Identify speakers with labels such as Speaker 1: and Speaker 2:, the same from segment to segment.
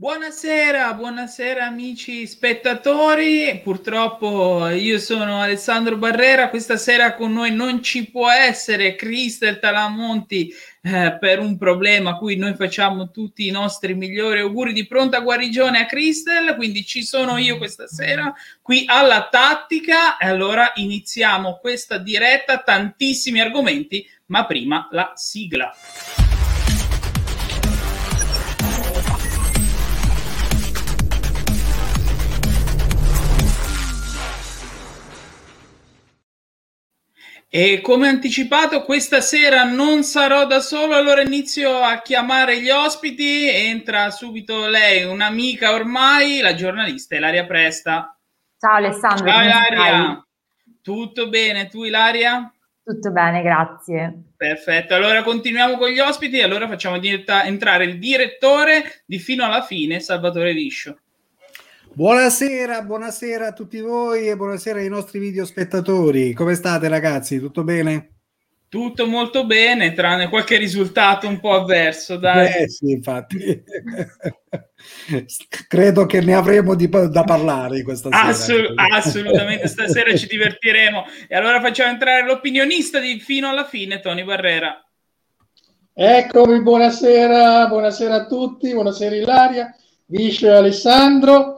Speaker 1: Buonasera, buonasera amici spettatori. Purtroppo io sono Alessandro Barrera. Questa sera con noi non ci può essere Cristel Talamonti eh, per un problema a cui noi facciamo tutti i nostri migliori auguri di pronta guarigione a Cristel. Quindi ci sono io questa sera qui alla tattica. E allora iniziamo questa diretta. Tantissimi argomenti, ma prima la sigla. E come anticipato, questa sera non sarò da solo, allora inizio a chiamare gli ospiti. Entra subito lei, un'amica ormai, la giornalista Ilaria Presta.
Speaker 2: Ciao Alessandro.
Speaker 1: Ciao Ilaria. Tutto bene, tu Ilaria?
Speaker 2: Tutto bene, grazie.
Speaker 1: Perfetto, allora continuiamo con gli ospiti. Allora facciamo entrare il direttore di Fino alla fine, Salvatore Liscio.
Speaker 3: Buonasera, buonasera a tutti voi e buonasera ai nostri video spettatori. Come state ragazzi? Tutto bene?
Speaker 1: Tutto molto bene, tranne qualche risultato un po' avverso. Dai.
Speaker 3: Eh sì, infatti. Credo che ne avremo di, da parlare questa sera.
Speaker 1: Assolut- assolutamente, stasera ci divertiremo. E allora facciamo entrare l'opinionista di fino alla fine, Tony Barrera.
Speaker 4: Eccomi, buonasera, buonasera a tutti, buonasera Ilaria, Viscio e Alessandro.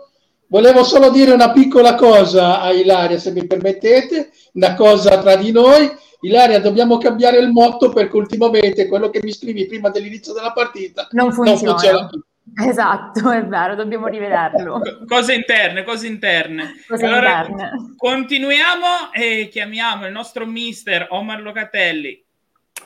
Speaker 4: Volevo solo dire una piccola cosa a Ilaria, se mi permettete, una cosa tra di noi. Ilaria, dobbiamo cambiare il motto perché ultimamente quello che mi scrivi prima dell'inizio della partita
Speaker 2: non funziona. Non funziona più. Esatto, è vero, dobbiamo rivederlo.
Speaker 1: Cose interne, cose interne. Cose allora, interne. Continuiamo e chiamiamo il nostro mister Omar Locatelli.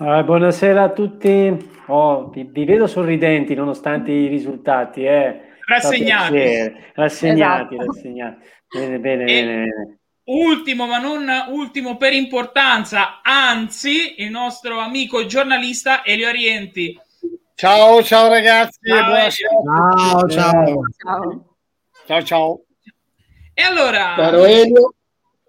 Speaker 5: Uh, buonasera a tutti. Oh, vi, vi, vedo sorridenti nonostante i risultati. Eh
Speaker 1: rassegnati.
Speaker 5: Rassegnati, esatto. rassegnati. Bene, bene, bene, bene.
Speaker 1: Ultimo, ma non ultimo per importanza, anzi, il nostro amico giornalista Elio Arienti.
Speaker 6: Ciao, ciao ragazzi.
Speaker 3: Ciao, ciao, ciao. Ciao,
Speaker 6: ciao. ciao.
Speaker 1: E allora,
Speaker 4: Caro Elio.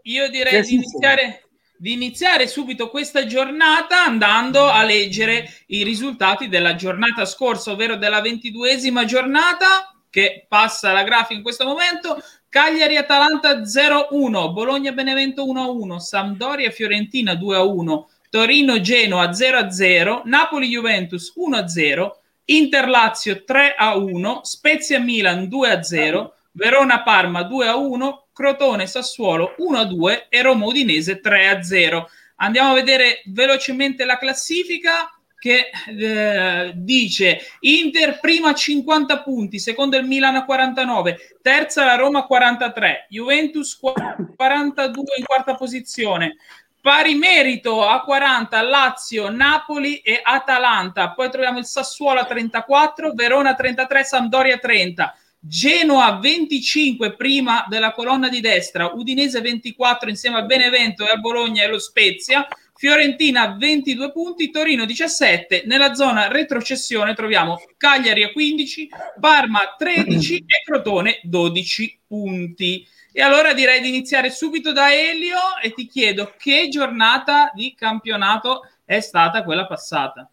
Speaker 1: io direi di iniziare, di iniziare subito questa giornata andando a leggere i risultati della giornata scorsa, ovvero della ventiduesima giornata che passa la grafica in questo momento. Cagliari Atalanta 0-1, Bologna Benevento 1-1, Sampdoria Fiorentina 2-1, Torino Genoa 0-0, Napoli Juventus 1-0, Inter Lazio 3-1, Spezia Milan 2-0, Verona Parma 2-1, Crotone Sassuolo 1-2 e Roma Udinese 3-0. Andiamo a vedere velocemente la classifica che eh, dice Inter prima 50 punti, secondo il Milan a 49, terza la Roma 43, Juventus 42 in quarta posizione, pari merito a 40 Lazio, Napoli e Atalanta, poi troviamo il Sassuolo a 34, Verona 33, Sampdoria 30. Genoa 25 prima della colonna di destra, Udinese 24 insieme al Benevento e al Bologna e allo Spezia, Fiorentina 22 punti, Torino 17, nella zona retrocessione troviamo Cagliari a 15, Parma 13 e Crotone 12 punti. E allora direi di iniziare subito da Elio e ti chiedo che giornata di campionato è stata quella passata?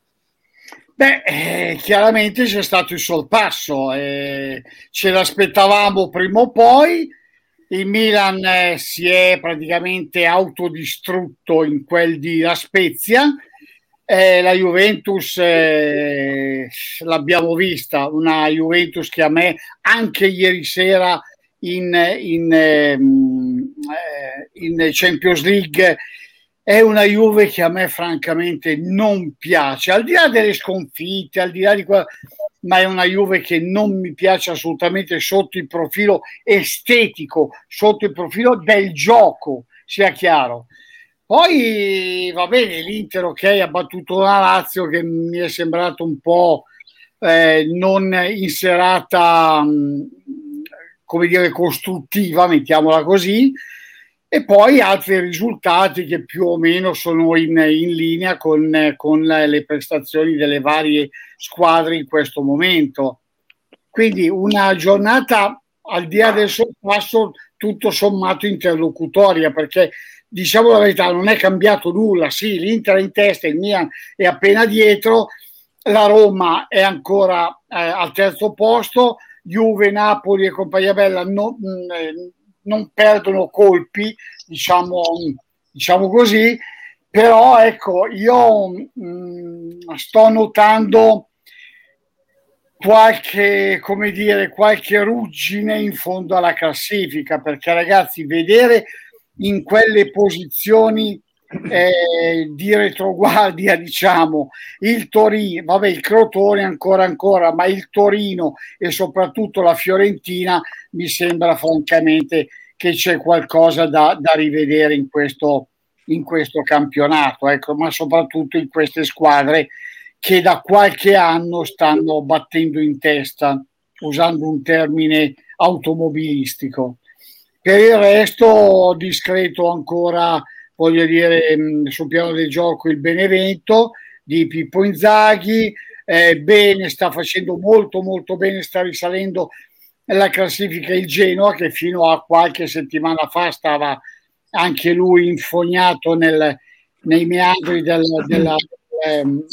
Speaker 6: Beh, eh, chiaramente c'è stato il sorpasso, eh, ce l'aspettavamo prima o poi il Milan eh, si è praticamente autodistrutto in quel di La Spezia. Eh, la Juventus eh, l'abbiamo vista, una Juventus che a me anche ieri sera in, in, ehm, eh, in Champions League è una Juve che a me francamente non piace, al di là delle sconfitte, al di là di quello ma è una Juve che non mi piace assolutamente sotto il profilo estetico, sotto il profilo del gioco, sia chiaro. Poi va bene, l'Inter ok ha battuto la Lazio che mi è sembrato un po' eh, non in serata, mm, come dire, costruttiva, mettiamola così, e poi altri risultati che più o meno sono in, in linea con, con, le prestazioni delle varie squadre in questo momento. Quindi una giornata al di là del sorpasso tutto sommato interlocutoria perché diciamo la verità non è cambiato nulla, sì l'Inter è in testa, il Milan è appena dietro, la Roma è ancora eh, al terzo posto, Juve, Napoli e compagnia bella non, mm, non perdono colpi, diciamo, diciamo così, però ecco, io mh, mm, sto notando qualche, come dire, qualche ruggine in fondo alla classifica, perché ragazzi, vedere in quelle posizioni eh, di retroguardia, diciamo, il Torino, vabbè, il Crotone ancora ancora, ma il Torino e soprattutto la Fiorentina mi sembra francamente che c'è qualcosa da, da rivedere in questo, in questo campionato, ecco, ma soprattutto in queste squadre che da qualche anno stanno battendo in testa, usando un termine automobilistico. Per il resto, discreto ancora voglio dire, mm, sul piano del gioco il Benevento di Pippo Inzaghi, eh, bene, sta facendo molto molto bene, sta risalendo la classifica il Genoa che fino a qualche settimana fa stava anche lui infognato nel, nei meandri del, della, ehm,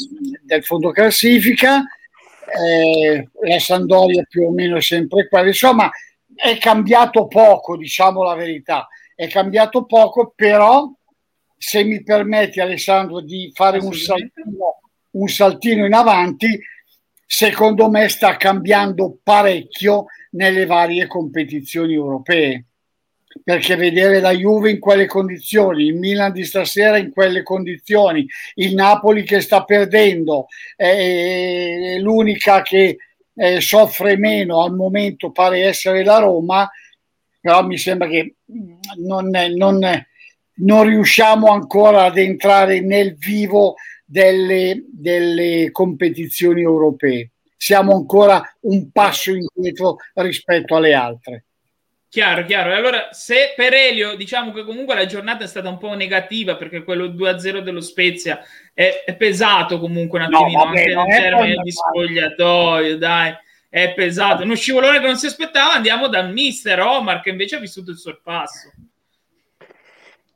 Speaker 6: del fondo classifica, eh, la Sandoria più o meno sempre qua, insomma è cambiato poco, diciamo la verità, è cambiato poco, però se mi permetti Alessandro di fare un saltino, un saltino in avanti, secondo me sta cambiando parecchio nelle varie competizioni europee. Perché vedere la Juve in quelle condizioni, il Milan di stasera in quelle condizioni, il Napoli che sta perdendo, è l'unica che eh, soffre meno al momento pare essere la Roma, però mi sembra che non, non, non riusciamo ancora ad entrare nel vivo delle, delle competizioni europee. Siamo ancora un passo indietro rispetto alle altre.
Speaker 1: Chiaro, chiaro. Allora, se per Elio diciamo che comunque la giornata è stata un po' negativa perché quello 2-0 dello Spezia è, è pesato comunque un attimino no, vabbè, anche in termini di spogliatoio, dai, è pesato. Uno scivolone che non si aspettava, andiamo dal mister Omar che invece ha vissuto il sorpasso.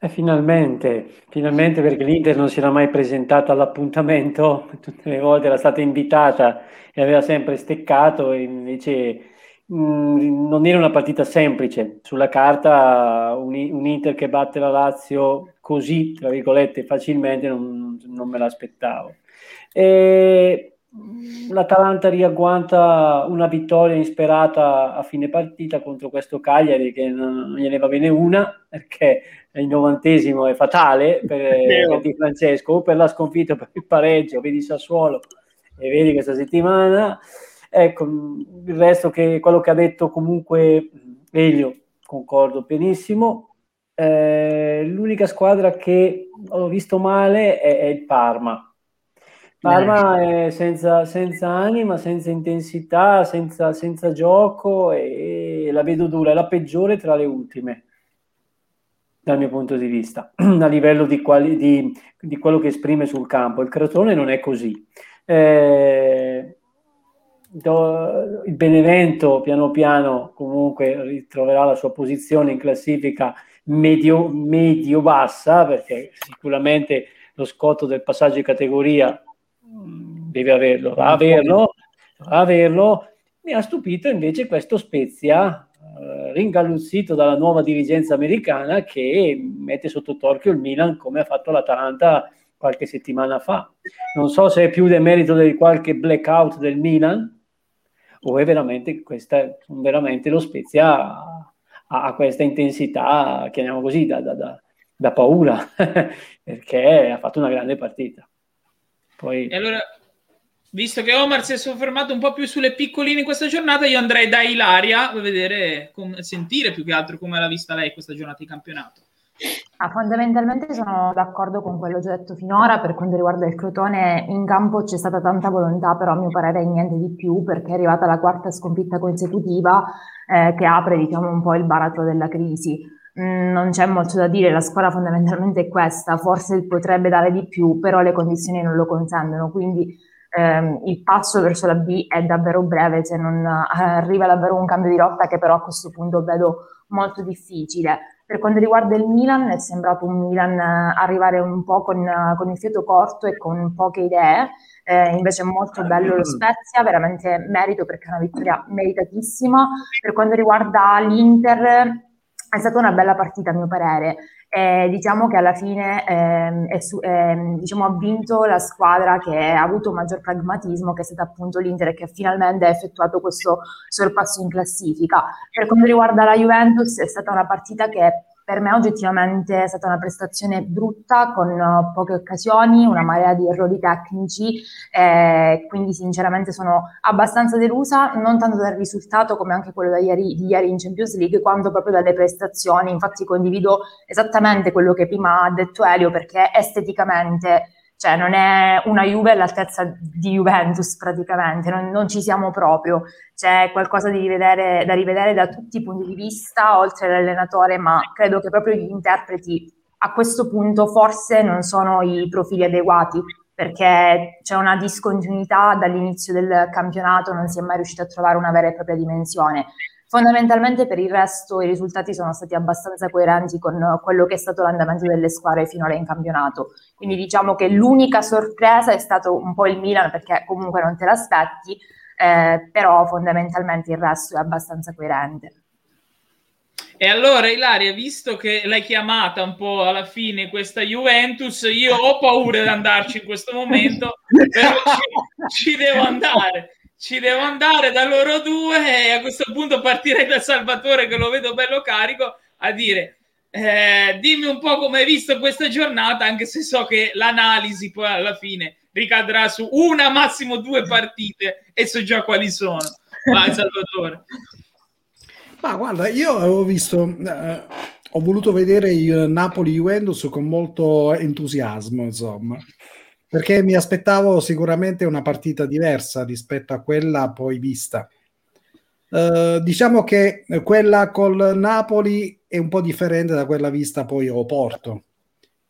Speaker 5: Eh, finalmente, finalmente perché l'Inter non si era mai presentata all'appuntamento, tutte le volte era stata invitata e aveva sempre steccato, e invece mh, mm, non era una partita semplice. Sulla carta un, un, Inter che batte la Lazio così, tra virgolette, facilmente non, non me l'aspettavo. E l'Atalanta riagguanta una vittoria insperata a fine partita contro questo Cagliari che non, gliene va bene una perché il novantesimo è fatale per, per Di Francesco o per la sconfitta per il pareggio vedi Sassuolo e vedi questa settimana. Ecco il resto che quello che ha detto comunque Elio concordo benissimo. Eh, l'unica squadra che ho visto male è, è il Parma Parma è senza, senza, anima, senza intensità, senza, senza gioco e la vedo dura, è la peggiore tra le ultime dal mio punto di vista, a livello di, quali, di, di, quello che esprime sul campo. Il Crotone non è così. Eh, do, il Benevento piano piano comunque ritroverà la sua posizione in classifica medio, medio-bassa, perché sicuramente lo scotto del passaggio di categoria deve averlo, va averlo, va averlo. Mi ha stupito invece questo Spezia, eh, ringalluzzito dalla nuova dirigenza americana che mette sotto torchio il Milan come ha fatto l'Atalanta qualche settimana fa. Non so se è più del merito di qualche blackout del Milan o è veramente, questa, veramente lo Spezia ha, ha questa intensità, chiamiamo così, da, da, da, da paura, perché ha fatto una grande partita.
Speaker 1: Poi... E allora, visto che Omar si è soffermato un po' più sulle piccoline in questa giornata, io andrei da Ilaria a vedere, com- sentire più che altro come l'ha vista lei questa giornata di campionato.
Speaker 2: Ah, fondamentalmente sono d'accordo con quello già detto finora, per quanto riguarda il Crotone in campo c'è stata tanta volontà, però a mio parere niente di più perché è arrivata la quarta sconfitta consecutiva eh, che apre diciamo, un po' il baratro della crisi. Mm, non c'è molto da dire, la squadra fondamentalmente è questa, forse potrebbe dare di più, però le condizioni non lo consentono, quindi ehm, il passo verso la B è davvero breve se non eh, arriva davvero un cambio di rotta che però a questo punto vedo molto difficile. Per quanto riguarda il Milan, è sembrato un Milan eh, arrivare un po' con, con il fiato corto e con poche idee, eh, invece è molto bello lo Spezia, veramente merito perché è una vittoria meritatissima. Per quanto riguarda l'Inter, è stata una bella partita a mio parere. Eh, diciamo che alla fine eh, è su, eh, diciamo, ha vinto la squadra che ha avuto maggior pragmatismo, che è stata appunto l'Inter, che finalmente ha effettuato questo sorpasso in classifica. Per quanto riguarda la Juventus, è stata una partita che per me oggettivamente è stata una prestazione brutta con uh, poche occasioni, una marea di errori tecnici, eh, quindi sinceramente sono abbastanza delusa, non tanto dal risultato come anche quello di ieri in Champions League, quanto proprio dalle prestazioni. Infatti condivido esattamente quello che prima ha detto Elio, perché esteticamente cioè non è una Juve all'altezza di Juventus praticamente, non, non ci siamo proprio, c'è qualcosa rivedere, da rivedere da tutti i punti di vista, oltre all'allenatore, ma credo che proprio gli interpreti a questo punto forse non sono i profili adeguati, perché c'è una discontinuità dall'inizio del campionato, non si è mai riuscito a trovare una vera e propria dimensione. Fondamentalmente per il resto i risultati sono stati abbastanza coerenti con quello che è stato l'andamento delle squadre finora in campionato. Quindi diciamo che l'unica sorpresa è stato un po' il Milan perché comunque non te l'aspetti, eh, però fondamentalmente il resto è abbastanza coerente.
Speaker 1: E allora Ilaria, visto che l'hai chiamata un po' alla fine questa Juventus, io ho paura di andarci in questo momento, però ci, ci devo andare ci devo andare da loro due e a questo punto partirei da Salvatore che lo vedo bello carico a dire eh, dimmi un po' come hai visto questa giornata anche se so che l'analisi poi alla fine ricadrà su una massimo due partite e so già quali sono. Vai Salvatore.
Speaker 3: Ma guarda io avevo visto eh, ho voluto vedere il Napoli-Juventus con molto entusiasmo insomma perché mi aspettavo sicuramente una partita diversa rispetto a quella poi vista. Uh, diciamo che quella col Napoli è un po' differente da quella vista poi a Oporto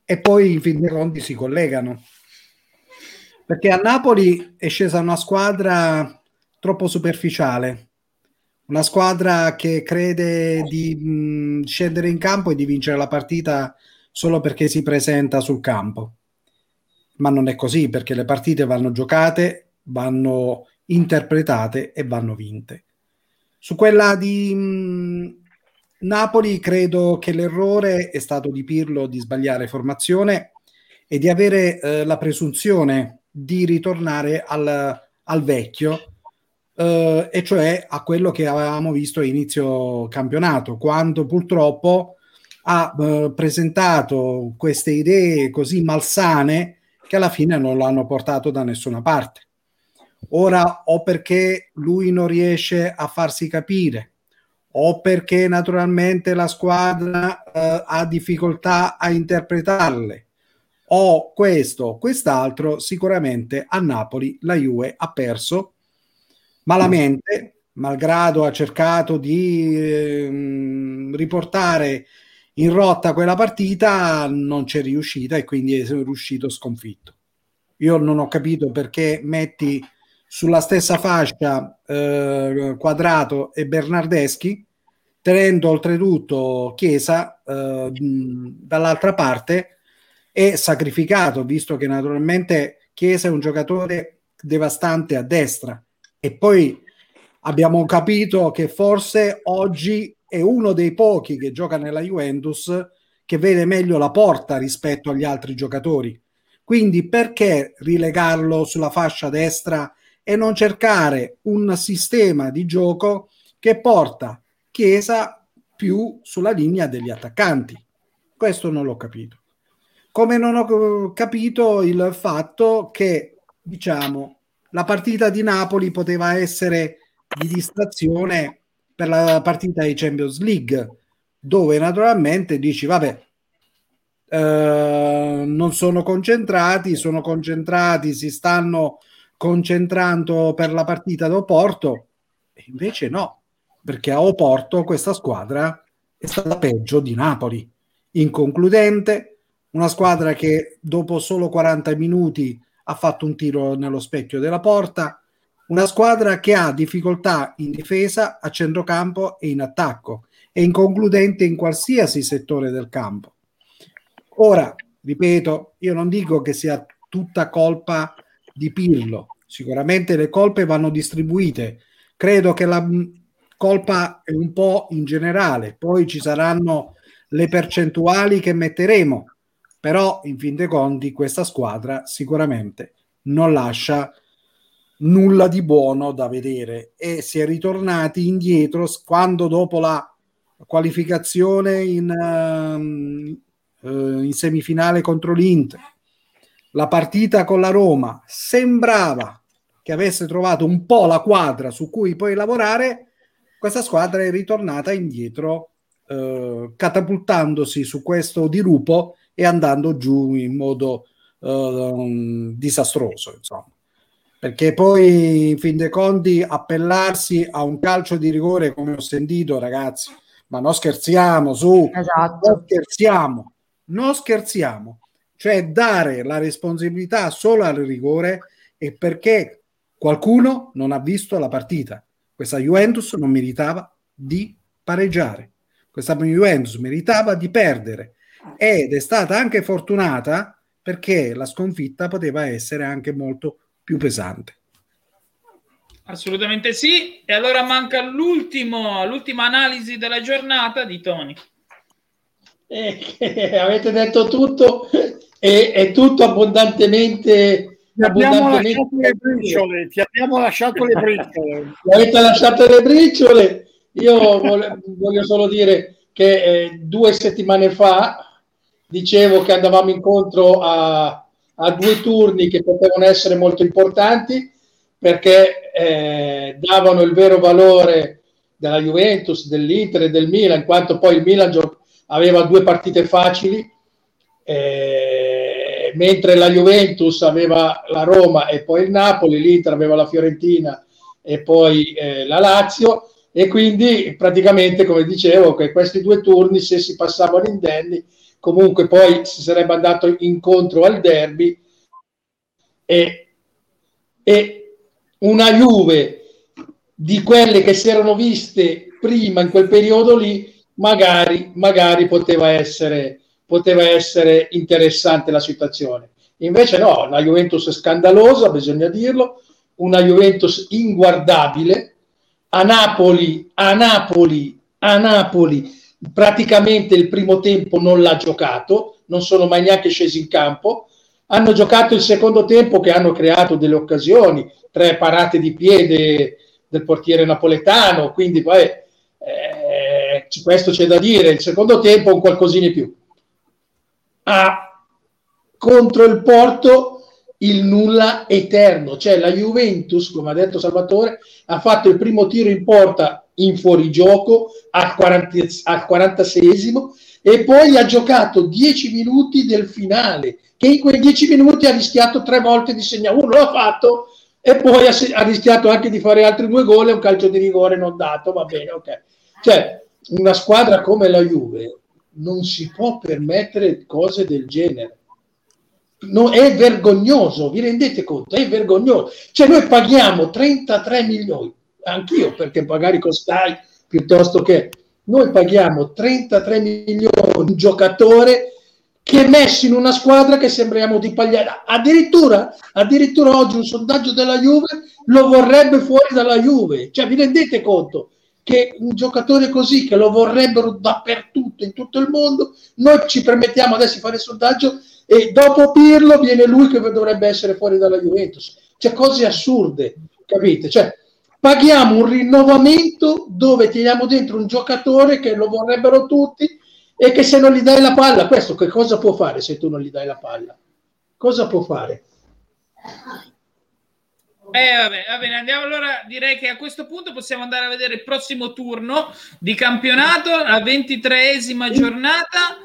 Speaker 3: e poi in fin dei conti si collegano. Perché a Napoli è scesa una squadra troppo superficiale. Una squadra che crede di mh, scendere in campo e di vincere la partita solo perché si presenta sul campo ma non è così perché le partite vanno giocate, vanno interpretate e vanno vinte. Su quella di mh, Napoli credo che l'errore è stato di Pirlo di sbagliare formazione e di avere eh, la presunzione di ritornare al, al vecchio, eh, e cioè a quello che avevamo visto inizio campionato, quando purtroppo ha eh, presentato queste idee così malsane che alla fine non l'hanno portato da nessuna parte. Ora o perché lui non riesce a farsi capire, o perché naturalmente la squadra eh, ha difficoltà a interpretarle, o questo quest'altro, sicuramente a Napoli la Juve ha perso malamente, malgrado ha cercato di eh, riportare in rotta quella partita non c'è riuscita e quindi è riuscito sconfitto. Io non ho capito perché metti sulla stessa fascia eh, Quadrato e Bernardeschi, tenendo oltretutto Chiesa eh, dall'altra parte e sacrificato, visto che naturalmente Chiesa è un giocatore devastante a destra e poi abbiamo capito che forse oggi è uno dei pochi che gioca nella Juventus che vede meglio la porta rispetto agli altri giocatori. Quindi perché rilegarlo sulla fascia destra e non cercare un sistema di gioco che porta Chiesa più sulla linea degli attaccanti? Questo non l'ho capito. Come non ho capito il fatto che, diciamo, la partita di Napoli poteva essere di distrazione per la partita di Champions League, dove naturalmente dici, vabbè, eh, non sono concentrati, sono concentrati, si stanno concentrando per la partita da Oporto, e invece no, perché a Oporto questa squadra è stata peggio di Napoli, inconcludente, una squadra che dopo solo 40 minuti ha fatto un tiro nello specchio della porta, una squadra che ha difficoltà in difesa, a centrocampo e in attacco, e inconcludente in qualsiasi settore del campo. Ora, ripeto, io non dico che sia tutta colpa di Pirlo. Sicuramente le colpe vanno distribuite. Credo che la colpa è un po' in generale, poi ci saranno le percentuali che metteremo, però in fin dei conti questa squadra sicuramente non lascia nulla di buono da vedere. E si è ritornati indietro quando dopo la qualificazione in, uh, in semifinale contro l'Inter la partita con la Roma sembrava che avesse trovato un po' la quadra su cui poi lavorare questa squadra è ritornata indietro uh, catapultandosi su questo dirupo e andando giù in modo uh, disastroso insomma perché poi in fin dei conti appellarsi a un calcio di rigore come ho sentito ragazzi ma non scherziamo su esatto. non scherziamo non scherziamo. Cioè dare la responsabilità solo al rigore e perché qualcuno non ha visto la partita. Questa Juventus non meritava di pareggiare. Questa Juventus meritava di perdere. Ed è stata anche fortunata perché la sconfitta poteva essere anche molto più pesante.
Speaker 1: Assolutamente sì. E allora manca l'ultimo, l'ultima analisi della giornata di Tony.
Speaker 4: Eh, avete detto tutto e è tutto abbondantemente
Speaker 6: ti abbiamo lasciato le briciole, ti abbiamo lasciato le briciole.
Speaker 4: avete lasciato le briciole. Io voglio, voglio solo dire che eh, due settimane fa dicevo che andavamo incontro a, a due turni che potevano essere molto importanti perché eh, davano il vero valore della Juventus, dell'Inter e del Milan, in quanto poi il Milan gio- aveva due partite facili, eh, mentre la Juventus aveva la Roma e poi il Napoli, l'Inter aveva la Fiorentina e poi eh, la Lazio e quindi praticamente come dicevo che questi due turni se si passavano indenni comunque poi si sarebbe andato incontro al derby e, e una Juve di quelle che si erano viste prima in quel periodo lì magari, magari poteva, essere, poteva essere interessante la situazione. Invece no, una Juventus scandalosa bisogna dirlo una Juventus inguardabile. A Napoli, a Napoli, a Napoli praticamente il primo tempo non l'ha giocato, non sono mai neanche scesi in campo, hanno giocato il secondo tempo che hanno creato delle occasioni, tre parate di piede del portiere napoletano, quindi poi eh, questo c'è da dire, il secondo tempo un qualcosina in più. Ah, contro il Porto il nulla eterno, cioè la Juventus, come ha detto Salvatore, ha fatto il primo tiro in porta in fuorigioco al, 40, al 46esimo e poi ha giocato 10 minuti del finale, che in quei 10 minuti ha rischiato tre volte di segnare, uno l'ha fatto e poi ha, ha, rischiato anche di fare altri due gol e un calcio di rigore non dato, va bene, ok. Cioè, una squadra come la Juve non si può permettere cose del genere no, è vergognoso, vi rendete conto? È vergognoso. Cioè noi paghiamo 33 milioni, anch'io perché magari costai piuttosto che noi paghiamo 33 milioni un giocatore che è messo in una squadra che sembriamo di pagliare. Addirittura, addirittura oggi un sondaggio della Juve lo vorrebbe fuori dalla Juve. Cioè vi rendete conto? che un giocatore così che lo vorrebbero dappertutto in tutto il mondo, noi ci permettiamo adesso di fare il sondaggio e dopo Pirlo viene lui che dovrebbe essere fuori dalla Juventus. Cioè cose assurde, capite? Cioè, paghiamo un rinnovamento dove teniamo dentro un giocatore che lo vorrebbero tutti e che se non gli dai la palla, questo che cosa può fare se tu non gli dai la palla? Cosa può fare?
Speaker 1: Eh, vabbè, va bene, andiamo allora. Direi che a questo punto possiamo andare a vedere il prossimo turno di campionato, la ventitreesima giornata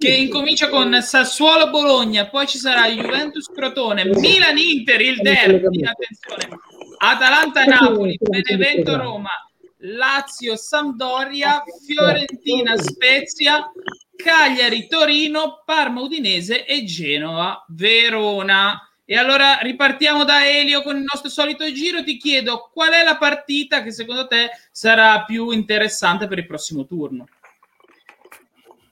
Speaker 1: che incomincia con Sassuolo Bologna, poi ci sarà Juventus Crotone, Milan Inter, il derby, attenzione, Atalanta Napoli, Benevento Roma, Lazio Sampdoria, Fiorentina Spezia, Cagliari Torino, Parma Udinese e Genova Verona. E allora ripartiamo da Elio con il nostro solito giro. Ti chiedo qual è la partita che secondo te sarà più interessante per il prossimo turno?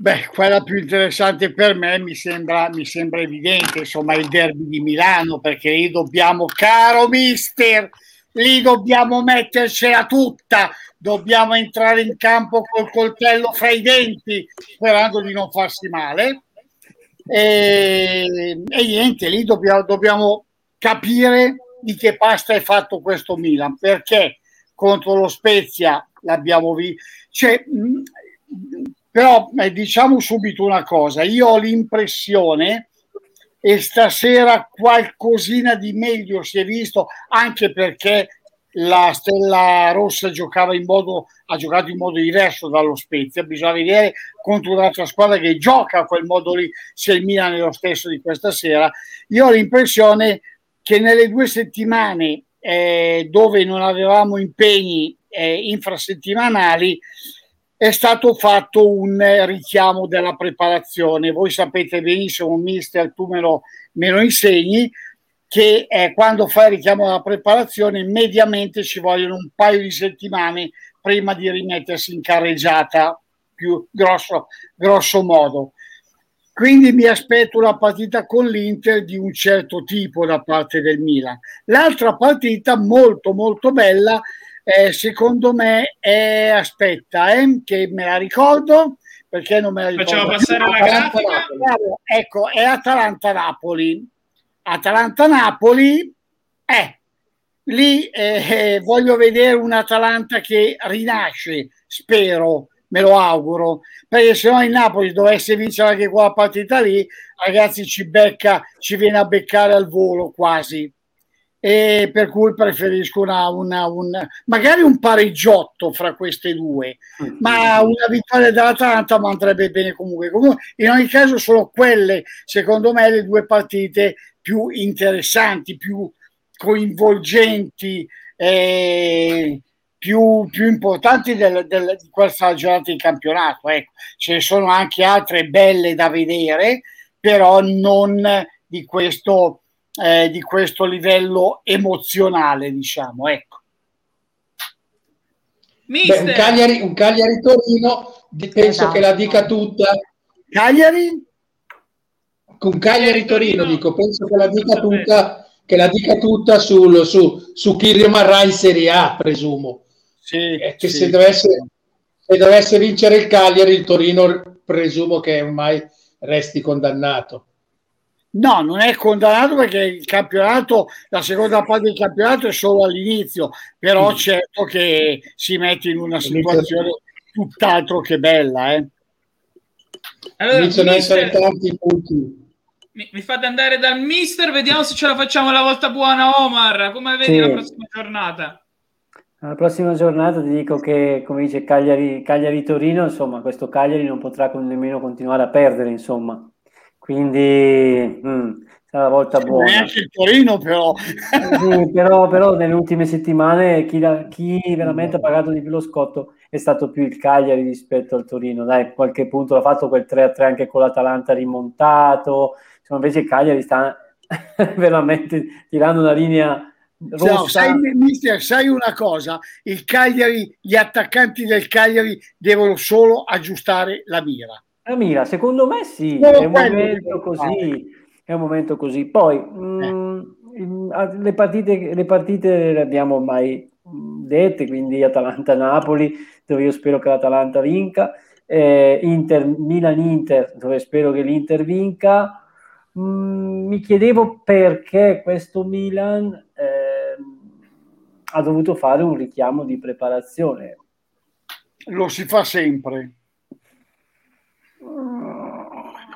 Speaker 6: Beh, quella più interessante per me mi sembra, mi sembra evidente, insomma, il derby di Milano, perché lì dobbiamo, caro mister, lì dobbiamo mettercela tutta, dobbiamo entrare in campo col coltello fra i denti, sperando di non farsi male. E, e niente, lì dobbiamo, dobbiamo capire di che pasta è fatto questo Milan, perché contro lo Spezia l'abbiamo visto. Cioè, però eh, diciamo subito una cosa, io ho l'impressione e stasera qualcosina di meglio si è visto anche perché la Stella Rossa giocava in modo, ha giocato in modo diverso dallo Spezia, bisogna vedere contro un'altra squadra che gioca a quel modo lì se il Milan è lo stesso di questa sera. Io ho l'impressione che nelle due settimane eh, dove non avevamo impegni eh, infrasettimanali è stato fatto un richiamo della preparazione. Voi sapete benissimo, mister, tu me lo, me lo insegni, che eh, quando fai il richiamo della preparazione mediamente ci vogliono un paio di settimane prima di rimettersi in carreggiata più grosso, grosso modo. Quindi mi aspetto una partita con l'Inter di un certo tipo da parte del Milan. L'altra partita molto molto bella eh, secondo me è aspetta eh, che me la ricordo perché non me la ricordo.
Speaker 1: Facciamo passare la grafica.
Speaker 6: Ecco è Atalanta-Napoli Atalanta-Napoli eh, lì eh, voglio vedere un Atalanta che rinasce spero me lo auguro. Perché se no il Napoli dovesse vincere anche quella partita lì ragazzi ci becca ci viene a beccare al volo quasi e per cui preferisco una, una, un, magari un pareggiotto fra queste due, ma una vittoria dell'Atalanta mi andrebbe bene comunque. comunque. In ogni caso sono quelle, secondo me, le due partite più interessanti, più coinvolgenti, eh, più, più, importanti del, del, di questa giornata di campionato. Ecco, ce ne sono anche altre belle da vedere, però non di questo eh, di questo livello emozionale, diciamo. Ecco.
Speaker 4: Beh, un, Cagliari, un Cagliari Torino, penso esatto. che la dica tutta.
Speaker 6: Cagliari?
Speaker 4: Con Cagliari Torino, dico, penso che la dica tutta, che la dica tutta sul, su, su chi rimarrà in Serie A, presumo.
Speaker 6: Sì,
Speaker 4: eh, che
Speaker 6: sì.
Speaker 4: Se, dovesse, se dovesse vincere il Cagliari, il Torino presumo che ormai resti condannato.
Speaker 6: No, non è condannato perché il campionato, la seconda parte del campionato è solo all'inizio, però mm. certo che si mette in una situazione tutt'altro che bella. Eh.
Speaker 4: Allora, Iniziano mister, essere tanti punti.
Speaker 1: Mi, mi, fate andare dal mister, vediamo se ce la facciamo la volta buona, Omar. Come vedi sì. la prossima giornata?
Speaker 5: La prossima giornata ti dico che, come dice Cagliari, Cagliari-Torino, insomma, questo Cagliari non potrà nemmeno continuare a perdere, insomma quindi mh, sarà la volta buona.
Speaker 6: Neanche il Torino però.
Speaker 5: sì, però, però, nelle ultime settimane chi, chi, veramente ha pagato di più lo scotto è stato più il Cagliari rispetto al Torino. Dai, qualche punto l'ha fatto quel 3-3 anche con l'Atalanta rimontato. Insomma, invece il Cagliari sta veramente tirando una linea rossa. No,
Speaker 6: sai, mister, sai una cosa? Il Cagliari, gli attaccanti del Cagliari devono solo aggiustare la mira
Speaker 5: la mira, secondo me sì, è un momento così, è un momento così. Poi eh. mh, mm, le, partite, le partite le abbiamo ormai mm, dette, quindi Atalanta-Napoli, dove io spero che l'Atalanta vinca, eh, Inter, Milan-Inter, dove spero che l'Inter vinca. Mm, mi chiedevo perché questo Milan eh, ha dovuto fare un richiamo di preparazione.
Speaker 6: Lo si fa sempre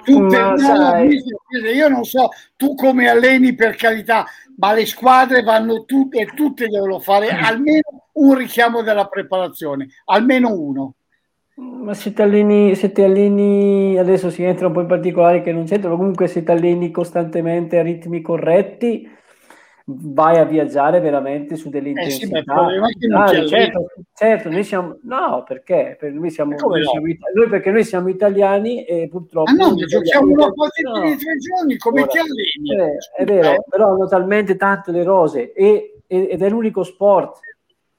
Speaker 6: Tutte, no, io non so tu come alleni per carità, ma le squadre vanno tutte e tutte devono fare almeno un richiamo della preparazione, almeno uno.
Speaker 5: Ma se ti alleni, se ti alleni adesso si entra un po' in particolare che non c'entra, comunque se ti alleni costantemente a ritmi corretti, vai a viaggiare veramente su delle eh intensità. Sì, ah, certo, certo, noi siamo no, perché? Per noi siamo, noi, siamo noi, perché noi siamo italiani e purtroppo ah,
Speaker 6: no, giochiamo una partita no. di tre giorni come ti alleni?
Speaker 5: Eh, è vero, eh. però hanno talmente tante le rose e, ed è l'unico sport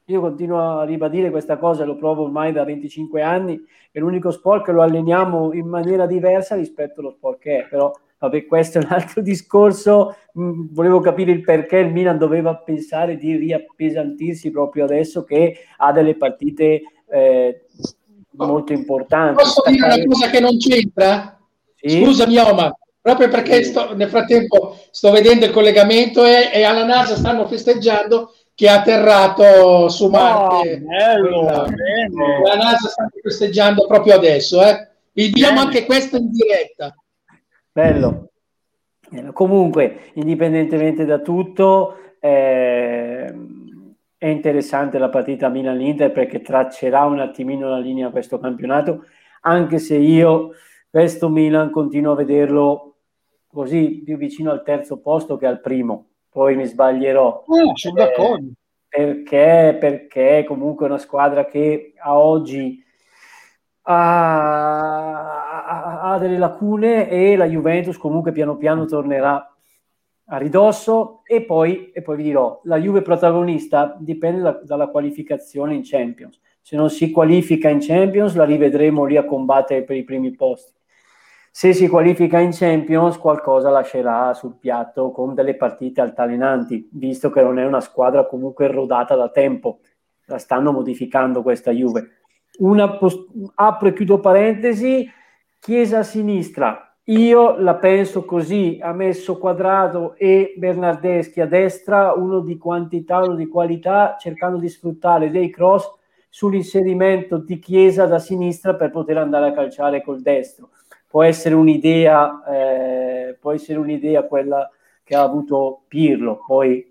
Speaker 5: Io continuo a ribadire questa cosa, lo provo ormai da 25 anni, è l'unico sport che lo alleniamo in maniera diversa rispetto allo sport che è, però vabbè questo è un altro discorso, mm, volevo capire il perché il Milan doveva pensare di riappesantirsi proprio adesso che ha delle partite eh, molto importanti.
Speaker 4: Posso dire una cosa che non c'entra? Sì? Scusami Omar, proprio perché sto, nel frattempo sto vedendo il collegamento e, e alla NASA stanno festeggiando che è atterrato su Marte. Oh, bello, la NASA sta festeggiando proprio adesso. Eh. Vi diamo anche questo in diretta.
Speaker 5: Bello. Comunque, indipendentemente da tutto, eh, è interessante la partita Milan-Inter perché traccerà un attimino la linea a questo campionato, anche se io questo Milan continuo a vederlo così più vicino al terzo posto che al primo poi mi sbaglierò.
Speaker 6: No, sono eh, d'accordo.
Speaker 5: Perché, perché comunque è una squadra che a oggi ha, ha, delle lacune e la Juventus comunque piano piano tornerà a ridosso e poi, e poi vi dirò, la Juve protagonista dipende da, dalla qualificazione in Champions. Se non si qualifica in Champions la rivedremo lì a combattere per i primi posti se si qualifica in Champions qualcosa lascerà sul piatto con delle partite altalenanti, visto che non è una squadra comunque rodata da tempo, la stanno modificando questa Juve. Una post- apro e chiudo parentesi, Chiesa a sinistra, io la penso così, ha messo Quadrado e Bernardeschi a destra, uno di quantità, uno di qualità, cercando di sfruttare dei cross sull'inserimento di Chiesa da sinistra per poter andare a calciare col destro. Può essere un'idea, eh, può essere un'idea quella che ha avuto Pirlo, poi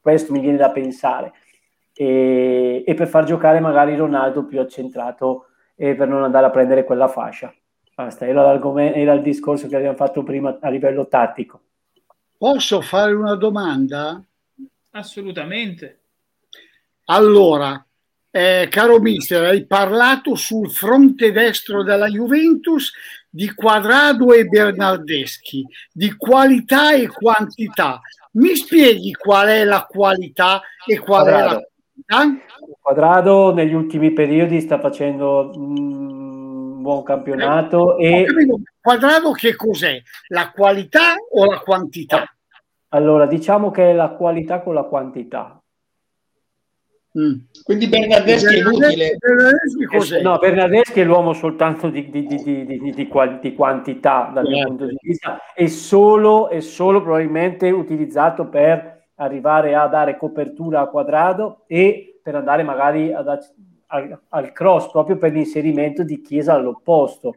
Speaker 5: questo mi viene da pensare, e, e, per far giocare magari Ronaldo più accentrato e per non andare a prendere quella fascia. Basta, era, era il discorso che abbiamo fatto prima a livello tattico.
Speaker 6: Posso fare una domanda?
Speaker 1: Assolutamente.
Speaker 6: Allora, eh, caro mister, hai parlato sul fronte destro della Juventus di Quadrado e Bernardeschi, di qualità e quantità. Mi spieghi qual è la qualità e qual Quadrado. è la quantità?
Speaker 5: Quadrado negli ultimi periodi sta facendo un buon campionato eh, e...
Speaker 6: Quadrado che cos'è? La qualità o la quantità?
Speaker 5: Allora, diciamo che è la qualità con la quantità.
Speaker 4: Mm. Quindi Bernardeschi è inutile.
Speaker 5: Bernardeschi no, Bernardeschi è l'uomo soltanto di, di, di, di quantità dal mio punto di vista e solo, è solo probabilmente utilizzato per arrivare a dare copertura a quadrato e per andare magari ad, al, al, cross proprio per l'inserimento di Chiesa all'opposto.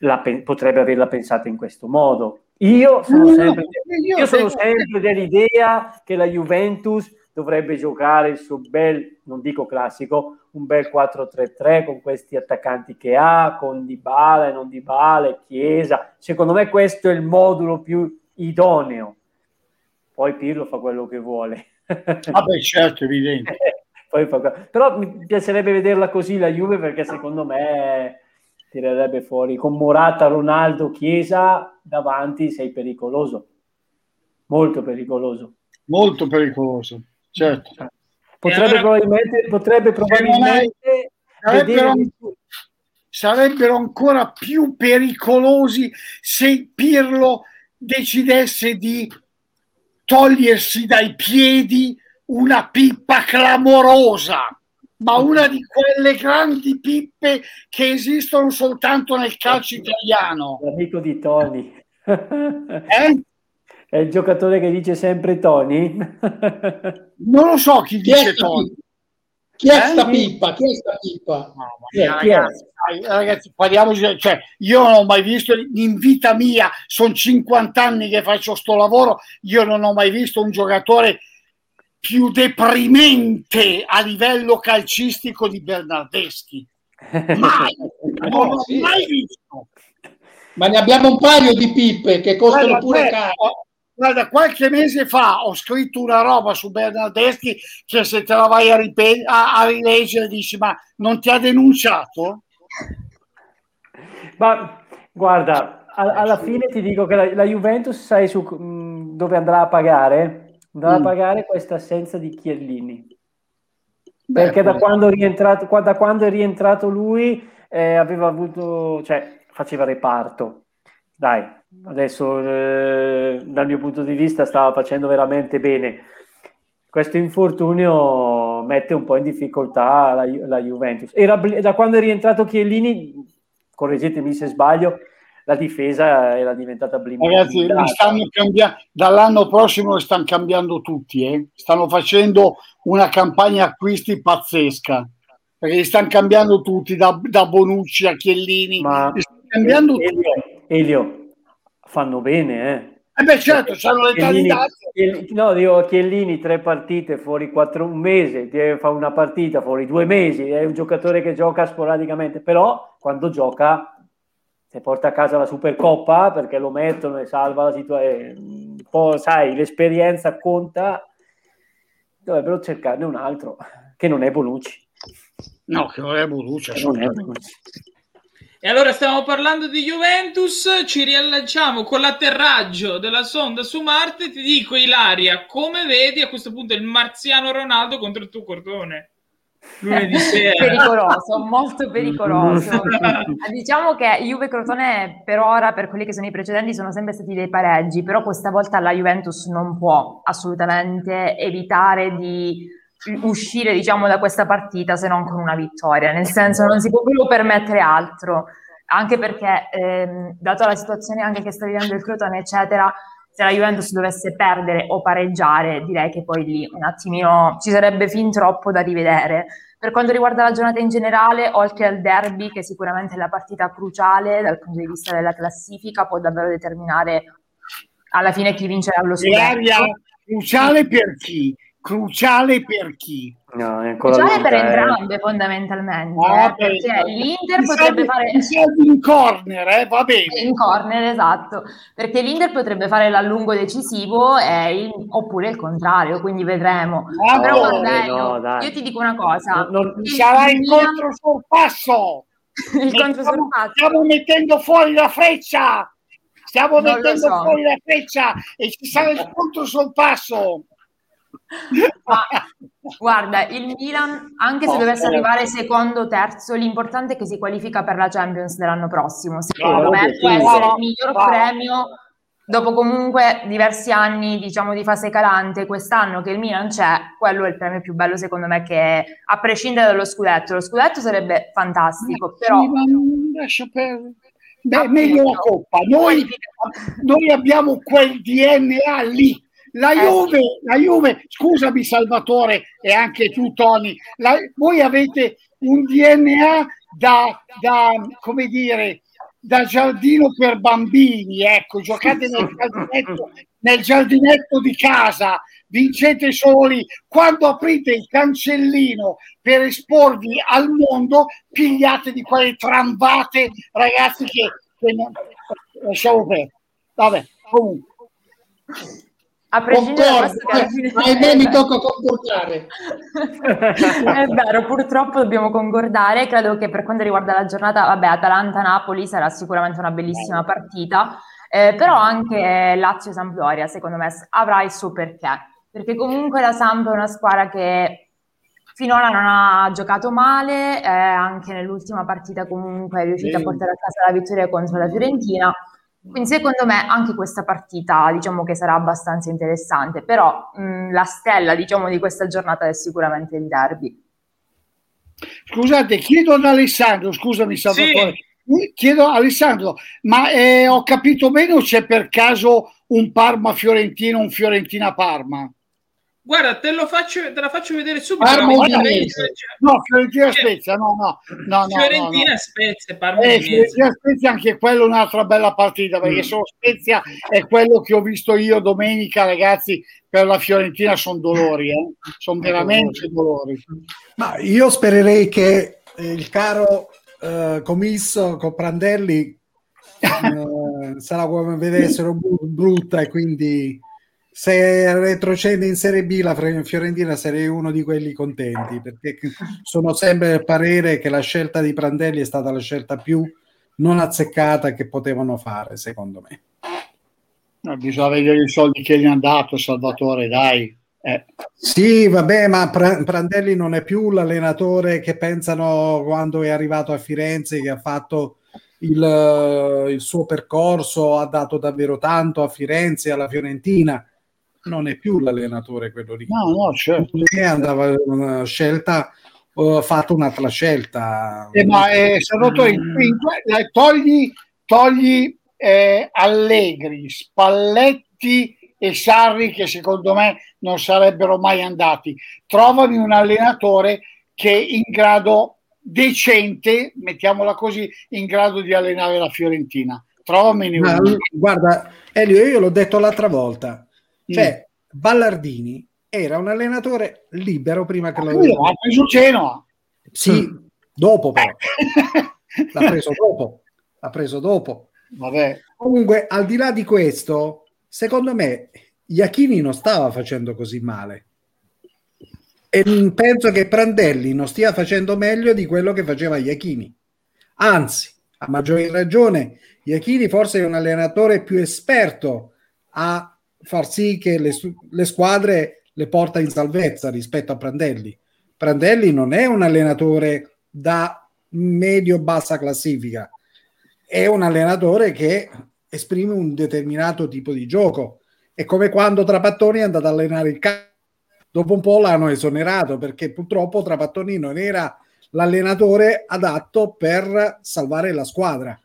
Speaker 5: La, potrebbe averla pensata in questo modo. Io sono sempre, io sono sempre dell'idea che la Juventus dovrebbe giocare il suo bel, non dico classico, un bel 4-3-3 con questi attaccanti che ha, con Dybala e non Dybala, Chiesa. Secondo me questo è il modulo più idoneo. Poi Pirlo fa quello che vuole.
Speaker 6: Vabbè, certo, evidente.
Speaker 5: Però mi piacerebbe vederla così la Juve perché secondo me tirerebbe fuori con Morata, Ronaldo, Chiesa davanti sei pericoloso. Molto pericoloso.
Speaker 6: Molto pericoloso certo.
Speaker 5: Potrebbe allora, probabilmente, potrebbe probabilmente
Speaker 6: sarebbero, sarebbero ancora più pericolosi se Pirlo decidesse di togliersi dai piedi una pippa clamorosa, ma una di quelle grandi pippe che esistono soltanto nel calcio italiano.
Speaker 5: L'amico di Tony. eh? È il giocatore che dice sempre Tony?
Speaker 6: non lo so chi, chi dice Tony.
Speaker 4: Chi è eh? sta pippa? Chi è sta pippa? No,
Speaker 6: chi è, ragazzi, chi è? ragazzi, parliamoci, cioè, io non ho mai visto in vita mia, sono 50 anni che faccio sto lavoro, io non ho mai visto un giocatore più deprimente a livello calcistico di Bernardeschi. Mai, non l'ho mai visto.
Speaker 4: Ma ne abbiamo un paio di pippe che costano Guarda, pure caro.
Speaker 6: Guarda, qualche mese fa ho scritto una roba su Bernardeschi che se te la vai a, ripet- a, a rileggere dici ma non ti ha denunciato?
Speaker 5: Ma guarda, a- alla fine ti dico che la, la Juventus sai su mh, mm, dove andrà a pagare? Andrà mm. a pagare questa assenza di Chiellini. perché Beh, da, quando da, quando è rientrato lui eh, aveva avuto, cioè faceva reparto. Dai, adesso eh, dal mio punto di vista stava facendo veramente bene. Questo infortunio mette un po' in difficoltà la, la Juventus. Era, da quando è rientrato Chiellini, correggetemi se sbaglio, la difesa era diventata blindata.
Speaker 6: Ragazzi, stanno cambiando, dall'anno prossimo stanno cambiando tutti, eh? stanno facendo una campagna acquisti pazzesca, perché li stanno cambiando tutti, da, da Bonucci a Chiellini,
Speaker 5: Ma cambiando Elio, Elio, fanno bene, eh?
Speaker 6: Eh beh, certo, c'hanno le
Speaker 5: Chiellini, No, dico Chiellini, tre partite fuori quattro, un mese, fa una partita fuori due mesi, è un giocatore che gioca sporadicamente, però quando gioca se porta a casa la Supercoppa perché lo mettono e salva la situazione. Un po', sai, l'esperienza conta, dovrebbero cercarne un altro che non è Bonucci.
Speaker 6: No, che non è Bonucci. Non è Bonucci.
Speaker 1: E allora stiamo parlando di Juventus, ci riallacciamo con l'atterraggio della sonda su Marte. Ti dico, Ilaria, come vedi a questo punto il marziano Ronaldo contro il tuo cordone?
Speaker 2: lunedì sera. pericoloso, molto pericoloso. diciamo che Juve Crotone per ora, per quelli che sono i precedenti, sono sempre stati dei pareggi, però questa volta la Juventus non può assolutamente evitare di uscire diciamo da questa partita se non con una vittoria, nel senso non si può più permettere altro, anche perché ehm, dato la situazione anche che sta vivendo il Crotone eccetera, se la Juventus dovesse perdere o pareggiare, direi che poi lì un attimino ci sarebbe fin troppo da rivedere. Per quanto riguarda la giornata in generale, oltre al derby, che sicuramente è la partita cruciale dal punto di vista della classifica, può davvero determinare alla fine chi vincerà lo scudetto.
Speaker 6: Cruciale per chi? Cruciale per chi?
Speaker 2: No, è cruciale per entrambe fondamentalmente, ah, eh, perché l'Inter potrebbe
Speaker 6: serve,
Speaker 2: fare...
Speaker 6: in corner, eh, va bene.
Speaker 2: In corner, esatto, perché l'Inter potrebbe fare l'allungo decisivo il... oppure il contrario, quindi vedremo. Ah, Però no, guarda, no, io ti dico una cosa.
Speaker 6: Non, non... Sarà il controsorpasso!
Speaker 2: il controsorpasso.
Speaker 6: Stiamo mettendo fuori la freccia! Stiamo non mettendo so. fuori la freccia e ci sarà il controsorpasso!
Speaker 2: Ma, guarda, il Milan, anche se dovesse arrivare secondo o terzo, l'importante è che si qualifica per la Champions dell'anno prossimo. Secondo me può essere il miglior premio dopo comunque diversi anni diciamo di fase calante. Quest'anno che il Milan c'è quello è il premio più bello secondo me che a prescindere dallo scudetto. Lo scudetto sarebbe fantastico però
Speaker 6: Beh, meglio la coppa. Noi, noi abbiamo quel DNA lì la eh, Juve, la Juve, scusami Salvatore e anche tu Tony, la, voi avete un DNA da, da, come dire, da giardino per bambini, ecco, giocate nel giardinetto, nel giardinetto di casa, vincete soli, quando aprite il cancellino per esporvi al mondo, pigliate di quelle trambate, ragazzi che, che non... lasciamo perdere. Vabbè, comunque
Speaker 2: a prescindere da questo che
Speaker 6: ahimè mi tocca concordare.
Speaker 2: È vero purtroppo dobbiamo concordare. Credo che per quanto riguarda la giornata vabbè Atalanta-Napoli sarà sicuramente una bellissima partita. Eh, però anche Lazio-Sampdoria secondo me avrà il suo perché. Perché comunque la Samp è una squadra che finora non ha giocato male eh, anche nell'ultima partita comunque è riuscita a portare a casa la vittoria contro la Fiorentina quindi secondo me anche questa partita diciamo che sarà abbastanza interessante, però mh, la stella diciamo di questa giornata è sicuramente il derby.
Speaker 6: Scusate, chiedo ad Alessandro, scusami Salvatore, sì. chiedo a Alessandro, ma eh, ho capito bene o c'è per caso un Parma-Fiorentino, un Fiorentina-Parma?
Speaker 1: Guarda, te, lo faccio, te la faccio vedere subito. Parma
Speaker 6: no, Fiorentina Spezia, no, no. no,
Speaker 1: Fiorentina
Speaker 6: no,
Speaker 1: Spezia, Parma
Speaker 6: eh, Fiorentina Spezia, anche quello è un'altra bella partita, perché mm. solo Spezia è quello che ho visto io domenica, ragazzi, per la Fiorentina sono dolori, eh? sono veramente dolori.
Speaker 3: Ma io spererei che il caro eh, commisso con Prandelli eh, sarà come vedessero brutta e quindi se retrocede in Serie B la Fiorentina sarei uno di quelli contenti perché sono sempre del parere che la scelta di Prandelli è stata la scelta più non azzeccata che potevano fare secondo me
Speaker 6: no, bisogna vedere i soldi che gli hanno dato Salvatore dai
Speaker 3: Eh. Sì, vabbè, ma Prandelli non è più l'allenatore che pensano quando è arrivato a Firenze, che ha fatto il, il suo percorso, ha dato davvero tanto a Firenze, alla Fiorentina. Non è più l'allenatore quello lì.
Speaker 6: No, no, certo.
Speaker 3: andava una scelta ho fatto un'altra scelta.
Speaker 6: Eh, ma eh, Salvatore, mm. togli, togli eh, Allegri, Spalletti e Sarri che secondo me non sarebbero mai andati. Trovami un allenatore che è in grado decente, mettiamola così, in grado di allenare la Fiorentina. Trovamene
Speaker 3: uno. Guarda, Elio, io l'ho detto l'altra volta. Cioè, mm. Ballardini era un allenatore libero prima che lo
Speaker 6: ha preso Genoa.
Speaker 3: Sì, mm. dopo però. L'ha preso dopo. L'ha preso dopo.
Speaker 6: Vabbè.
Speaker 3: Comunque, al di là di questo, secondo me Iachini non stava facendo così male. E penso che Prandelli non stia facendo meglio di quello che faceva Iachini. Anzi, a maggior ragione, Iachini forse è un allenatore più esperto a far sì che le, le squadre le porta in salvezza rispetto a Prandelli. Prandelli non è un allenatore da medio-bassa classifica, è un allenatore che esprime un determinato tipo di gioco. È come quando Trapattoni è andato ad allenare il calcio. Dopo un po' l'hanno esonerato perché purtroppo Trapattoni non era l'allenatore adatto per salvare la squadra.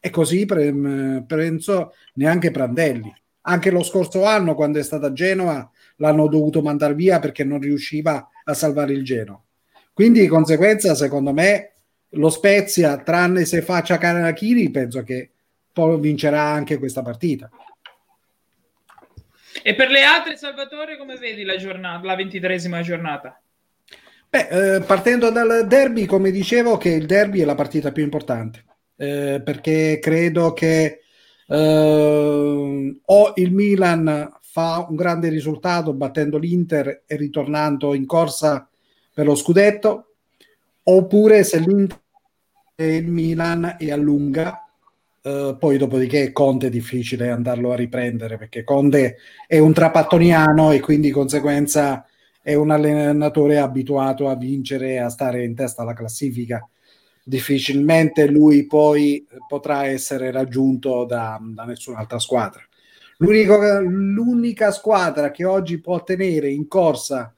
Speaker 3: E così penso neanche Prandelli. Anche lo scorso anno, quando è stato a Genova, l'hanno dovuto mandare via perché non riusciva a salvare il Geno. Quindi di conseguenza, secondo me, lo Spezia, tranne se faccia Kanakiri, penso che poi vincerà anche questa partita.
Speaker 1: E per le altre, Salvatore, come vedi la giornata, la ventitresima giornata?
Speaker 3: Beh, eh, partendo dal derby, come dicevo, che il derby è la partita più importante, eh, perché credo che eh, o il Milan fa un grande risultato battendo l'Inter e ritornando in corsa per lo scudetto, oppure se l'Inter e il Milan e allunga, eh, poi dopodiché Conte è difficile andarlo a riprendere perché Conte è un trapattoniano e quindi di conseguenza è un allenatore abituato a vincere e a stare in testa alla classifica. Difficilmente lui poi potrà essere raggiunto da, da nessun'altra squadra. L'unico, l'unica squadra che oggi può tenere in corsa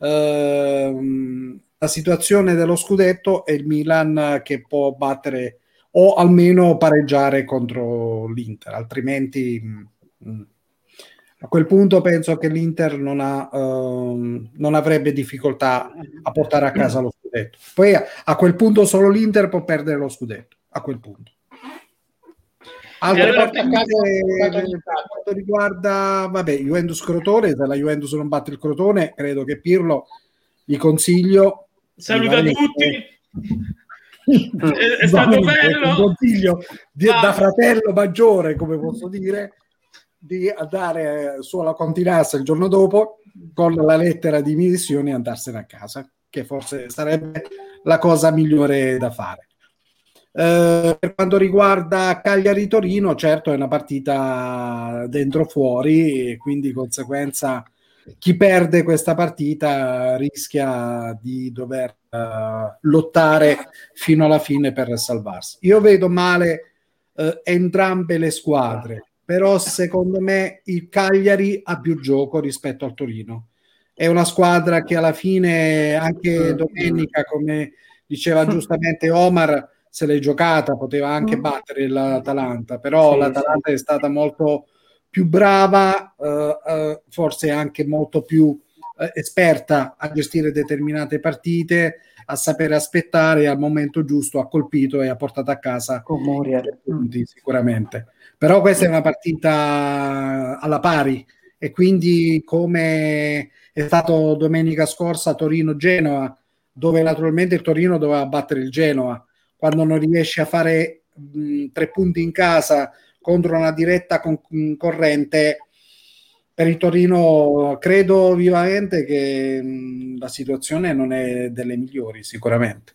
Speaker 3: ehm, la situazione dello scudetto è il Milan che può battere o almeno pareggiare contro l'Inter, altrimenti mh, mm, a quel punto penso che l'Inter non, ha, ehm, non, avrebbe difficoltà a portare a casa lo scudetto. Poi a, a quel punto solo l'Inter può perdere lo scudetto, a quel punto. Altre allora, partite per quanto riguarda vabbè, Juventus Crotone, se la Juventus non batte il Crotone, credo che Pirlo gli consiglio
Speaker 1: Saluta tutti. è, è stato bello.
Speaker 3: consiglio di, da fratello maggiore, come posso dire, di andare su alla Continassa il giorno dopo con la lettera di missione e andarsene a casa, che forse sarebbe la cosa migliore da fare. Eh, per quanto riguarda Cagliari-Torino, certo è una partita dentro-fuori quindi di conseguenza chi perde questa partita rischia di dover uh, lottare fino alla fine per salvarsi. Io vedo male uh, entrambe le squadre, però secondo me il Cagliari ha più gioco rispetto al Torino. È una squadra che alla fine, anche domenica, come diceva giustamente Omar, se l'è giocata, poteva anche mm. battere l'Atalanta, però sì, l'Atalanta sì. è stata molto più brava, eh, eh, forse anche molto più eh, esperta a gestire determinate partite, a sapere aspettare al momento giusto ha colpito e ha portato a casa punti sicuramente. Però questa è una partita alla pari. E quindi come è stato domenica scorsa Torino-Genoa, dove naturalmente il Torino doveva battere il Genoa, quando non riesci a fare mh, tre punti in casa contro una diretta concorrente per il Torino credo vivamente che mh, la situazione non è delle migliori sicuramente.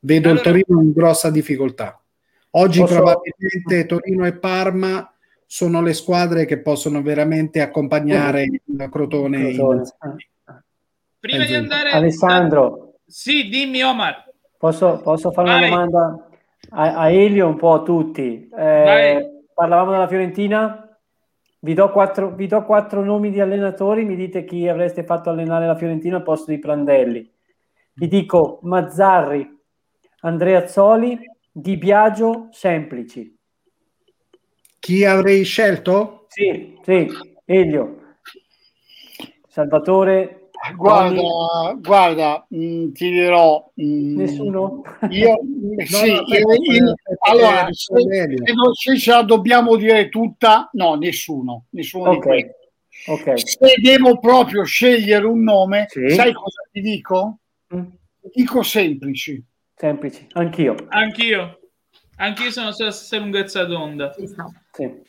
Speaker 3: Vedo allora, il Torino in grossa difficoltà oggi posso... probabilmente Torino e Parma sono le squadre che possono veramente accompagnare il Crotone. Crotone.
Speaker 1: Prima di andare
Speaker 5: Alessandro,
Speaker 1: sì, dimmi Omar.
Speaker 5: Posso, posso fare Vai. una domanda a, a, Elio, un po' a tutti? Eh, parlavamo della Fiorentina. Vi do, quattro, vi do quattro nomi di allenatori, mi dite chi avreste fatto allenare la Fiorentina al posto di Prandelli. Vi dico Mazzarri, Andrea Zoli, Di Biagio, Semplici.
Speaker 3: Chi avrei scelto?
Speaker 5: Sì, sì, Elio. Salvatore,
Speaker 6: Guarda, guarda mh, mm, ti dirò.
Speaker 5: Mh, mm, Nessuno?
Speaker 6: Io, no, sì, no, io, io, allora, se, se, ce la dobbiamo dire tutta, no, nessuno. nessuno
Speaker 5: okay. okay.
Speaker 6: Se devo proprio scegliere un nome, sì. sai cosa ti dico? Mm. Dico semplici.
Speaker 5: Semplici, anch'io.
Speaker 1: Anch'io. Anch'io sono sulla stessa lunghezza d'onda.
Speaker 5: Sì.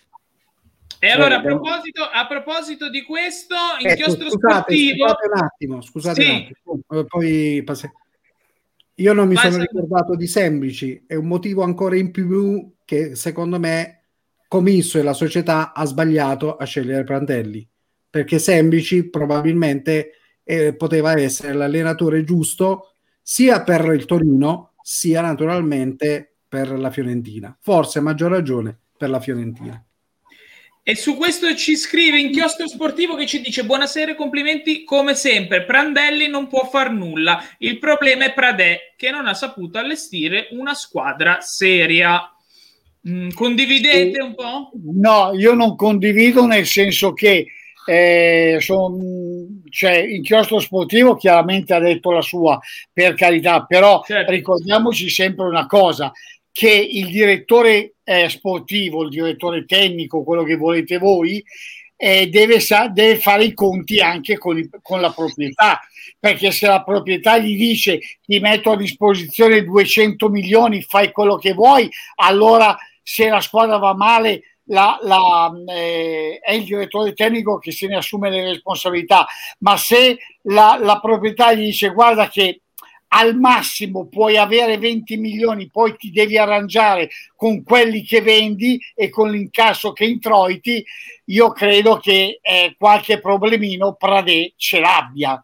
Speaker 1: E allora a proposito, a proposito di questo, inchiostro ecco, scusate, sportivo...
Speaker 3: Scusate un attimo, scusate sì. un attimo. Eh, poi passi... Io non mi Vai, sono ricordato di Semplici, è un motivo ancora in più che secondo me Comisso e la società ha sbagliato a scegliere Prandelli, perché Semplici probabilmente eh, poteva essere l'allenatore giusto sia per il Torino sia naturalmente per la Fiorentina, forse a maggior ragione per la Fiorentina.
Speaker 1: E su questo ci scrive Inchiostro Sportivo che ci dice buonasera e complimenti come sempre. Prandelli non può far nulla. Il problema è Pradè che non ha saputo allestire una squadra seria. Mm, condividete un po'?
Speaker 6: No, io non condivido nel senso che eh, son, cioè, Inchiostro Sportivo chiaramente ha detto la sua, per carità, però certo. ricordiamoci sempre una cosa, che il direttore eh, sportivo, il direttore tecnico, quello che volete voi, eh, deve, sa- deve, fare i conti anche con, il, con, la proprietà, perché se la proprietà gli dice ti metto a disposizione 200 milioni, fai quello che vuoi, allora se la squadra va male la, la, eh, è il direttore tecnico che se ne assume le responsabilità, ma se la, la proprietà gli dice guarda che al massimo puoi avere 20 milioni, poi ti devi arrangiare con quelli che vendi e con l'incasso che introiti, io credo che eh, qualche problemino Pradè ce l'abbia.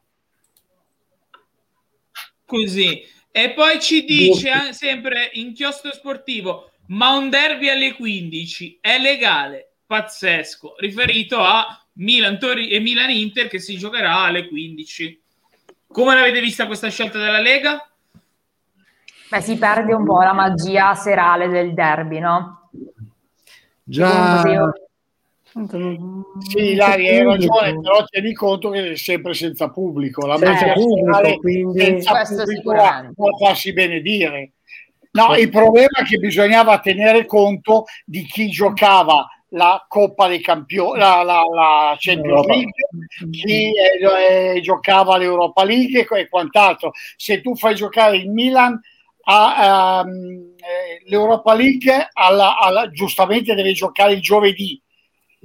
Speaker 1: Così. E poi ci dice eh, sempre inchiostro sportivo, ma un derby alle 15 è legale? Pazzesco, riferito a Milan Tori e Milan Inter che si giocherà alle 15. Come l'avete vista questa scelta della Lega?
Speaker 2: Beh, si perde un po' la magia serale del derby, no?
Speaker 3: Già.
Speaker 6: Sì, Ilaria, hai ragione, però tieni conto che è sempre senza pubblico. La
Speaker 5: magia pubblico, quindi
Speaker 6: senza pubblico può farsi benedire. No, il problema è che bisognava tenere conto di chi giocava la Coppa dei Campioni, la, la, la Champions League, chi eh, giocava l'Europa League e, e, quant'altro. Se tu fai giocare il Milan a, um, l'Europa League, alla, alla, giustamente deve giocare il giovedì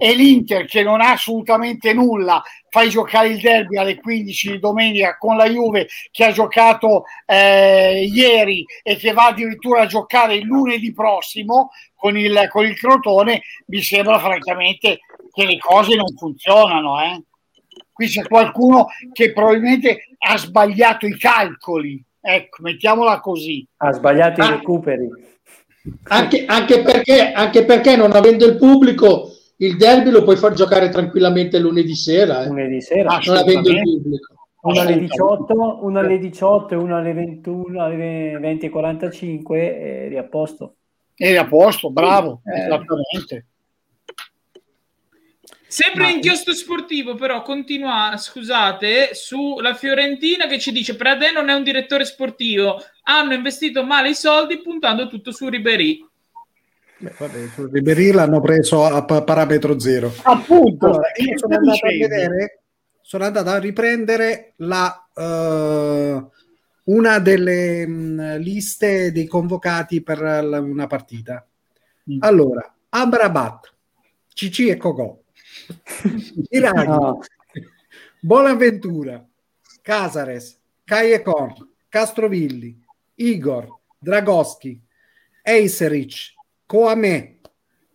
Speaker 6: e l'Inter che non ha assolutamente nulla fai giocare il derby alle 15 di domenica con la Juve che ha giocato eh, ieri e che va addirittura a giocare il lunedì prossimo con il, con il Crotone mi sembra francamente che le cose non funzionano eh? qui c'è qualcuno che probabilmente ha sbagliato i calcoli ecco mettiamola così.
Speaker 5: Ha sbagliato ah, i recuperi.
Speaker 4: Anche, anche, perché, anche perché non avendo il pubblico il derby lo puoi far giocare tranquillamente lunedì sera. Eh.
Speaker 5: Lunedì sera.
Speaker 4: Non avendo il pubblico.
Speaker 5: Una alle 18, una alle 18 e una alle 21, alle 20 e 45 eri a posto.
Speaker 6: Eri a posto, bravo, eh. esattamente.
Speaker 1: Sempre Ma... inchiostro sportivo, però continua, scusate, sulla Fiorentina che ci dice Pradè non è un direttore sportivo, hanno investito male i soldi puntando tutto su Ribery.
Speaker 3: Beh, vabbè, Ribery l'hanno preso a parametro zero.
Speaker 6: Appunto,
Speaker 3: allora, io sono andato a vedere, sono andato a riprendere la, uh, una delle mh, liste dei convocati per la, una partita. Mm. Allora, Amrabat, Cici e Cocò, Iraghi, no. Bonaventura, Casares, Kajekon, Castrovilli, Igor, Dragoschi, Eiserich, Coame,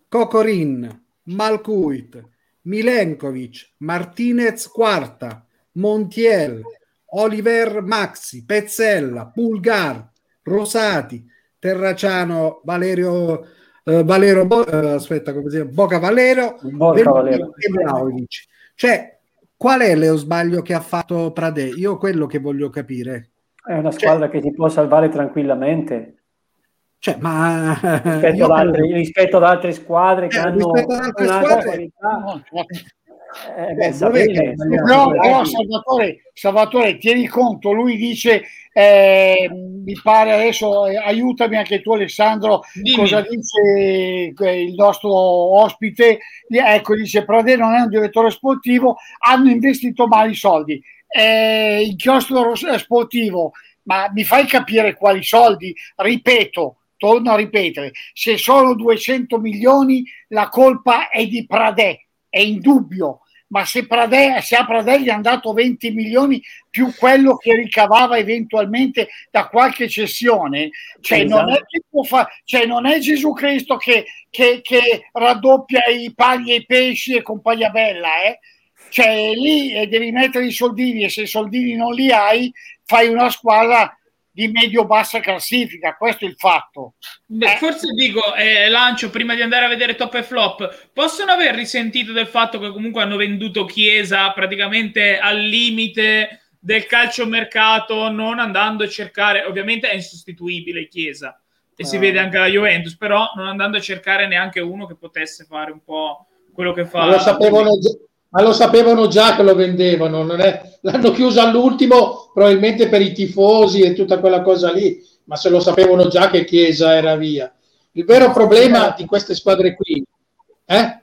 Speaker 3: Cocorin, Malkuit, Milenkovic, Martinez quarta, Montiel, Oliver Maxi, Pezzella, Pulgar, Rosati, Terraciano, Valerio, eh, Valero, Bo, eh, aspetta, come si chiama? Boca Valero,
Speaker 5: Boca Valero.
Speaker 3: e. Cioè, qual è lo sbaglio che ha fatto Prade? Io quello che voglio capire.
Speaker 5: È una squadra che si può salvare tranquillamente
Speaker 3: Cioè, ma
Speaker 5: rispetto,
Speaker 3: io
Speaker 5: ad, altre,
Speaker 3: credo-
Speaker 5: rispetto ad altre squadre che
Speaker 3: Eh,
Speaker 5: hanno
Speaker 3: rispetto ad altre
Speaker 5: un'altra
Speaker 3: squadre-
Speaker 5: qualità. Eh,
Speaker 3: Eh, che è sbagliato?
Speaker 6: Però, però Salvatore, Salvatore, tieni conto, lui dice, eh, mi pare adesso, eh, aiutami anche tu Alessandro,
Speaker 1: Dimmi.
Speaker 6: cosa dice eh, il nostro ospite, ecco dice Pradè non è un direttore sportivo, hanno investito male i soldi. Eh, inchiostro sportivo, ma mi fai capire quali soldi? Ripeto, torno a ripetere, se sono 200 milioni la colpa è di Pradè, è indubbio, ma se, Pradè, se a Pradè gli hanno dato 20 milioni più quello che ricavava eventualmente da qualche cessione, cioè,
Speaker 5: Esatto.
Speaker 6: non, è può fa- cioè non è Gesù Cristo che, che- che raddoppia i pagli e i pesci e compagnia bella, eh? cioè lì eh, devi mettere i soldini e se i soldini non li hai fai una squadra di medio-bassa classifica, questo è il fatto.
Speaker 1: Beh,
Speaker 6: Eh.
Speaker 1: forse dico, eh, lancio prima di andare a vedere top e flop, possono aver risentito del fatto che comunque hanno venduto Chiesa praticamente al limite del calciomercato, non andando a cercare, ovviamente è insostituibile Chiesa e si
Speaker 5: Ah.
Speaker 1: vede anche la Juventus, però non andando a cercare neanche uno che potesse fare un po' quello che fa.
Speaker 4: Lo sapevano già, ma lo sapevano già che lo vendevano, non è- l'hanno chiuso all'ultimo probabilmente per i tifosi e tutta quella cosa lì, ma se lo sapevano già che Chiesa era via. Il vero problema di queste squadre qui, eh?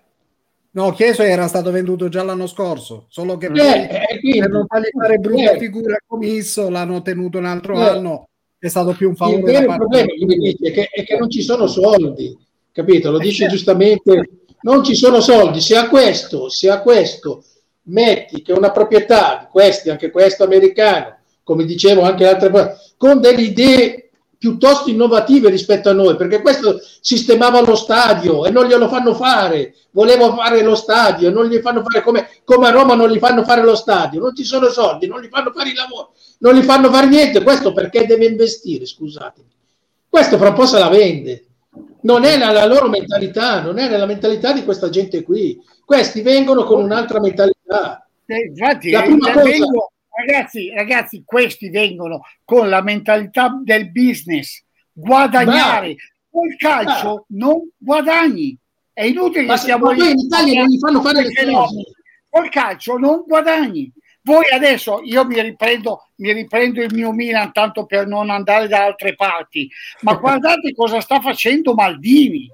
Speaker 3: No, Chieso era stato venduto già l'anno scorso, solo che
Speaker 4: Eh,
Speaker 3: poi,
Speaker 4: eh, quindi-
Speaker 3: per non fargli fare brutta
Speaker 4: eh,
Speaker 3: figura commisso l'hanno tenuto un altro
Speaker 4: Eh.
Speaker 3: anno, è stato più un
Speaker 4: Il
Speaker 3: favore da
Speaker 4: vero problema
Speaker 3: di-
Speaker 4: è che, è che non ci sono soldi, capito? Lo
Speaker 3: Eh,
Speaker 4: dice
Speaker 3: certo.
Speaker 4: giustamente, non ci sono soldi. Se a questo, se a questo metti che una proprietà di questi, anche questo americano, come dicevo anche altre volte, con delle idee piuttosto innovative rispetto a noi, perché questo sistemava lo stadio e non glielo fanno fare, volevo fare lo stadio, non gli fanno fare come, come a Roma non gli fanno fare lo stadio, non ci sono soldi, non gli fanno fare il lavoro, non gli fanno fare niente, questo perché deve investire, scusatemi. Questo fra un po' se la vende. Non è la, la loro mentalità, non è la mentalità di questa gente qui. Questi vengono con un'altra mentalità.
Speaker 6: Eh, Infatti,
Speaker 4: La
Speaker 6: eh,
Speaker 4: prima cosa-
Speaker 6: vengo- ragazzi, ragazzi, questi vengono con la mentalità del business, guadagnare. Col calcio non guadagni. È inutile
Speaker 4: Ma,
Speaker 6: che
Speaker 4: ma poi in Italia non gli fanno fare le cose.
Speaker 6: Col calcio non guadagni. Voi adesso, io mi riprendo, mi riprendo il mio Milan tanto per non andare da altre parti, ma guardate cosa sta facendo Maldini.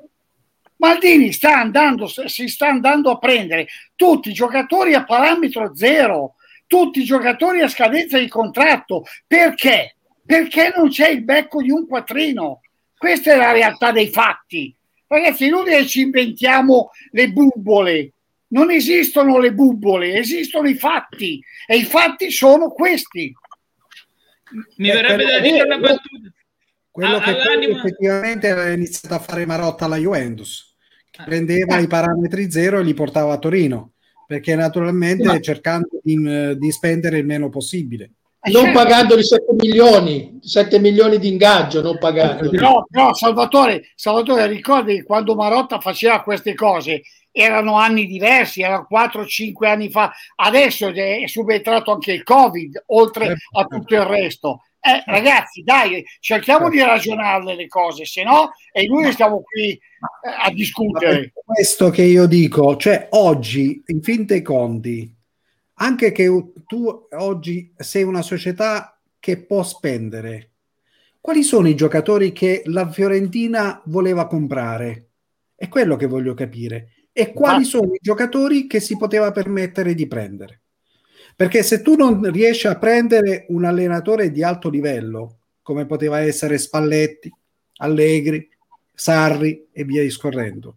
Speaker 6: Maldini sta andando, si sta andando a prendere tutti i giocatori a parametro zero, tutti i giocatori a scadenza di contratto. Perché? Perché non c'è il becco di un quattrino. Questa è la realtà dei fatti. Ragazzi, è inutile ci inventiamo le bubbole. Non esistono le bubbole, esistono i fatti e i fatti sono questi.
Speaker 1: Mi
Speaker 3: Eh,
Speaker 1: verrebbe da dire
Speaker 4: eh,
Speaker 1: una
Speaker 4: eh,
Speaker 1: battuta.
Speaker 3: Quello
Speaker 1: Ah,
Speaker 3: che poi
Speaker 1: all'anima-
Speaker 3: effettivamente aveva iniziato a fare marotta alla Juventus, che
Speaker 1: Ah.
Speaker 3: prendeva i parametri zero e li portava a Torino, perché naturalmente
Speaker 4: Ma-
Speaker 3: cercando di, di spendere il meno possibile.
Speaker 4: Non
Speaker 6: Certo.
Speaker 4: pagandoli 7 milioni, 7 milioni di ingaggio, non pagandoli.
Speaker 6: No, no, Salvatore, Salvatore, ricordi quando Marotta faceva queste cose erano anni diversi, erano 4-5 anni fa. Adesso è subentrato anche il Covid, oltre a tutto il resto. Eh, ragazzi, dai, cerchiamo di ragionarle le cose, se no è inutile stiamo qui eh, a discutere.
Speaker 3: questo che io dico, cioè oggi, in fin dei conti, anche che tu oggi sei una società che può spendere, quali sono i giocatori che la Fiorentina voleva comprare? È quello che voglio capire. E quali
Speaker 6: Infatti.
Speaker 3: sono i giocatori che si poteva permettere di prendere? Perché se tu non riesci a prendere un allenatore di alto livello, come poteva essere Spalletti, Allegri, Sarri e via discorrendo,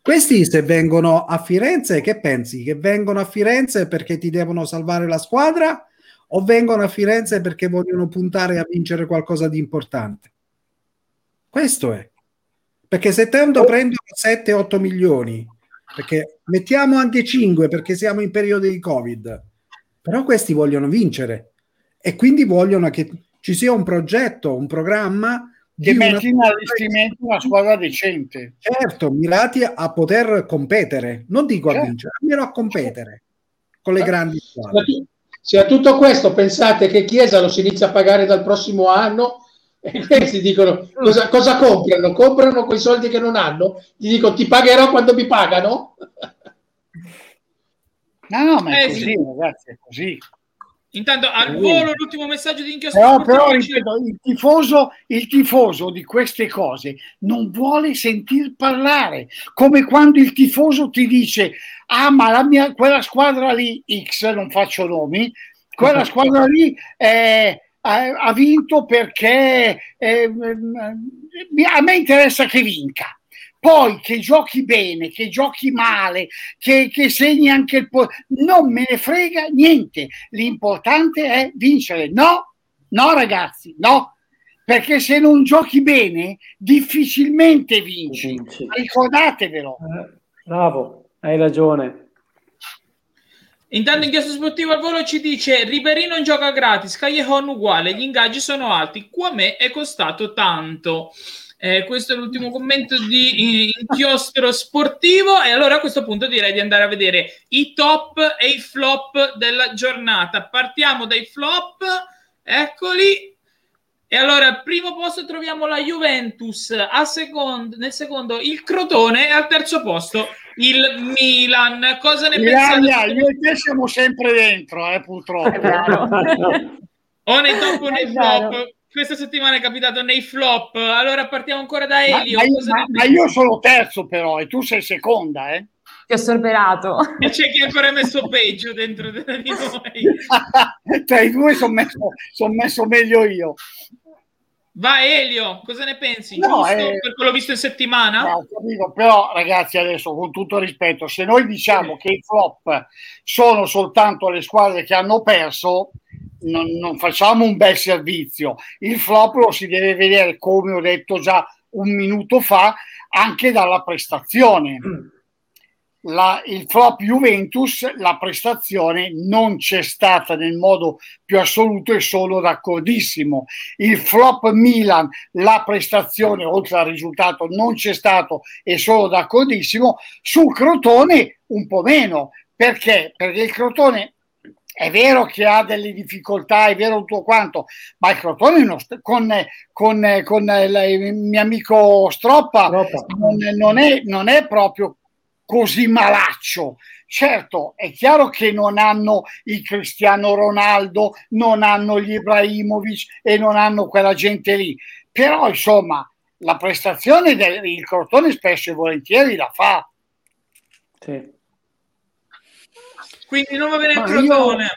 Speaker 3: questi se vengono a Firenze, che pensi? Che vengono a Firenze perché ti devono salvare la squadra o vengono a Firenze perché vogliono puntare a vincere qualcosa di importante? Questo è. Perché se tanto prendono 7-8 milioni perché mettiamo anche 5 perché siamo in periodo di Covid, però questi vogliono vincere e quindi vogliono che ci sia un progetto, un programma
Speaker 6: che metti in allestimento una squadra decente.
Speaker 3: Certo, mirati a poter competere, non dico certo. a vincere, almeno a competere con le grandi squadre.
Speaker 4: Se a tutto questo pensate che Chiesa lo si inizia a pagare dal prossimo anno, e questi dicono cosa, cosa comprano? Comprano quei soldi che non hanno? Ti dico ti pagherò quando mi pagano?
Speaker 6: No, no, ma è eh, così, sì. ragazzi, è così.
Speaker 1: Intanto al volo l'ultimo messaggio di inchiostro.
Speaker 6: Però, però ripeto, il tifoso, il tifoso di queste cose non vuole sentir parlare, come quando il tifoso ti dice ah ma la mia, quella squadra lì, X, non faccio nomi, quella squadra lì eh, ha, vinto perché eh, a me interessa che vinca. Poi che giochi bene, che giochi male, che, che segni anche il po- non me ne frega niente. L'importante è vincere. No, no, ragazzi, no. Perché se non giochi bene, difficilmente vinci. vinci. Ricordatevelo.
Speaker 5: Eh, bravo, hai ragione.
Speaker 1: Intanto in sportivo al volo ci dice Riberino gioca gratis, Callejon uguale, gli ingaggi sono alti, qua me è costato tanto. Eh, questo è l'ultimo commento di inchiostro sportivo e allora a questo punto direi di andare a vedere i top e i flop della giornata. Partiamo dai flop, eccoli. E allora al primo posto troviamo la Juventus, secondo, nel secondo il Crotone e al terzo posto il Milan. Cosa ne
Speaker 6: Milania, pensate? Io e te siamo sempre dentro, eh, purtroppo.
Speaker 1: o nei top o nei flop questa settimana è capitato nei flop. Allora partiamo ancora da Elio.
Speaker 6: Ma, ma, io, ma, ma io, sono terzo però e tu sei seconda, eh?
Speaker 2: Ti ho sorberato.
Speaker 1: E c'è chi ancora messo peggio dentro di noi.
Speaker 6: Tra i due sono messo, son messo meglio io.
Speaker 1: Va Elio, cosa ne pensi? No, Giusto eh, per quello visto in settimana?
Speaker 6: No, capito, però ragazzi adesso con tutto rispetto, se noi diciamo sì. che i flop sono soltanto le squadre che hanno perso, non, non, facciamo un bel servizio. Il flop lo si deve vedere, come ho detto già un minuto fa, anche dalla prestazione. La, il flop Juventus, la prestazione non c'è stata nel modo più assoluto e sono d'accordissimo. Il flop Milan, la prestazione oltre al risultato non c'è stato e sono d'accordissimo. Sul Crotone un po' meno. Perché? Perché il Crotone è vero che ha delle difficoltà, è vero tutto quanto, ma il Crotone non, con, con, con il mio amico Stroppa, Stroppa. Non, non, è, non è proprio così malaccio. Certo, è chiaro che non hanno il Cristiano Ronaldo, non hanno gli Ibrahimovic e non hanno quella gente lì, però insomma la prestazione del Crotone spesso e volentieri la fa.
Speaker 5: Sì.
Speaker 1: Quindi non va bene il Crotone.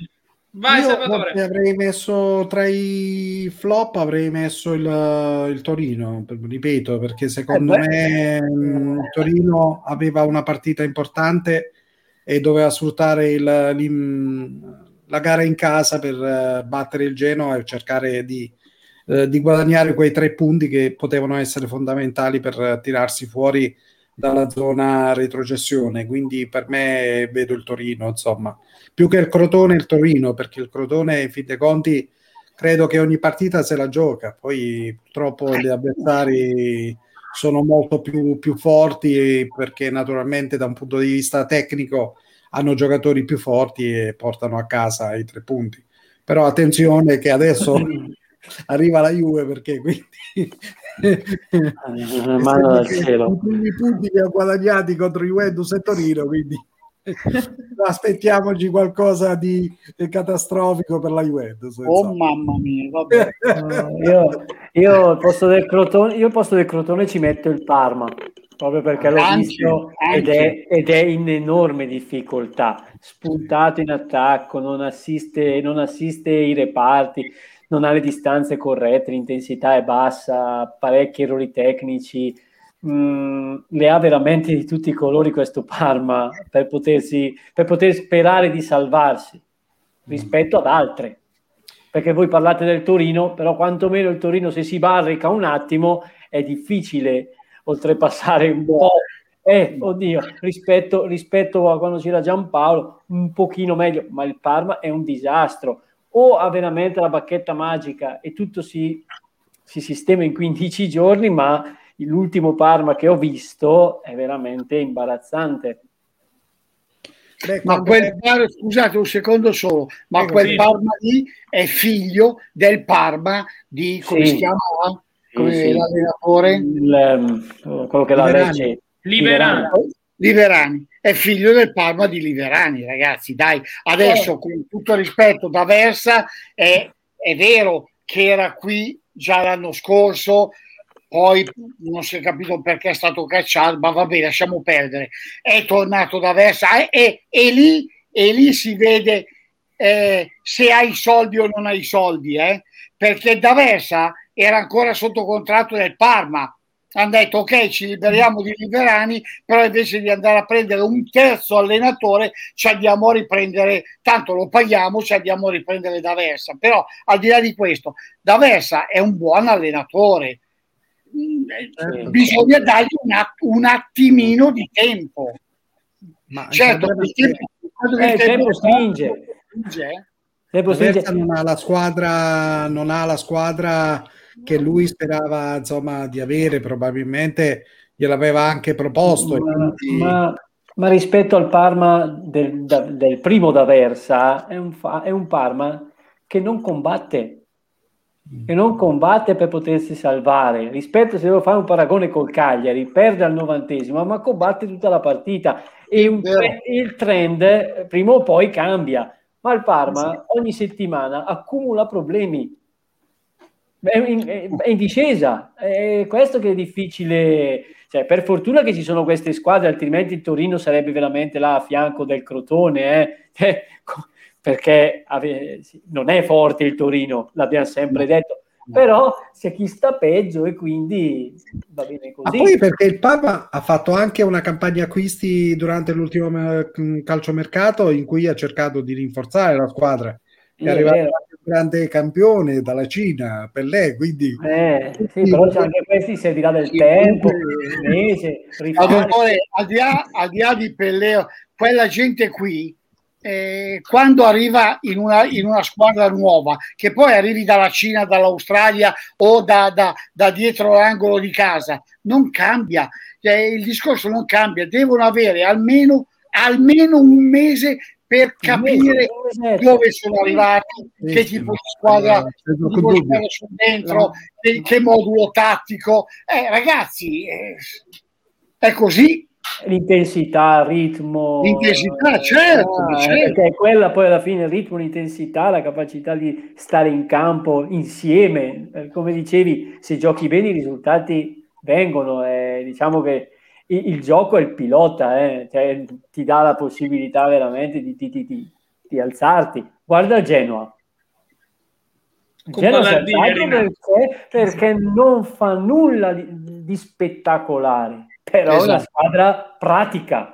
Speaker 1: Vai,
Speaker 3: Salvatore. Avrei messo tra i flop, avrei messo il, il Torino, ripeto, perché secondo eh me mm, il Torino aveva una partita importante e doveva sfruttare il, la gara in casa per uh, battere il Genoa e cercare di, uh, di, guadagnare quei tre punti che potevano essere fondamentali per uh, tirarsi fuori dalla zona retrocessione, quindi per me vedo il Torino, insomma, più che il Crotone il Torino, perché il Crotone in fin dei conti credo che ogni partita se la gioca, poi purtroppo gli avversari sono molto più, più forti perché naturalmente da un punto di vista tecnico hanno giocatori più forti e portano a casa i tre punti. Però attenzione che adesso arriva la Juve perché quindi
Speaker 5: mano dal cielo.
Speaker 3: i primi punti che ha guadagnati contro Juventus e Torino quindi aspettiamoci qualcosa di catastrofico per la Juventus
Speaker 6: oh mamma mia
Speaker 5: uh, io, io, al posto del Crotone io al posto del Crotone ci metto il Parma proprio perché l'ho anche, visto ed è, ed è, in enorme difficoltà. Spuntato in attacco non assiste, non assiste i reparti non ha le distanze corrette, l'intensità è bassa, parecchi errori tecnici, mh, mm, le ha veramente di tutti i colori questo Parma per, potersi, per poter sperare di salvarsi rispetto ad altre. Perché voi parlate del Torino, però quantomeno il Torino se si barrica un attimo è difficile oltrepassare un po' Eh, oddio, rispetto, rispetto a quando c'era Giampaolo, un pochino meglio, ma il Parma è un disastro. O ha veramente la bacchetta magica e tutto si, si sistema in 15 giorni, ma l'ultimo Parma che ho visto è veramente imbarazzante.
Speaker 6: Beh, ma quel Parma, scusate un secondo solo, ma quel sì. Parma lì è figlio del Parma di come sì. si chiama? Come sì, l'allenatore?
Speaker 5: Il, um, quello che l'ha Lecce.
Speaker 1: Liverani.
Speaker 6: Liverani. È figlio del Parma di Liverani, ragazzi. Dai, adesso eh. con tutto rispetto da Versa, è, è vero che era qui già l'anno scorso, poi non si è capito perché è stato cacciato, ma vabbè, lasciamo perdere. È tornato da Versa e, e, e, lì, e lì, si vede eh, se hai soldi o non hai soldi, eh? perché da Versa era ancora sotto contratto del Parma. Hanno detto ok, ci liberiamo di Liberani, però invece di andare a prendere un terzo allenatore, ci andiamo a riprendere, tanto lo paghiamo, ci andiamo a riprendere da Versa. Però al di là di questo, da Versa è un buon allenatore certo. bisogna dargli un, att- un, attimino di tempo.
Speaker 5: Ma certo, il tempo, eh, il tempo stringe.
Speaker 3: Tempo stringe. Non ha la squadra, non ha la squadra che lui sperava insomma di avere, probabilmente gliel'aveva anche proposto.
Speaker 5: Ma, quindi... ma, ma rispetto al Parma del, da, del primo d'Aversa, è un, è un Parma che non combatte e non combatte per potersi salvare. Rispetto se devo fare un paragone col Cagliari, perde al novantesimo, ma combatte tutta la partita e un, il trend prima o poi cambia. Ma il Parma ogni settimana accumula problemi. È in, è in discesa, è questo che è difficile. Cioè, per fortuna che ci sono queste squadre, altrimenti il Torino sarebbe veramente là a fianco del Crotone. Eh? perché ave- non è forte il Torino, l'abbiamo sempre detto, però c'è chi sta peggio e quindi va bene così.
Speaker 3: Ma poi perché il Papa ha fatto anche una campagna acquisti durante l'ultimo mm, calciomercato in cui ha cercato di rinforzare la squadra. È sì, arrivato un grande campione dalla Cina, per lei, quindi...
Speaker 5: Eh, sì, però c'è anche questi se dirà del sì, tempo, mese,
Speaker 6: rifare... al, di là, al di là di Pelleo, quella gente qui eh, quando arriva in una, in una, squadra nuova, che poi arrivi dalla Cina, dall'Australia o da, da, da dietro l'angolo di casa, non cambia. Cioè, il discorso non cambia, devono avere almeno, almeno un mese per capire dove sono arrivati, che tipo di squadra su dentro, che, che, modulo tattico. Eh, ragazzi, eh, è così
Speaker 5: l'intensità, il ritmo.
Speaker 6: L'intensità, certo,
Speaker 5: ah, certo. Perché quella poi alla fine il ritmo, l'intensità, la capacità di stare in campo insieme. Eh, come dicevi, se giochi bene i risultati vengono. Eh, diciamo che il, il, gioco è il pilota, eh, cioè, ti dà la possibilità veramente di, di, di, di alzarti. Guarda Genoa. Genoa perché, perché non fa nulla di spettacolare però esatto. è una squadra pratica.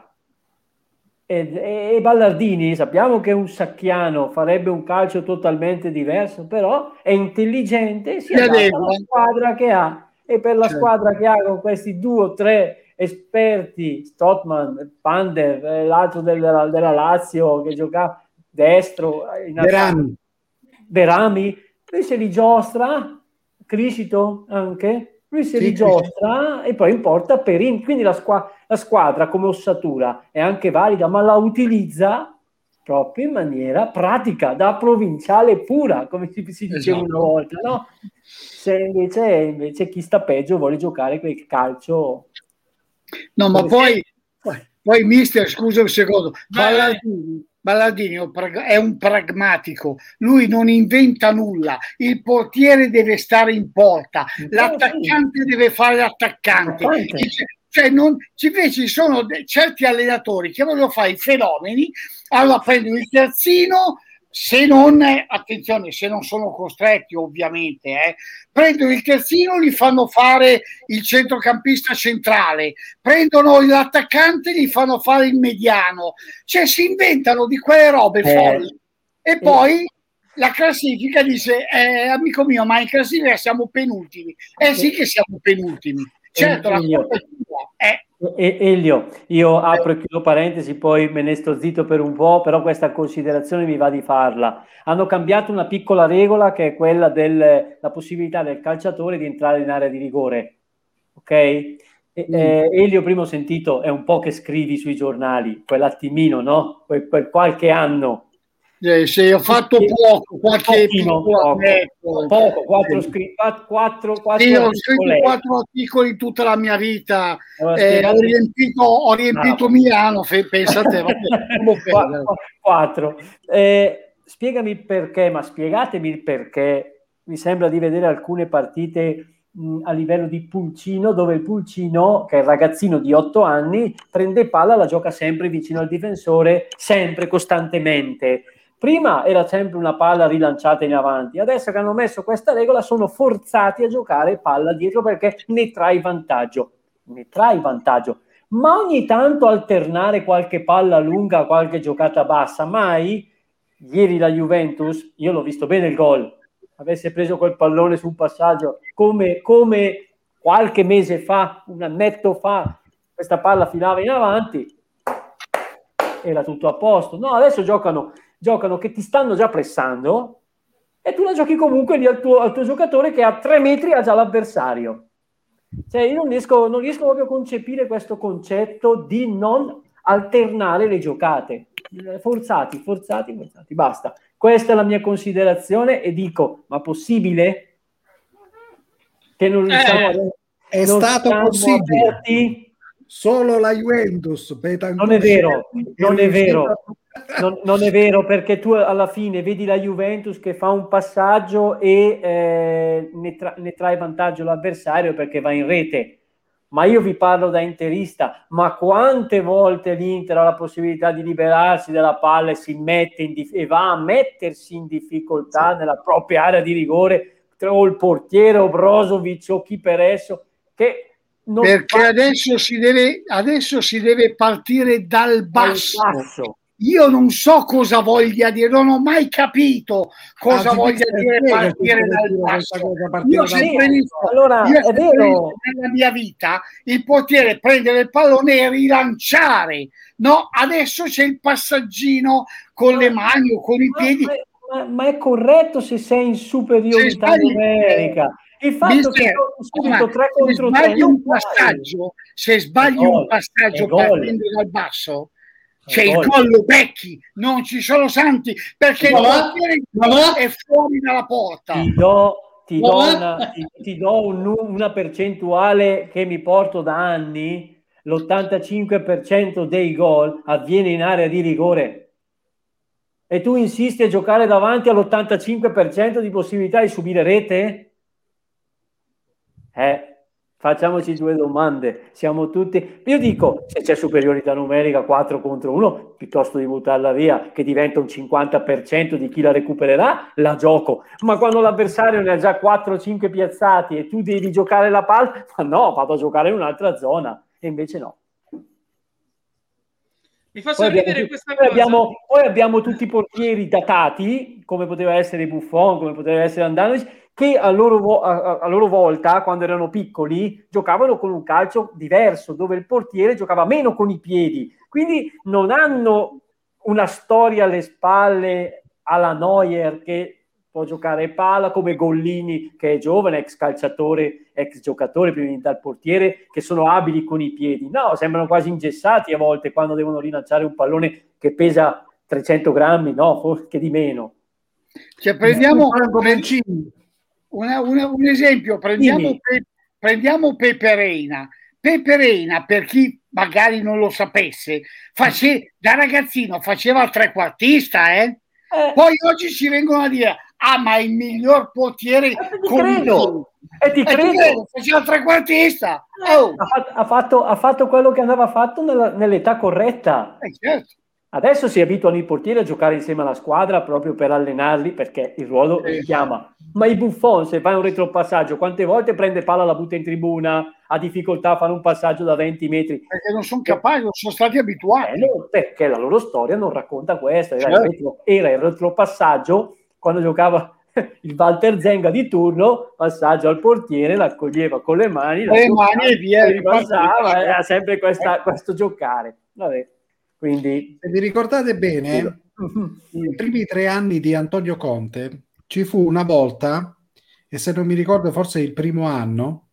Speaker 5: E, e, Ballardini sappiamo che un sacchiano, farebbe un calcio totalmente diverso, però è intelligente, si adatta alla squadra che ha e per la certo. squadra che ha con questi due o tre esperti, Stotman, Pander, eh, l'altro della, della Lazio che gioca destro,
Speaker 3: in Verami.
Speaker 5: Verami, lui se li giostra, Criscito anche, lui si sì, rigiostra sì. e poi importa per in... quindi la, squa... la, squadra come ossatura è anche valida ma la utilizza proprio in maniera pratica da provinciale pura come si, si diceva esatto. una volta no? se invece, invece chi sta peggio vuole giocare quel calcio
Speaker 6: no ma poi, poi, poi mister scusa un secondo. Ballardini Ballardini è un pragmatico, lui non inventa nulla, il portiere deve stare in porta, l'attaccante deve fare l'attaccante. Cioè non, invece ci sono certi allenatori che vogliono fare i fenomeni, allora prendono il terzino, se non, attenzione, se non sono costretti ovviamente, eh, prendono il terzino, gli fanno fare il centrocampista centrale, prendono l'attaccante, gli fanno fare il mediano, cioè si inventano di quelle robe eh. folli. E poi la classifica dice, eh, amico mio, ma in classifica siamo penultimi. Eh sì che siamo penultimi, Certo, la colpa è.
Speaker 5: Eh. E, Elio, io apro e chiudo parentesi, poi me ne sto zitto per un po', però questa considerazione mi va di farla. Hanno cambiato una piccola regola che è quella della possibilità del calciatore di entrare in area di rigore. Ok? E, mm. eh, Elio, prima ho sentito, è un po' che scrivi sui giornali, quell'attimino, no? Quel qualche anno
Speaker 6: eh, se ho fatto poco, qualche
Speaker 5: Pochino, poco, poco, quattro, scri- quattro, quattro
Speaker 6: sì, ho scritto quattro articoli tutta la mia vita, eh, ho riempito, ho riempito no. Milano, pensate,
Speaker 5: vabbè, quattro. Eh, spiegami perché, ma spiegatemi il perché. Mi sembra di vedere alcune partite mh, a livello di pulcino, dove il pulcino, che è il ragazzino di otto anni, prende palla, la gioca sempre vicino al difensore, sempre, costantemente Prima era sempre una palla rilanciata in avanti, adesso che hanno messo questa regola sono forzati a giocare palla dietro perché ne trai vantaggio. Ne trai vantaggio. Ma ogni tanto alternare qualche palla lunga, qualche giocata bassa, mai? Ieri la Juventus, io l'ho visto bene il gol, avesse preso quel pallone sul passaggio come, come qualche mese fa, un annetto fa, questa palla filava in avanti, era tutto a posto. No, adesso giocano giocano che ti stanno già pressando e tu la giochi comunque lì al tuo, al tuo giocatore che a tre metri ha già l'avversario. Cioè, io non riesco, non riesco proprio a concepire questo concetto di non alternare le giocate. Forzati, forzati, forzati, basta. Questa è la mia considerazione e dico, ma possibile? Che non
Speaker 3: eh, a... È non stato possibile. Aperti? Solo la Juventus.
Speaker 5: Non è vero, non è vero. Non, non, è vero perché tu alla fine vedi la Juventus che fa un passaggio e eh, ne, tra, ne trae vantaggio l'avversario perché va in rete. Ma io vi parlo da interista, ma quante volte l'Inter ha la possibilità di liberarsi della palla e, si mette in dif- e va a mettersi in difficoltà sì. nella propria area di rigore o il portiere o Brozovic o chi per esso che
Speaker 6: perché fa... adesso, si deve, adesso si deve partire dal basso. Dal basso io non so cosa voglia dire, non ho mai capito cosa ah, voglia dire partire dal basso. Io ho sempre visto, allora, io è vero. nella mia vita il potere prendere il pallone e rilanciare. No, adesso c'è il passaggino con le mani o con i piedi.
Speaker 5: Ma, ma, ma è corretto se sei in superiorità numerica. Il fatto che subito 3 contro 3
Speaker 6: un passaggio, se sbagli un passaggio partendo dal basso, c'è il collo Becchi, non ci sono santi perché ma va, ma va. è fuori dalla porta.
Speaker 5: Ti do, ti do, una, ti, ti do un, una percentuale che mi porto da anni, l'85% dei gol avviene in area di rigore. E tu insisti a giocare davanti all'85% di possibilità di subire rete? Eh, Facciamoci due domande. Siamo tutti. Io dico: se c'è superiorità numerica 4 contro 1, piuttosto di buttarla via, che diventa un 50% di chi la recupererà, la gioco. Ma quando l'avversario ne ha già 4-5 piazzati e tu devi giocare la palla, ma no, vado a giocare in un'altra zona. E invece no.
Speaker 1: Mi fa sorridere questa
Speaker 5: poi cosa. Abbiamo, poi abbiamo tutti i portieri datati, come poteva essere Buffon, come poteva essere Andanovic che a loro, a, a loro, volta, quando erano piccoli, giocavano con un calcio diverso, dove il portiere giocava meno con i piedi. Quindi non hanno una storia alle spalle alla Neuer che può giocare palla, come Gollini che è giovane, ex calciatore, ex giocatore, prima di diventare portiere, che sono abili con i piedi. No, sembrano quasi ingessati a volte quando devono rilanciare un pallone che pesa 300 grammi, no, forse di meno.
Speaker 6: Cioè, prendiamo, prendiamo, una, una, un esempio, prendiamo, Pe, prendiamo Pepe Reina. Pepe Reina, per chi magari non lo sapesse, face, da ragazzino faceva il trequartista, eh? eh. Poi oggi ci vengono a dire, ah, ma il miglior portiere
Speaker 5: eh, ti credo. E ti credo. credo.
Speaker 6: Faceva il trequartista.
Speaker 5: Eh, oh. Ha, fatto, ha, fatto, ha, fatto, quello che andava fatto nella, nell'età corretta.
Speaker 6: Eh, certo.
Speaker 5: Adesso si abituano i portieri a giocare insieme alla squadra proprio per allenarli perché il ruolo li chiama. Ma i Buffon, se fai un retropassaggio, quante volte prende palla, la butta in tribuna, ha difficoltà a fare un passaggio da 20 metri?
Speaker 6: Perché non sono capaci, non sono stati abituati.
Speaker 5: Eh, no, perché la loro storia non racconta questo. Era, certo. il, retro, era il retropassaggio quando giocava il Walter Zenga di turno, passaggio al portiere, l'accoglieva con le mani,
Speaker 6: le mani e via.
Speaker 5: Ripassava, era sempre questa, questo giocare. Vabbè. Quindi...
Speaker 3: Se vi ricordate bene, nei primi tre anni di Antonio Conte ci fu una volta, e se non mi ricordo forse il primo anno,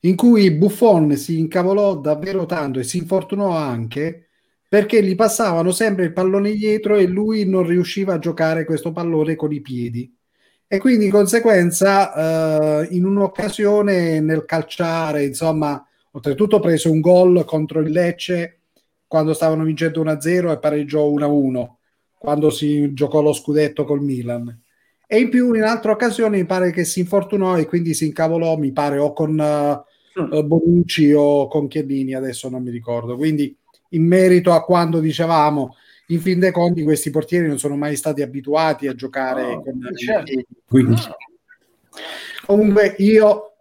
Speaker 3: in cui Buffon si incavolò davvero tanto e si infortunò anche perché gli passavano sempre il pallone dietro e lui non riusciva a giocare questo pallone con i piedi. E quindi di conseguenza eh, in un'occasione nel calciare, insomma, oltretutto preso un gol contro il Lecce quando stavano vincendo 1-0 e pareggiò 1-1 quando si giocò lo scudetto col Milan. E in più in un'altra occasione mi pare che si infortunò e quindi si incavolò, mi pare, o con uh, Bonucci o con Chiellini, adesso non mi ricordo. Quindi in merito a quando dicevamo in fin dei conti questi portieri non sono mai stati abituati a giocare no, con certo. quindi comunque io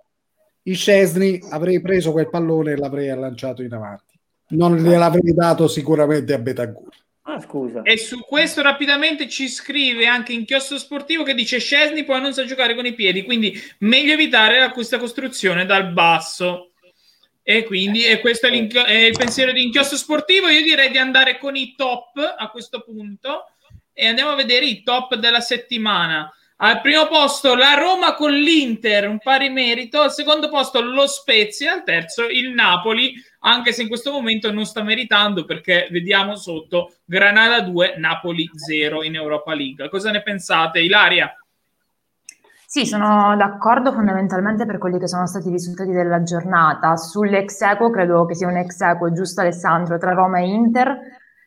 Speaker 3: i Scesni avrei preso quel pallone e l'avrei lanciato in avanti non gliel'avrei dato sicuramente a Betagur
Speaker 1: Ah, scusa. E su questo rapidamente ci scrive anche Inchiostro Sportivo che dice Scesni poi non sa giocare con i piedi, quindi meglio evitare questa costruzione dal basso. E quindi e questo è, è, il pensiero di Inchiostro Sportivo. Io direi di andare con i top a questo punto e andiamo a vedere i top della settimana. Al primo posto la Roma con l'Inter, un pari merito. Al secondo posto lo Spezia. Al terzo il Napoli, anche se in questo momento non sta meritando perché vediamo sotto Granada 2, Napoli 0 in Europa League. Cosa ne pensate, Ilaria?
Speaker 2: Sì, sono d'accordo fondamentalmente per quelli che sono stati i risultati della giornata. Sull'ex equo credo che sia un ex equo, giusto Alessandro, tra Roma e Inter,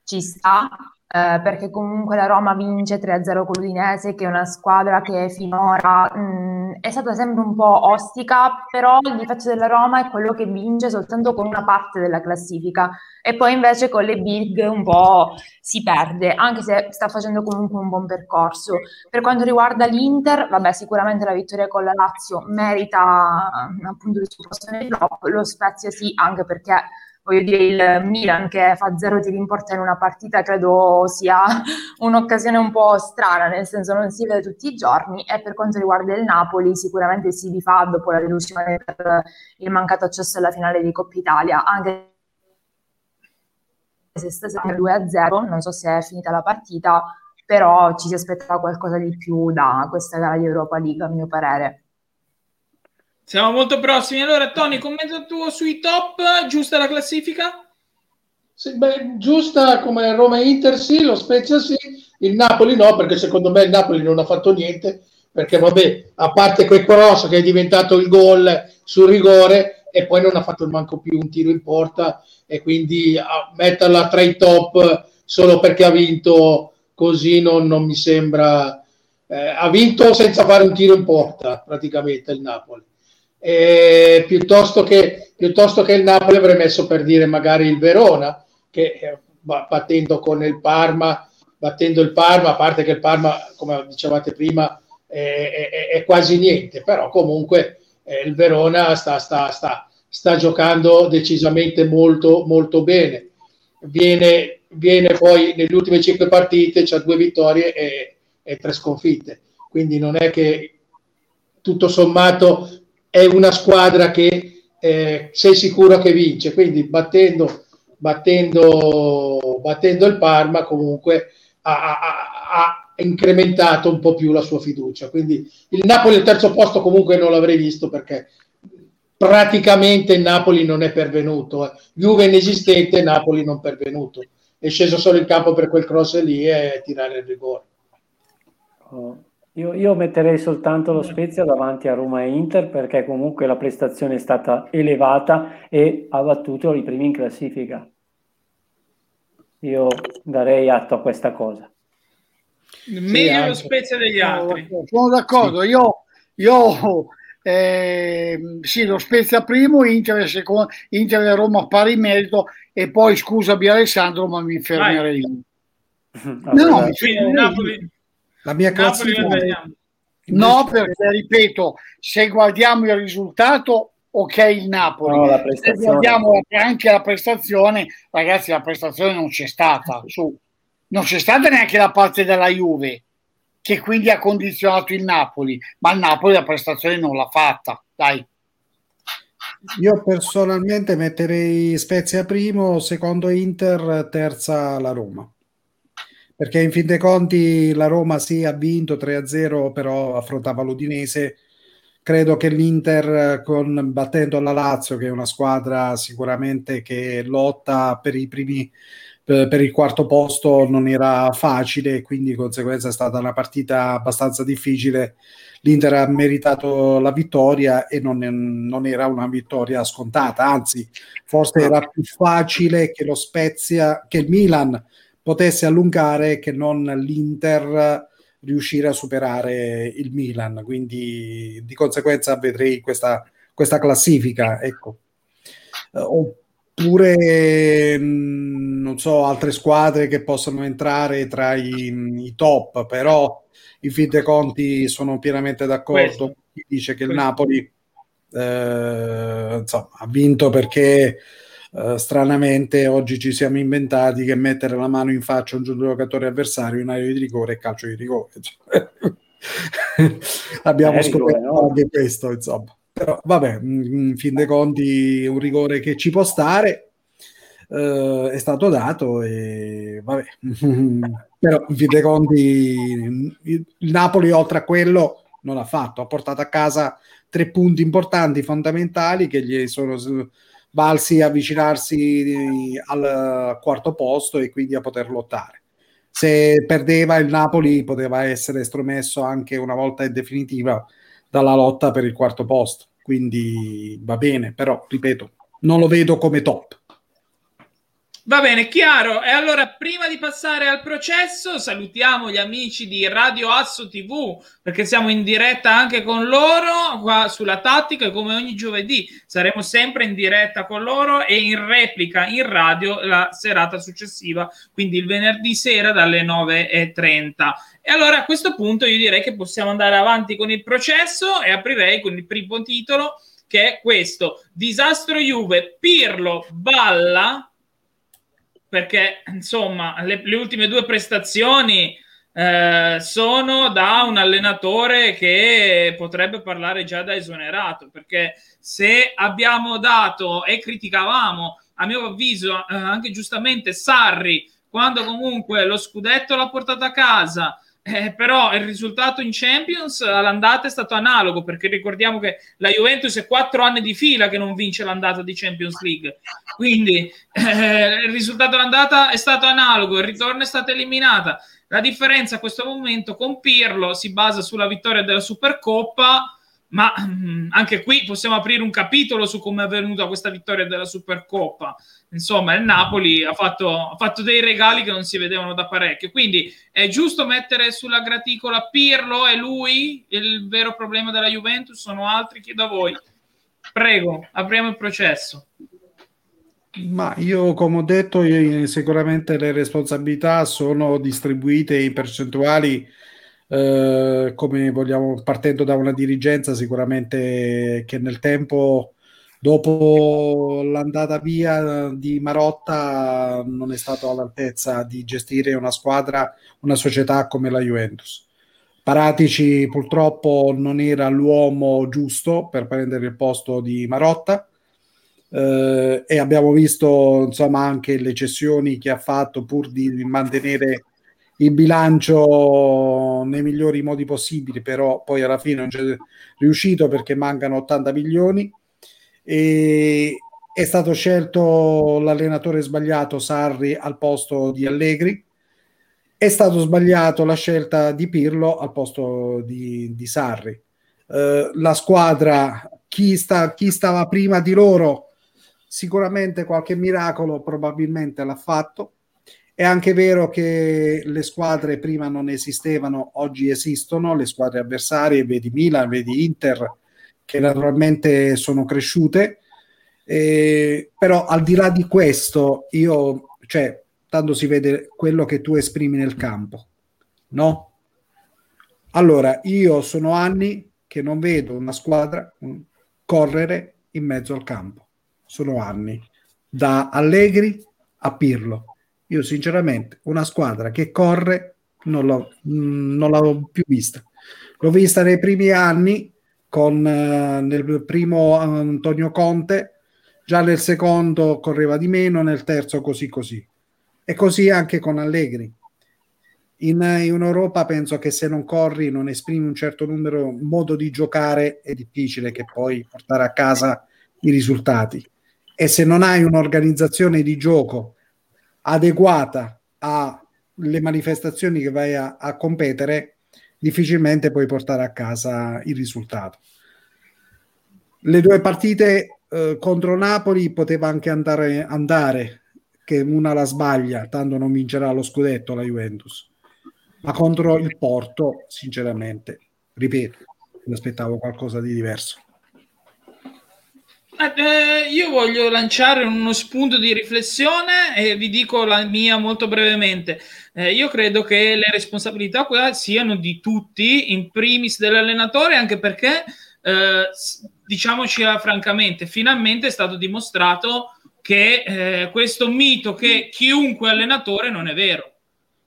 Speaker 2: ci sta, eh, perché comunque la Roma vince 3-0 con l'Udinese, che è una squadra che finora mh, mm, è stata sempre un po' ostica, però il difetto della Roma è quello che vince soltanto con una parte della classifica e poi invece con le big un po' si perde, anche se sta facendo comunque un buon percorso. Per quanto riguarda l'Inter, vabbè, sicuramente la vittoria con la Lazio merita appunto il suo posto nel top, lo Spezia sì, anche perché voglio dire, il Milan che fa zero tiri in porta in una partita credo sia un'occasione un po' strana, nel senso non si vede tutti i giorni. E per quanto riguarda il Napoli, sicuramente si rifà dopo la delusione per il mancato accesso alla finale di Coppa Italia, anche se stasera 2-0, non so se è finita la partita, però ci si aspettava qualcosa di più da questa gara di Europa League, a mio parere.
Speaker 1: Siamo molto prossimi. Allora, Tony, commento tuo sui top, giusta la classifica?
Speaker 4: Sì, beh, giusta come Roma e Inter sì, lo Spezia sì, il Napoli no, perché secondo me il Napoli non ha fatto niente, perché vabbè, a parte quel cross che è diventato il gol sul rigore e poi non ha fatto manco più un tiro in porta e quindi metterla tra i top solo perché ha vinto così non, non mi sembra... Eh, ha vinto senza fare un tiro in porta praticamente il Napoli eh, piuttosto, che, piuttosto che il Napoli avrei messo per dire magari il Verona che eh, battendo con il Parma battendo il Parma a parte che il Parma come dicevate prima è, è, è quasi niente però comunque eh, il Verona sta, sta, sta, sta, giocando decisamente molto molto bene. Viene, viene poi nelle ultime cinque partite c'ha due vittorie e, e tre sconfitte. Quindi non è che tutto sommato è una squadra che eh, sei sicuro che vince, quindi battendo, battendo, battendo il Parma comunque ha, ha, ha, incrementato un po' più la sua fiducia. Quindi il Napoli al terzo posto comunque non l'avrei visto perché praticamente Napoli non è pervenuto. Eh. Juve inesistente, Napoli non pervenuto. È sceso solo in campo per quel cross lì e tirare il rigore.
Speaker 5: Oh. Io, io, metterei soltanto lo Spezia davanti a Roma e Inter perché comunque la prestazione è stata elevata e ha battuto i primi in classifica. Io darei atto a questa cosa.
Speaker 1: Meglio sì, lo Spezia degli altri.
Speaker 6: Sono d'accordo, sì. io, io eh, sì, lo Spezia primo, Inter secondo, Inter e Roma pari merito e poi scusami Alessandro ma mi fermerei.
Speaker 3: No, no, Napoli la mia classifica...
Speaker 6: No, perché ripeto, se guardiamo il risultato, ok il Napoli. No, se guardiamo anche la prestazione, ragazzi, la prestazione non c'è stata. Su. Non c'è stata neanche da parte della Juve. che quindi ha condizionato il Napoli, ma il Napoli la prestazione non l'ha fatta, dai.
Speaker 3: Io personalmente metterei Spezia primo, secondo Inter, terza la Roma. Perché in fin dei conti la Roma sì ha vinto 3-0, però affrontava l'Udinese. Credo che l'Inter, con, battendo la Lazio, che è una squadra sicuramente che lotta per primi per il quarto posto non era facile, quindi di conseguenza è stata una partita abbastanza difficile. L'Inter ha meritato la vittoria e non, non era una vittoria scontata, anzi, forse era più facile che lo Spezia, che il Milan potesse allungare che non l'Inter riuscire a superare il Milan. Quindi di conseguenza vedrei questa, questa classifica. Ecco. Uh, oppure non so altre squadre che possono entrare tra i, i top però in fin dei conti sono pienamente d'accordo chi dice che il Napoli eh, insomma, ha vinto perché eh, stranamente oggi ci siamo inventati che mettere la mano in faccia a un giocatore avversario in area di rigore è calcio di rigore cioè. abbiamo scoperto no? anche questo insomma però vabbè, in fin dei conti un rigore che ci può stare eh, è stato dato e vabbè, però in fin dei conti il Napoli oltre a quello non ha fatto, ha portato a casa tre punti importanti, fondamentali che gli sono valsi avvicinarsi al quarto posto e quindi a poter lottare. Se perdeva il Napoli poteva essere estromesso anche una volta in definitiva dalla lotta per il quarto posto. Quindi va bene, però ripeto, non lo vedo come top.
Speaker 1: Va bene, chiaro. E allora, prima di passare al processo, salutiamo gli amici di Radio Asso TV, perché siamo in diretta anche con loro qua sulla tattica, come ogni giovedì saremo sempre in diretta con loro e in replica in radio la serata successiva, quindi il venerdì sera dalle 9.30. E allora a questo punto io direi che possiamo andare avanti con il processo e aprirei con il primo titolo che è questo: Disastro Juve, Pirlo balla perché insomma le, le ultime due prestazioni eh, sono da un allenatore che potrebbe parlare già da esonerato perché se abbiamo dato e criticavamo a mio avviso eh, anche giustamente Sarri quando comunque lo scudetto l'ha portato a casa eh, però il risultato in Champions all'andata è stato analogo perché ricordiamo che la Juventus è quattro anni di fila che non vince l'andata di Champions League. Quindi eh, il risultato all'andata è stato analogo il ritorno è stata eliminata. La differenza a questo momento con Pirlo si basa sulla vittoria della Supercoppa ma mm, anche qui possiamo aprire un capitolo su come è avvenuta questa vittoria della Supercoppa. Insomma, il Napoli ha fatto, ha fatto, dei regali che non si vedevano da parecchio. Quindi è giusto mettere sulla graticola Pirlo e lui il vero problema della Juventus, sono altri che da voi. Prego, apriamo il processo.
Speaker 3: Ma io, come ho detto, io, sicuramente le responsabilità sono distribuite in percentuali eh, come vogliamo, partendo da una dirigenza sicuramente che nel tempo, dopo l'andata via di Marotta, non è stato all'altezza di gestire una squadra, una società come la Juventus. Paratici purtroppo non era l'uomo giusto per prendere il posto di Marotta. Eh, e abbiamo visto insomma anche le cessioni che ha fatto pur di mantenere il bilancio nei migliori modi possibili, però poi alla fine non c'è riuscito perché mancano 80 milioni. E è stato scelto l'allenatore sbagliato Sarri al posto di Allegri. È stato sbagliato la scelta di Pirlo al posto di, di Sarri. Uh, la squadra, chi, sta, chi stava prima di loro, sicuramente qualche miracolo probabilmente l'ha fatto è anche vero che le squadre prima non esistevano, oggi esistono, le squadre avversarie, vedi Milan, vedi Inter, che naturalmente sono cresciute, eh, però al di là di questo, io, cioè, tanto si vede quello che tu esprimi nel campo, no? Allora, io sono anni che non vedo una squadra correre in mezzo al campo, sono anni, da Allegri a Pirlo io sinceramente una squadra che corre non, l'ho, non l'avevo più vista. L'ho vista nei primi anni con eh, nel primo Antonio Conte, già nel secondo correva di meno, nel terzo così così. E così anche con Allegri. In, in, Europa penso che se non corri, non esprimi un certo numero, modo di giocare, è difficile che poi portare a casa i risultati. E se non hai un'organizzazione di gioco adeguata alle manifestazioni che vai a, a competere, difficilmente puoi portare a casa il risultato. Le due partite eh, contro Napoli poteva anche andare, andare, che una la sbaglia, tanto non vincerà lo scudetto la Juventus. Ma contro il Porto, sinceramente, ripeto, mi aspettavo qualcosa di diverso.
Speaker 1: Eh, io voglio lanciare uno spunto di riflessione e vi dico la mia molto brevemente. Eh, io credo che le responsabilità qua siano di tutti, in primis dell'allenatore, anche perché, eh, diciamoci francamente, finalmente è stato dimostrato che eh, questo mito che chiunque allenatore non è vero.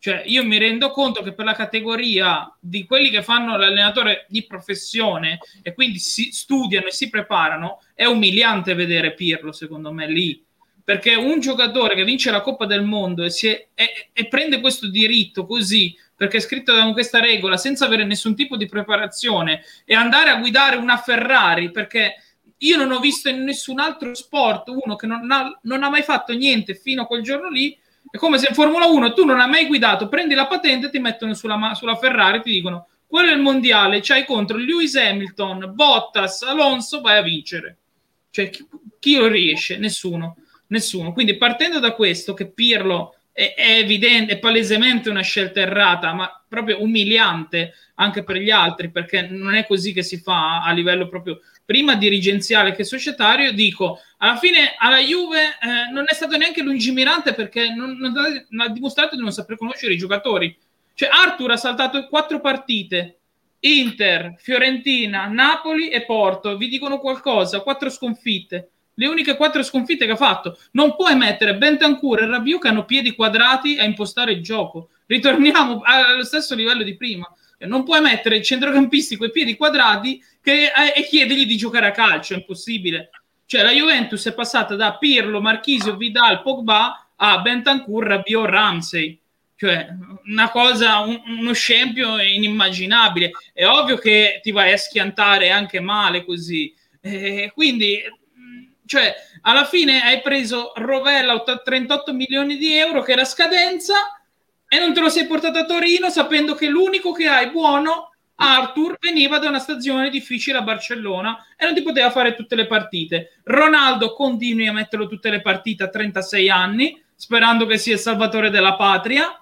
Speaker 1: Cioè, io mi rendo conto che per la categoria di quelli che fanno l'allenatore di professione e quindi si studiano e si preparano, è umiliante vedere Pirlo, secondo me, lì. Perché un giocatore che vince la Coppa del Mondo e, è, e, e prende questo diritto così, perché è scritto da questa regola, senza avere nessun tipo di preparazione, e andare a guidare una Ferrari, perché io non ho visto in nessun altro sport uno che non ha, non ha mai fatto niente fino a quel giorno lì, è come se in Formula 1 tu non hai mai guidato, prendi la patente, ti mettono sulla, sulla Ferrari ti dicono quello è il mondiale, c'hai contro Lewis Hamilton, Bottas, Alonso, vai a vincere. Cioè, chi, chi lo riesce? Nessuno. Nessuno. Quindi partendo da questo, che Pirlo è, è, evidente, è palesemente una scelta errata, ma proprio umiliante anche per gli altri, perché non è così che si fa a livello proprio prima dirigenziale che societario, dico, alla fine alla Juve eh, non è stato neanche lungimirante perché non, non, non, ha dimostrato di non saper conoscere i giocatori. Cioè Arthur ha saltato quattro partite, Inter, Fiorentina, Napoli e Porto, vi dicono qualcosa, quattro sconfitte. Le uniche quattro sconfitte che ha fatto. Non puoi mettere Bentancur e Rabiot che hanno piedi quadrati a impostare il gioco. Ritorniamo allo stesso livello di prima. Non puoi mettere i centrocampisti i piedi quadrati che, eh, e chiedergli di giocare a calcio, è impossibile. Cioè la Juventus è passata da Pirlo, Marchisio, Vidal, Pogba a Bentancur, Rabiot, Ramsey. Cioè, una cosa, un, uno scempio inimmaginabile. È ovvio che ti vai a schiantare anche male così. Eh, quindi, cioè, alla fine hai preso Rovella 38 milioni di euro che era scadenza e non te lo sei portato a Torino sapendo che l'unico che hai buono Arthur veniva da una stagione difficile a Barcellona e non ti poteva fare tutte le partite. Ronaldo continui a metterlo tutte le partite a 36 anni, sperando che sia il salvatore della patria.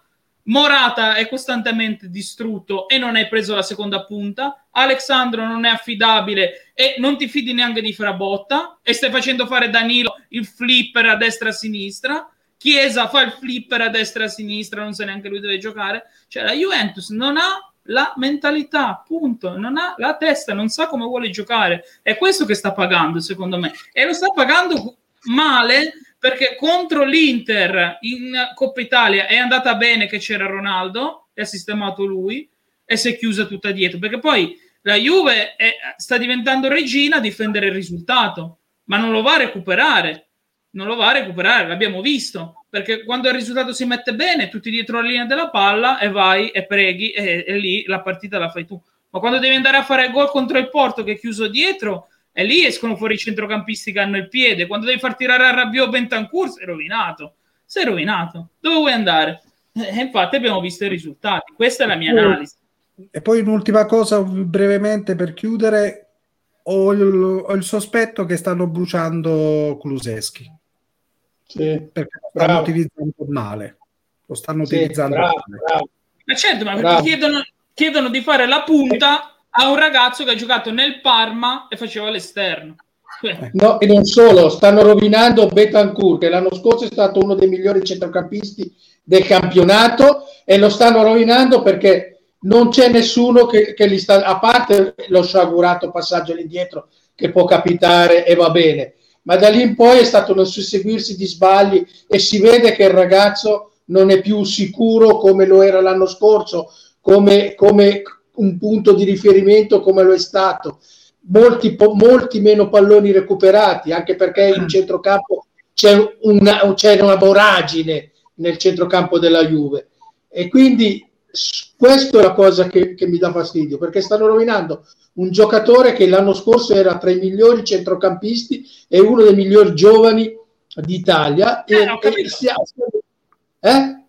Speaker 1: Morata è costantemente distrutto e non hai preso la seconda punta. Alexandro non è affidabile e non ti fidi neanche di Frabotta e stai facendo fare Danilo il flipper a destra e a sinistra. Chiesa fa il flipper a destra e a sinistra, non sa neanche lui dove giocare. Cioè la Juventus non ha la mentalità, punto. Non ha la testa, non sa come vuole giocare. È questo che sta pagando, secondo me. E lo sta pagando male perché contro l'Inter in Coppa Italia è andata bene che c'era Ronaldo e ha sistemato lui e si è chiusa tutta dietro. Perché poi la Juve è, sta diventando regina a difendere il risultato, ma non lo va a recuperare. Non lo va a recuperare, l'abbiamo visto perché quando il risultato si mette bene, tutti dietro la linea della palla e vai e preghi e, e lì la partita la fai tu. Ma quando devi andare a fare gol contro il Porto che è chiuso dietro, e lì escono fuori i centrocampisti che hanno il piede. Quando devi far tirare a Rabiot Bentancur, sei rovinato. Sei rovinato. Dove vuoi andare? E infatti abbiamo visto i risultati. Questa è la mia analisi.
Speaker 3: E poi un'ultima cosa brevemente per chiudere. Ho il, ho il sospetto che stanno bruciando Kuluseschi. Sì, perché lo stanno utilizzando male. Lo stanno sì, utilizzando bravo,
Speaker 1: male. Bravo. Ma certo, ma chiedono, chiedono di fare la punta a un ragazzo che ha giocato nel Parma e faceva l'esterno.
Speaker 4: Eh. No, e non solo, stanno rovinando Betancourt, che l'anno scorso è stato uno dei migliori centrocampisti del campionato e lo stanno rovinando perché non c'è nessuno che, che gli sta, a parte lo sciagurato passaggio all'indietro che può capitare e va bene, ma da lì in poi è stato un susseguirsi di sbagli e si vede che il ragazzo non è più sicuro come lo era l'anno scorso, come, come un punto di riferimento come lo è stato. Molti, po- molti meno palloni recuperati, anche perché in mm. centrocampo c'è una, c'è una voragine nel centrocampo della Juve. E quindi questa è la cosa che, che, mi dà fastidio, perché stanno rovinando un giocatore che l'anno scorso era tra i migliori centrocampisti e uno dei migliori giovani d'Italia.
Speaker 1: Eh, e, ho capito. E, eh?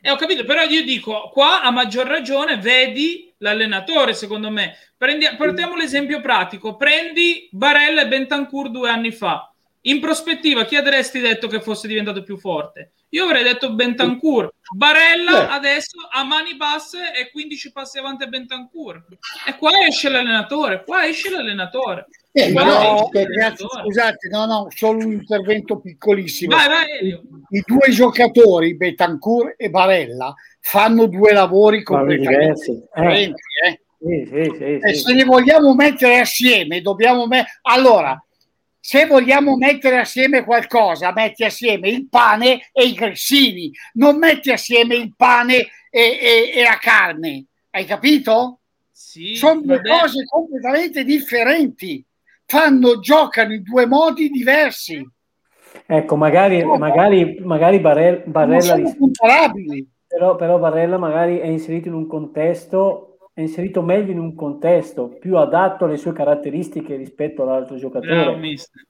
Speaker 1: Eh, ho capito, però io dico, qua a maggior ragione vedi l'allenatore, secondo me. Prendi, portiamo l'esempio pratico. Prendi Barella e Bentancur due anni fa. In prospettiva, chi avresti detto che fosse diventato più forte? Io avrei detto Bentancur. Barella Beh. adesso a mani basse e 15 passi avanti a Bentancur. E qua esce l'allenatore, qua esce l'allenatore.
Speaker 6: Eh, no, ragazzi, scusate, no, no, solo un intervento piccolissimo. Vai, vai, I, I due giocatori, Betancur e Barella, fanno due lavori completamente differenti. Eh. Eh. Sì, sì, sì, e se li vogliamo mettere assieme, dobbiamo mettere... Allora, se vogliamo mettere assieme qualcosa, metti assieme il pane e i grissini, non metti assieme il pane e, e, e la carne. Hai capito? Sì, Sono due cose completamente differenti. Fanno, giocano in due modi diversi.
Speaker 5: Ecco, magari, no, magari, magari Barella, Barella però, però Barella magari è inserito in un contesto è inserito meglio in un contesto più adatto alle sue caratteristiche rispetto all'altro giocatore. Bravo, mister.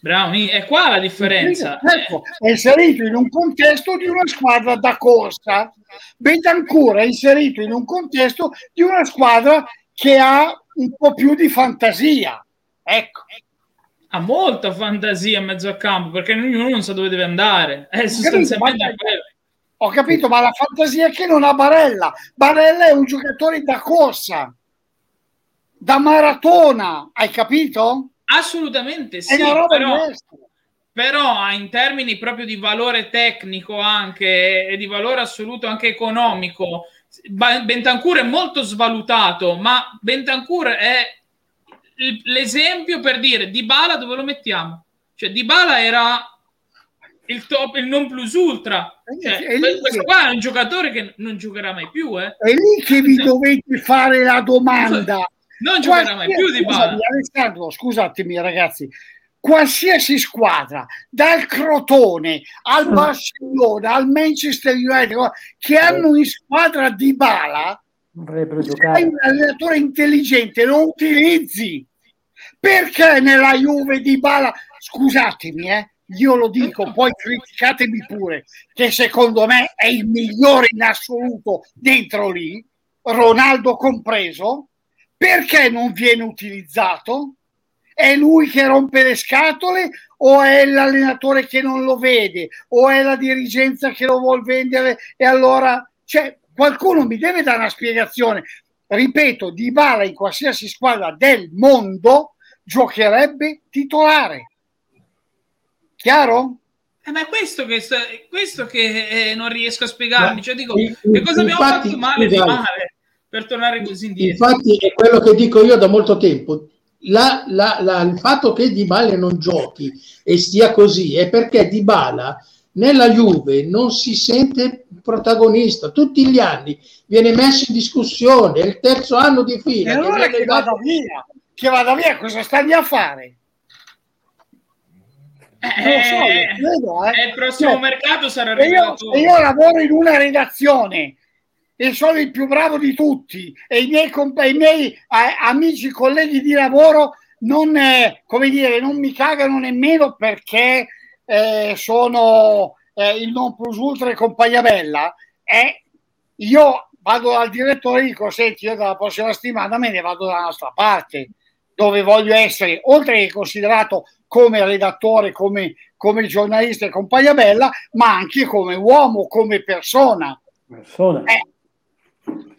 Speaker 1: Bravo, è qua la differenza.
Speaker 6: Ecco, è inserito in un contesto di una squadra da corsa. Bentancur è inserito in un contesto di una squadra che ha un po' più di fantasia. Ecco.
Speaker 1: Ha molta fantasia in mezzo a campo perché ognuno non sa dove deve andare. È sostanzialmente quello.
Speaker 6: Ho capito, ma la fantasia che non ha Barella. Barella è un giocatore da corsa, da maratona, hai capito?
Speaker 1: Assolutamente sì, però, però in termini proprio di valore tecnico anche e di valore assoluto anche economico, Bentancur è molto svalutato, ma Bentancur è l'esempio per dire Di Bala dove lo mettiamo? Cioè Di Bala era il top, il non plus ultra. Cioè, questo che... qua è un giocatore che non giocherà mai più. Eh.
Speaker 6: È lì che vi dovete fare la domanda.
Speaker 1: Non giocherà mai più di Bala.
Speaker 6: Alessandro, scusatemi ragazzi, qualsiasi squadra, dal Crotone al mm. Barcellona al Manchester United, che hanno in squadra di Bala, se hai un allenatore intelligente, lo utilizzi. Perché nella Juve di Bala, scusatemi, eh, io lo dico, poi criticatemi pure, che secondo me è il migliore in assoluto dentro lì, Ronaldo compreso, perché non viene utilizzato? È lui che rompe le scatole o è l'allenatore che non lo vede o è la dirigenza che lo vuol vendere e allora cioè, qualcuno mi deve dare una spiegazione. Ripeto, Di Bala in qualsiasi squadra del mondo giocherebbe titolare Chiaro?
Speaker 1: Eh, ma è questo che, questo che eh, non riesco a spiegarmi. Cioè, dico, che cosa abbiamo infatti, fatto male di male per tornare così indietro?
Speaker 4: Infatti, è quello che dico io da molto tempo. La, la, la, il fatto che Di Bala non giochi e stia così è perché Di Bala nella Juve non si sente protagonista. Tutti gli anni viene messo in discussione. È il terzo anno di fila. E
Speaker 6: allora che, che vada via, che vada via, cosa stai a fare?
Speaker 1: Eh, credo, eh. il prossimo cioè, mercato sarà io,
Speaker 6: io lavoro in una redazione e sono il più bravo di tutti e i miei, comp- i miei eh, amici, colleghi di lavoro non, eh, come dire, non mi cagano nemmeno perché eh, sono eh, il non plus ultra e compagnia bella. E io vado dal direttore e dico, senti, io dalla prossima settimana me ne vado dalla nostra parte, dove voglio essere, oltre che considerato come redattore, come, come giornalista e compagnia bella, ma anche come uomo, come persona. persona. Eh,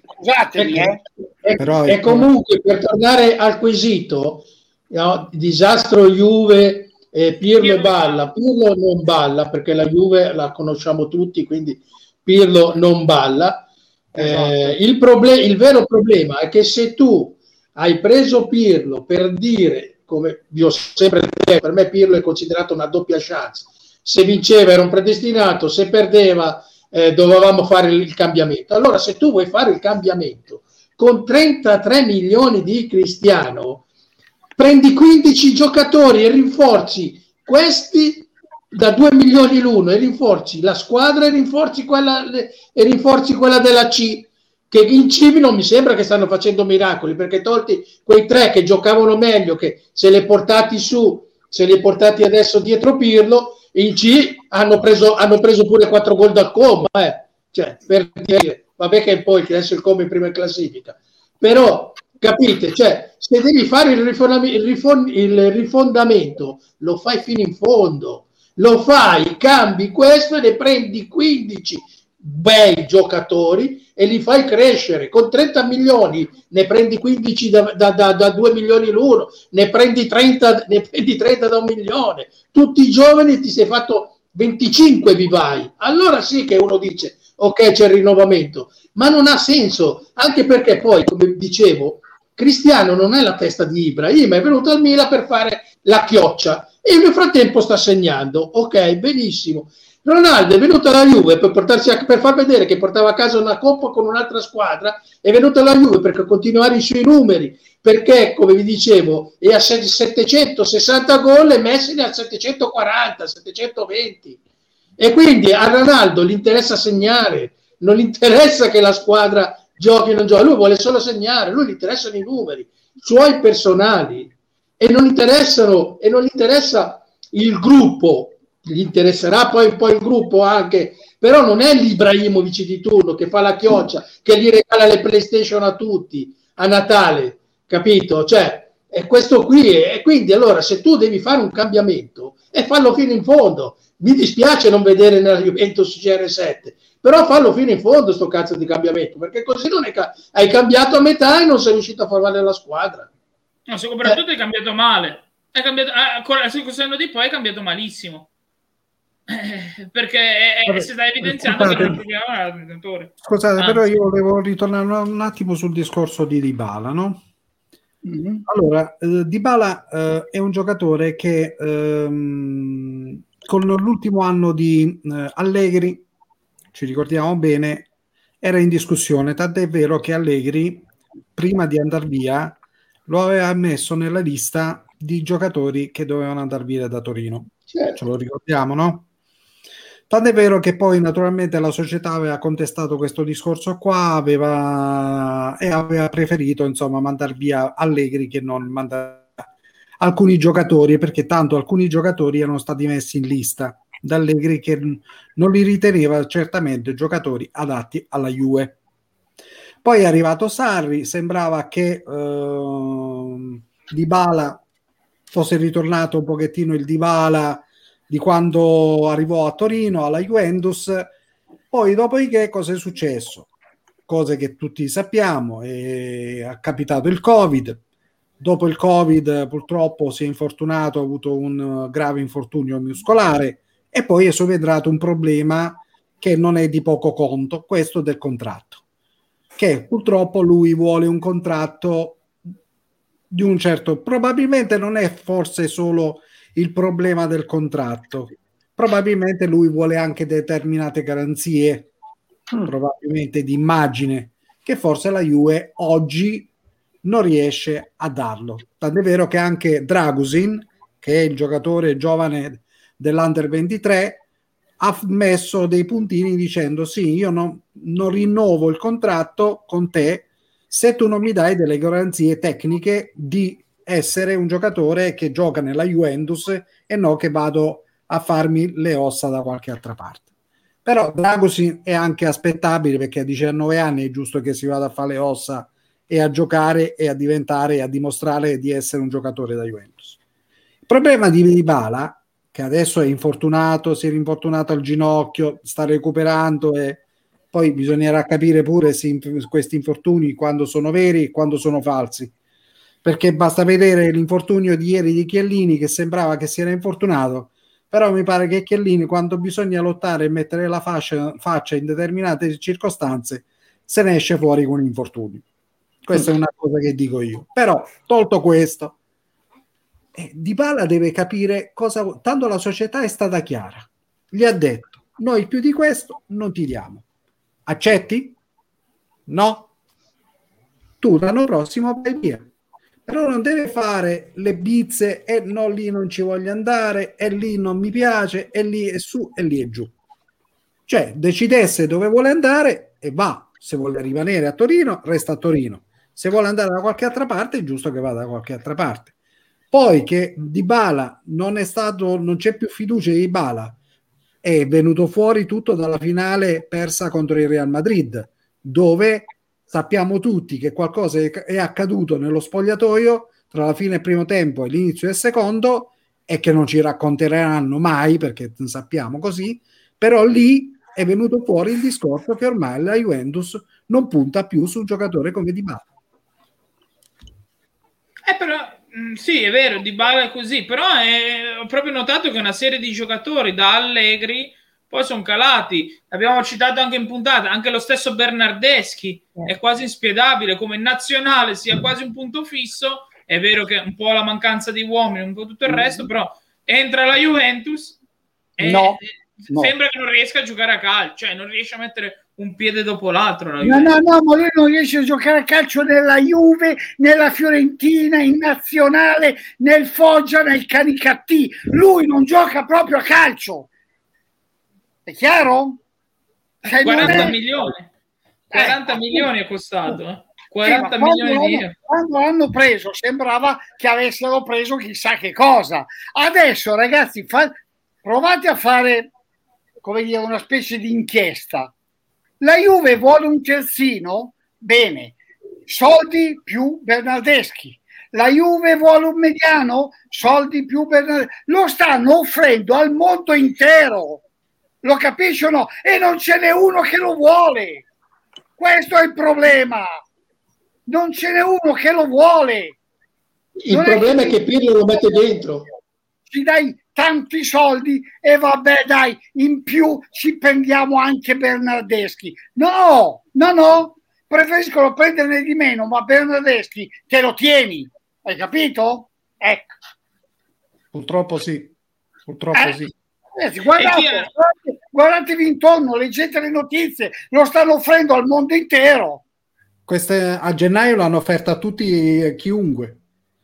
Speaker 6: scusatemi, eh.
Speaker 4: E, Però, e comunque per tornare al quesito, no, disastro Juve, eh, Pirlo balla, Pirlo non balla perché la Juve la conosciamo tutti, quindi Pirlo non balla. Esatto. Eh, il, proble- il vero problema è che se tu hai preso Pirlo per dire come vi ho sempre detto, per me Pirlo è considerato una doppia chance. Se vinceva era un predestinato, se perdeva eh, dovevamo fare il cambiamento. Allora, se tu vuoi fare il cambiamento con 33 milioni di cristiano, prendi 15 giocatori e rinforzi questi da 2 milioni l'uno e rinforzi la squadra e rinforzi quella, e rinforzi quella della C che in Civi non mi sembra che stanno facendo miracoli perché tolti quei tre che giocavano meglio che se li portati su se li portati adesso dietro Pirlo in C hanno preso, hanno preso pure 4 gol dal Como, eh. cioè, per dire, vabbè che poi adesso il Como in prima classifica, però capite, cioè, se devi fare il, il, rifond- il rifondamento, lo fai fino in fondo, lo fai, cambi questo e ne prendi 15 bei giocatori e li fai crescere. Con 30 milioni ne prendi 15 da, da, da, da 2 milioni l'uno ne prendi, 30, ne prendi 30 da un milione. Tutti i giovani ti sei fatto 25 vivai. Allora sì che uno dice ok c'è il rinnovamento ma non ha senso anche perché poi come dicevo Cristiano non è la testa di Ibrahim è venuto al Milan per fare la chioccia e nel frattempo sta segnando. Ok benissimo Ronaldo è venuto alla Juve per, portarsi a, per far vedere che portava a casa una coppa con un'altra squadra, è venuto alla Juve per continuare i suoi numeri, perché come vi dicevo è a 760 gol e Messi ne ha 740, 720. E quindi a Ronaldo gli interessa segnare, non gli interessa che la squadra giochi o non giochi, lui vuole solo segnare, lui gli interessano i numeri, suoi personali e non interessano e non gli interessa il gruppo gli interesserà poi un po' il gruppo anche, però non è l'Ibrahimovic di turno che fa la chioccia, che gli regala le PlayStation a tutti a Natale, capito? Cioè, è questo qui, e quindi allora se tu devi fare un cambiamento, e fallo fino in fondo. Mi dispiace non vedere nella Juventus CR7, però fallo fino in fondo sto cazzo di cambiamento, perché così non ca- hai cambiato a metà e non sei riuscito a formare la squadra.
Speaker 1: No, soprattutto eh. hai cambiato male. Hai cambiato, ancora, anno di poi hai cambiato malissimo. Eh, perché è, Vabbè, si sta evidenziando scusate, che non problema.
Speaker 3: Scusate, ah. però io volevo ritornare un attimo sul discorso di Dybala, no? Mm-hmm. Allora, eh, Dybala eh, è un giocatore che ehm, con l'ultimo anno di eh, Allegri, ci ricordiamo bene, era in discussione, tant'è vero che Allegri, prima di andare via, lo aveva messo nella lista di giocatori che dovevano andare via da Torino. Certo. Ce lo ricordiamo, no? Tant'è vero che poi naturalmente la società aveva contestato questo discorso qua aveva, e aveva preferito insomma mandare via Allegri che non mandare alcuni giocatori perché tanto alcuni giocatori erano stati messi in lista da Allegri che non li riteneva certamente giocatori adatti alla Juve. Poi è arrivato Sarri, sembrava che eh, Dybala fosse ritornato un pochettino il Dybala di quando arrivò a Torino alla Juventus. Poi, dopodiché, cosa è successo? Cose che tutti sappiamo, è capitato il Covid. Dopo il Covid, purtroppo, si è infortunato, ha avuto un grave infortunio muscolare e poi è subentrato un problema che non è di poco conto, questo del contratto. Che purtroppo lui vuole un contratto di un certo, probabilmente non è forse solo il problema del contratto. Probabilmente lui vuole anche determinate garanzie, mm. probabilmente di immagine, che forse la Juve oggi non riesce a darlo. Tant'è vero che anche Dragusin, che è il giocatore giovane dell'Under 23, ha messo dei puntini dicendo sì, io non, non rinnovo il contratto con te se tu non mi dai delle garanzie tecniche di essere un giocatore che gioca nella Juventus e no che vado a farmi le ossa da qualche altra parte. Però Dragosi è anche aspettabile perché a 19 anni è giusto che si vada a fare le ossa e a giocare e a diventare e a dimostrare di essere un giocatore da Juventus. Il problema di Dybala, che adesso è infortunato, si è rinfortunato al ginocchio, sta recuperando e poi bisognerà capire pure se questi infortuni quando sono veri e quando sono falsi perché basta vedere l'infortunio di ieri di Chiellini che sembrava che si era infortunato, però mi pare che Chiellini quando bisogna lottare e mettere la faccia, faccia in determinate circostanze se ne esce fuori con infortunio. Questa è una cosa che dico io. Però, tolto questo, eh, Di Pala deve capire cosa... Tanto la società è stata chiara. Gli ha detto, noi più di questo non ti diamo. Accetti? No? Tu l'anno prossimo vai via. Però non deve fare le bizze e no, lì non ci voglio andare, e lì non mi piace, e lì è su, e lì è giù. Cioè, decidesse dove vuole andare e va. Se vuole rimanere a Torino, resta a Torino. Se vuole andare da qualche altra parte, è giusto che vada da qualche altra parte. Poi che Di Bala non è stato, non c'è più fiducia di Bala, è venuto fuori tutto dalla finale persa contro il Real Madrid, dove sappiamo tutti che qualcosa è accaduto nello spogliatoio tra la fine del primo tempo e l'inizio del secondo e che non ci racconteranno mai perché sappiamo così, però lì è venuto fuori il discorso che ormai la Juventus non punta più su un giocatore come Di Bala.
Speaker 1: Eh però mm, sì, è vero, Di Bala è così, però è, ho proprio notato che una serie di giocatori da Allegri poi sono calati. Abbiamo citato anche in puntata, anche lo stesso Bernardeschi è quasi inspiegabile come nazionale sia quasi un punto fisso. È vero che un po' la mancanza di uomini, un po' tutto il resto, però entra la Juventus e no. No. Sembra che non riesca a giocare a calcio, cioè non riesce a mettere un piede dopo l'altro.
Speaker 6: No, no, no, ma lui non riesce a giocare a calcio nella Juve, nella Fiorentina, in nazionale, nel Foggia, nel Canicattì. Lui non gioca proprio a calcio. È chiaro?
Speaker 1: Cioè, 40 è... milioni. 40 eh, milioni è costato. Eh. 40 sì, milioni di euro.
Speaker 6: Quando l'hanno preso sembrava che avessero preso chissà che cosa. Adesso ragazzi, fa... provate a fare come dire, una specie di inchiesta. La Juve vuole un terzino? Bene, soldi più Bernardeschi. La Juve vuole un mediano? Soldi più Bernardeschi. Lo stanno offrendo al mondo intero. Lo capisci o no? E non ce n'è uno che lo vuole. Questo è il problema. Non ce n'è uno che lo vuole.
Speaker 4: Il non problema è che, è che Pirlo lo mette dentro.
Speaker 6: Ci dai tanti soldi e vabbè dai, in più ci prendiamo anche Bernardeschi. No, no, no, preferiscono prenderne di meno, ma Bernardeschi te lo tieni, hai capito? Ecco.
Speaker 3: Purtroppo sì, purtroppo eh, sì.
Speaker 6: Eh, guardate, guardate, guardatevi intorno, leggete le notizie, lo stanno offrendo al mondo intero.
Speaker 3: Queste a gennaio l'hanno offerta a tutti, eh, chiunque.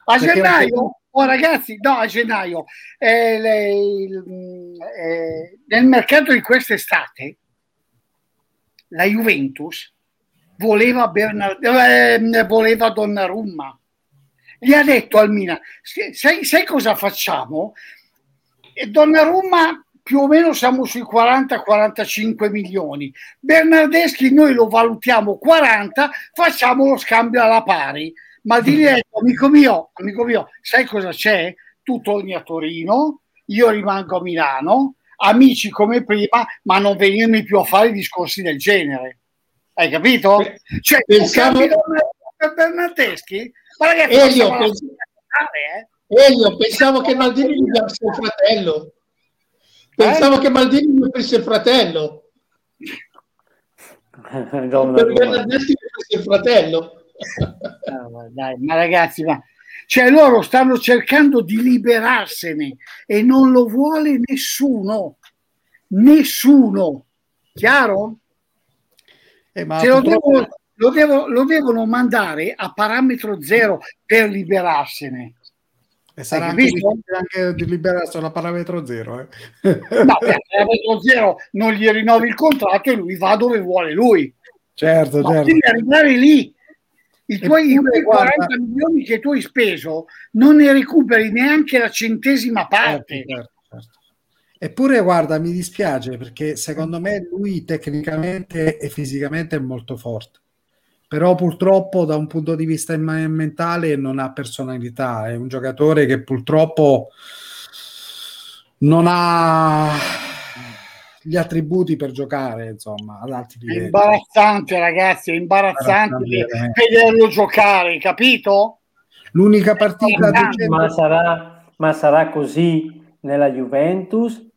Speaker 6: A gennaio? Oh, ragazzi, no, a gennaio, eh, le, il, eh, nel mercato di quest'estate, la Juventus voleva, Bernard, eh, voleva Donnarumma. Gli ha detto al Milan, sai, sai cosa facciamo? E Donnarumma più o meno siamo sui 40-45 milioni. Bernardeschi noi lo valutiamo 40, facciamo lo scambio alla pari ma di amico mio, amico mio, sai cosa c'è? Tu torni a Torino, io rimango a Milano, amici come prima, ma non venirmi più a fare discorsi del genere. Hai capito? Cioè, pensavo... Bernardeschi?
Speaker 4: Ma ragazzi, Elio, pens... eh? Elio, pensavo che Maldini gli avesse il fratello. Pensavo eh? che Maldini gli avesse il fratello. per Bernardeschi gli avesse il fratello.
Speaker 6: No, dai, ma ragazzi, ma cioè loro stanno cercando di liberarsene e non lo vuole nessuno, nessuno, chiaro? Eh, ma lo, devono, lo, devo, lo, devono, mandare a parametro zero per liberarsene.
Speaker 3: E sarà anche, anche di liberarsene a parametro zero. Eh.
Speaker 6: No, parametro zero non gli rinnovi il contratto e lui va dove vuole lui.
Speaker 3: Certo, ma certo.
Speaker 6: Devi arrivare lì i tuoi Eppure, 40 guarda, milioni che tu hai speso non ne recuperi neanche la centesima certo, parte. Certo, certo.
Speaker 3: Eppure, guarda, mi dispiace perché secondo me lui tecnicamente e fisicamente è molto forte. Però purtroppo da un punto di vista mentale non ha personalità, è un giocatore che purtroppo non ha gli attributi per giocare, insomma, ad alti
Speaker 6: livelli. È imbarazzante, ragazzi, è imbarazzante, imbarazzante vederlo giocare, capito?
Speaker 3: L'unica partita...
Speaker 5: Ma sarà, ma sarà così nella Juventus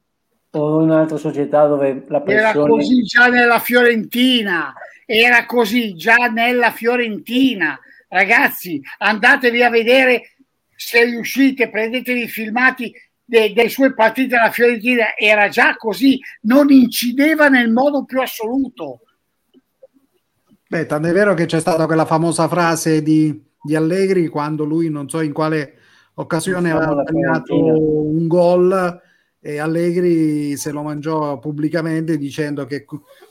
Speaker 5: o in un'altra società dove la
Speaker 6: pressione... Era così già nella Fiorentina, era così già nella Fiorentina. Ragazzi, andatevi a vedere se riuscite, prendetevi i filmati de, delle sue partite alla Fiorentina era già così, non incideva nel modo più assoluto.
Speaker 3: Beh, tanto è vero che c'è stata quella famosa frase di, di Allegri quando lui non so in quale occasione aveva segnato un gol e Allegri se lo mangiò pubblicamente dicendo che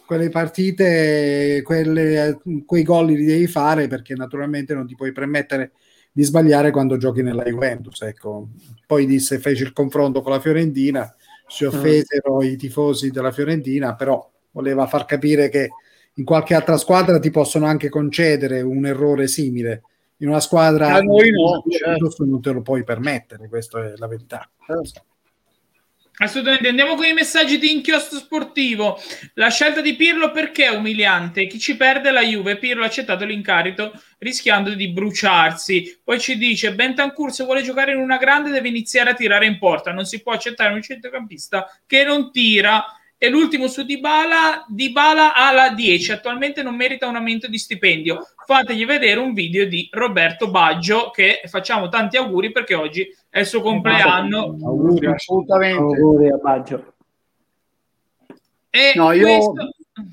Speaker 3: quelle partite, quelle, quei gol li devi fare perché naturalmente non ti puoi permettere di sbagliare quando giochi nella Juventus. Ecco. Poi disse, fece il confronto con la Fiorentina, si mm. offesero mm. i tifosi della Fiorentina, però voleva far capire che in qualche altra squadra ti possono anche concedere un errore simile. In una squadra no, certo. non te lo puoi permettere, questa è la verità. Certo.
Speaker 1: Assolutamente, andiamo con i messaggi di inchiostro sportivo. La scelta di Pirlo perché è umiliante? Chi ci perde la Juve? Pirlo ha accettato l'incarico rischiando di bruciarsi. Poi ci dice: Bentancur, se vuole giocare in una grande, deve iniziare a tirare in porta. Non si può accettare un centrocampista che non tira e l'ultimo su Dybala, Dybala ha la 10, attualmente non merita un aumento di stipendio. Fategli vedere un video di Roberto Baggio che facciamo tanti auguri perché oggi è il suo compleanno.
Speaker 6: Auguri, assolutamente.
Speaker 5: Auguri a Baggio.
Speaker 6: E no, io, questo...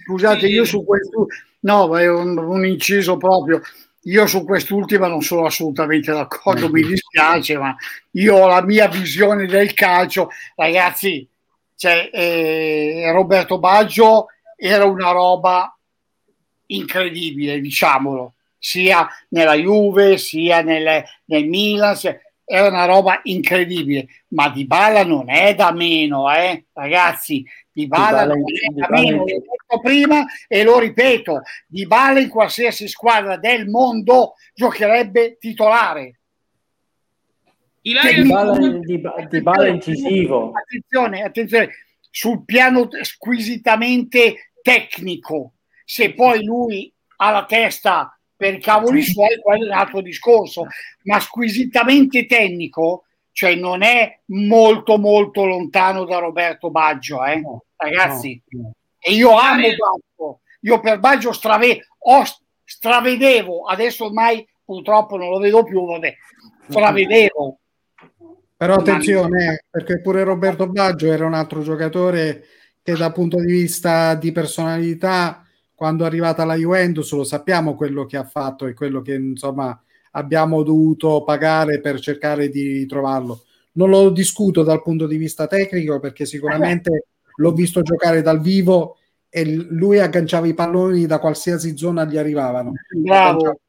Speaker 6: scusate, sì. io su questo, no, è un, un inciso proprio. Io su quest'ultima non sono assolutamente d'accordo, mi dispiace, ma io ho la mia visione del calcio. Ragazzi, cioè, eh, Roberto Baggio era una roba incredibile, diciamolo, sia nella Juve, sia nel, nel Milan, sia, era una roba incredibile, ma Di Bala non è da meno, eh? ragazzi, Di Bala non è da meno, l'ho detto prima e lo ripeto, Di Bala in qualsiasi squadra del mondo giocherebbe titolare,
Speaker 5: Ilaria di bala, di, di bala incisivo.
Speaker 6: Attenzione, attenzione, sul piano squisitamente tecnico. Se poi lui ha la testa per cavoli suoi, quello è un altro discorso, ma squisitamente tecnico, cioè non è molto molto lontano da Roberto Baggio, eh? no, ragazzi. No, no. E io amo Baggio, io per Baggio strave- ho, stravedevo, adesso ormai purtroppo non lo vedo più, vabbè, stravedevo
Speaker 3: però attenzione, perché pure Roberto Baggio era un altro giocatore che dal punto di vista di personalità, quando è arrivata alla Juventus, lo sappiamo quello che ha fatto e quello che insomma abbiamo dovuto pagare per cercare di trovarlo. Non lo discuto dal punto di vista tecnico perché sicuramente l'ho visto giocare dal vivo e lui agganciava i palloni da qualsiasi zona gli arrivavano.
Speaker 4: Bravo.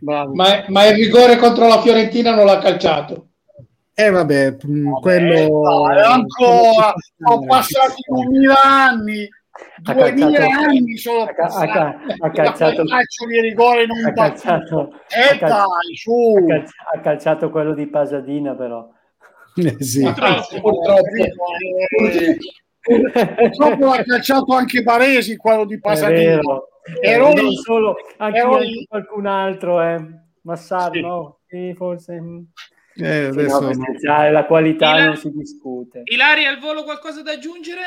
Speaker 4: Bravo. Ma, ma il rigore contro la Fiorentina non l'ha calciato.
Speaker 3: Eh vabbè, mm, vabbè quello...
Speaker 6: ancora, ho passato 2000 anni. 2000 anni sono passati. Ha,
Speaker 5: ha calciato
Speaker 6: di rigore non
Speaker 5: ha calciato,
Speaker 6: eh ha dai, su.
Speaker 5: Ha, calci- ha calciato quello di Pasadina però.
Speaker 3: Eh, sì.
Speaker 6: Purtroppo, purtroppo. purtroppo ha calciato anche Baresi quello di Pasadina.
Speaker 5: Ero non solo, anche, anche qualcun altro, eh. Massaro, sì. no? Sì, forse.
Speaker 3: Eh, adesso no,
Speaker 5: no. La qualità Ilaria, non si discute.
Speaker 1: Ilaria, al volo qualcosa da aggiungere?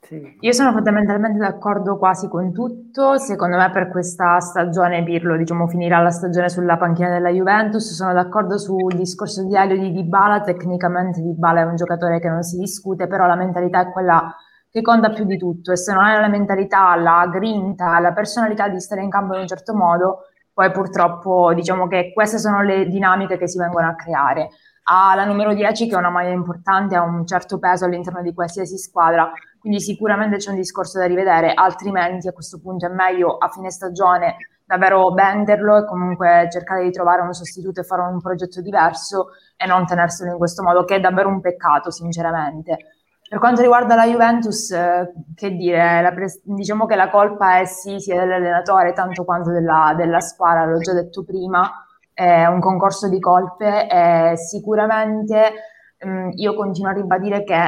Speaker 2: Sì. Io sono fondamentalmente d'accordo quasi con tutto. Secondo me per questa stagione Pirlo diciamo, finirà la stagione sulla panchina della Juventus. Sono d'accordo sul discorso di Elio di Dybala. Tecnicamente Dybala è un giocatore che non si discute, però la mentalità è quella che conta più di tutto. E se non hai la mentalità, la grinta, la personalità di stare in campo in un certo modo, poi purtroppo diciamo che queste sono le dinamiche che si vengono a creare. Ha la numero 10 che è una maglia importante, ha un certo peso all'interno di qualsiasi squadra, quindi sicuramente c'è un discorso da rivedere, altrimenti a questo punto è meglio a fine stagione davvero venderlo e comunque cercare di trovare un sostituto e fare un progetto diverso e non tenerselo in questo modo, che è davvero un peccato sinceramente. Per quanto riguarda la Juventus, eh, che dire, pres- diciamo che la colpa è sì sia dell'allenatore tanto quanto della, della squadra, l'ho già detto prima, è un concorso di colpe e sicuramente mh, mm, io continuo a ribadire che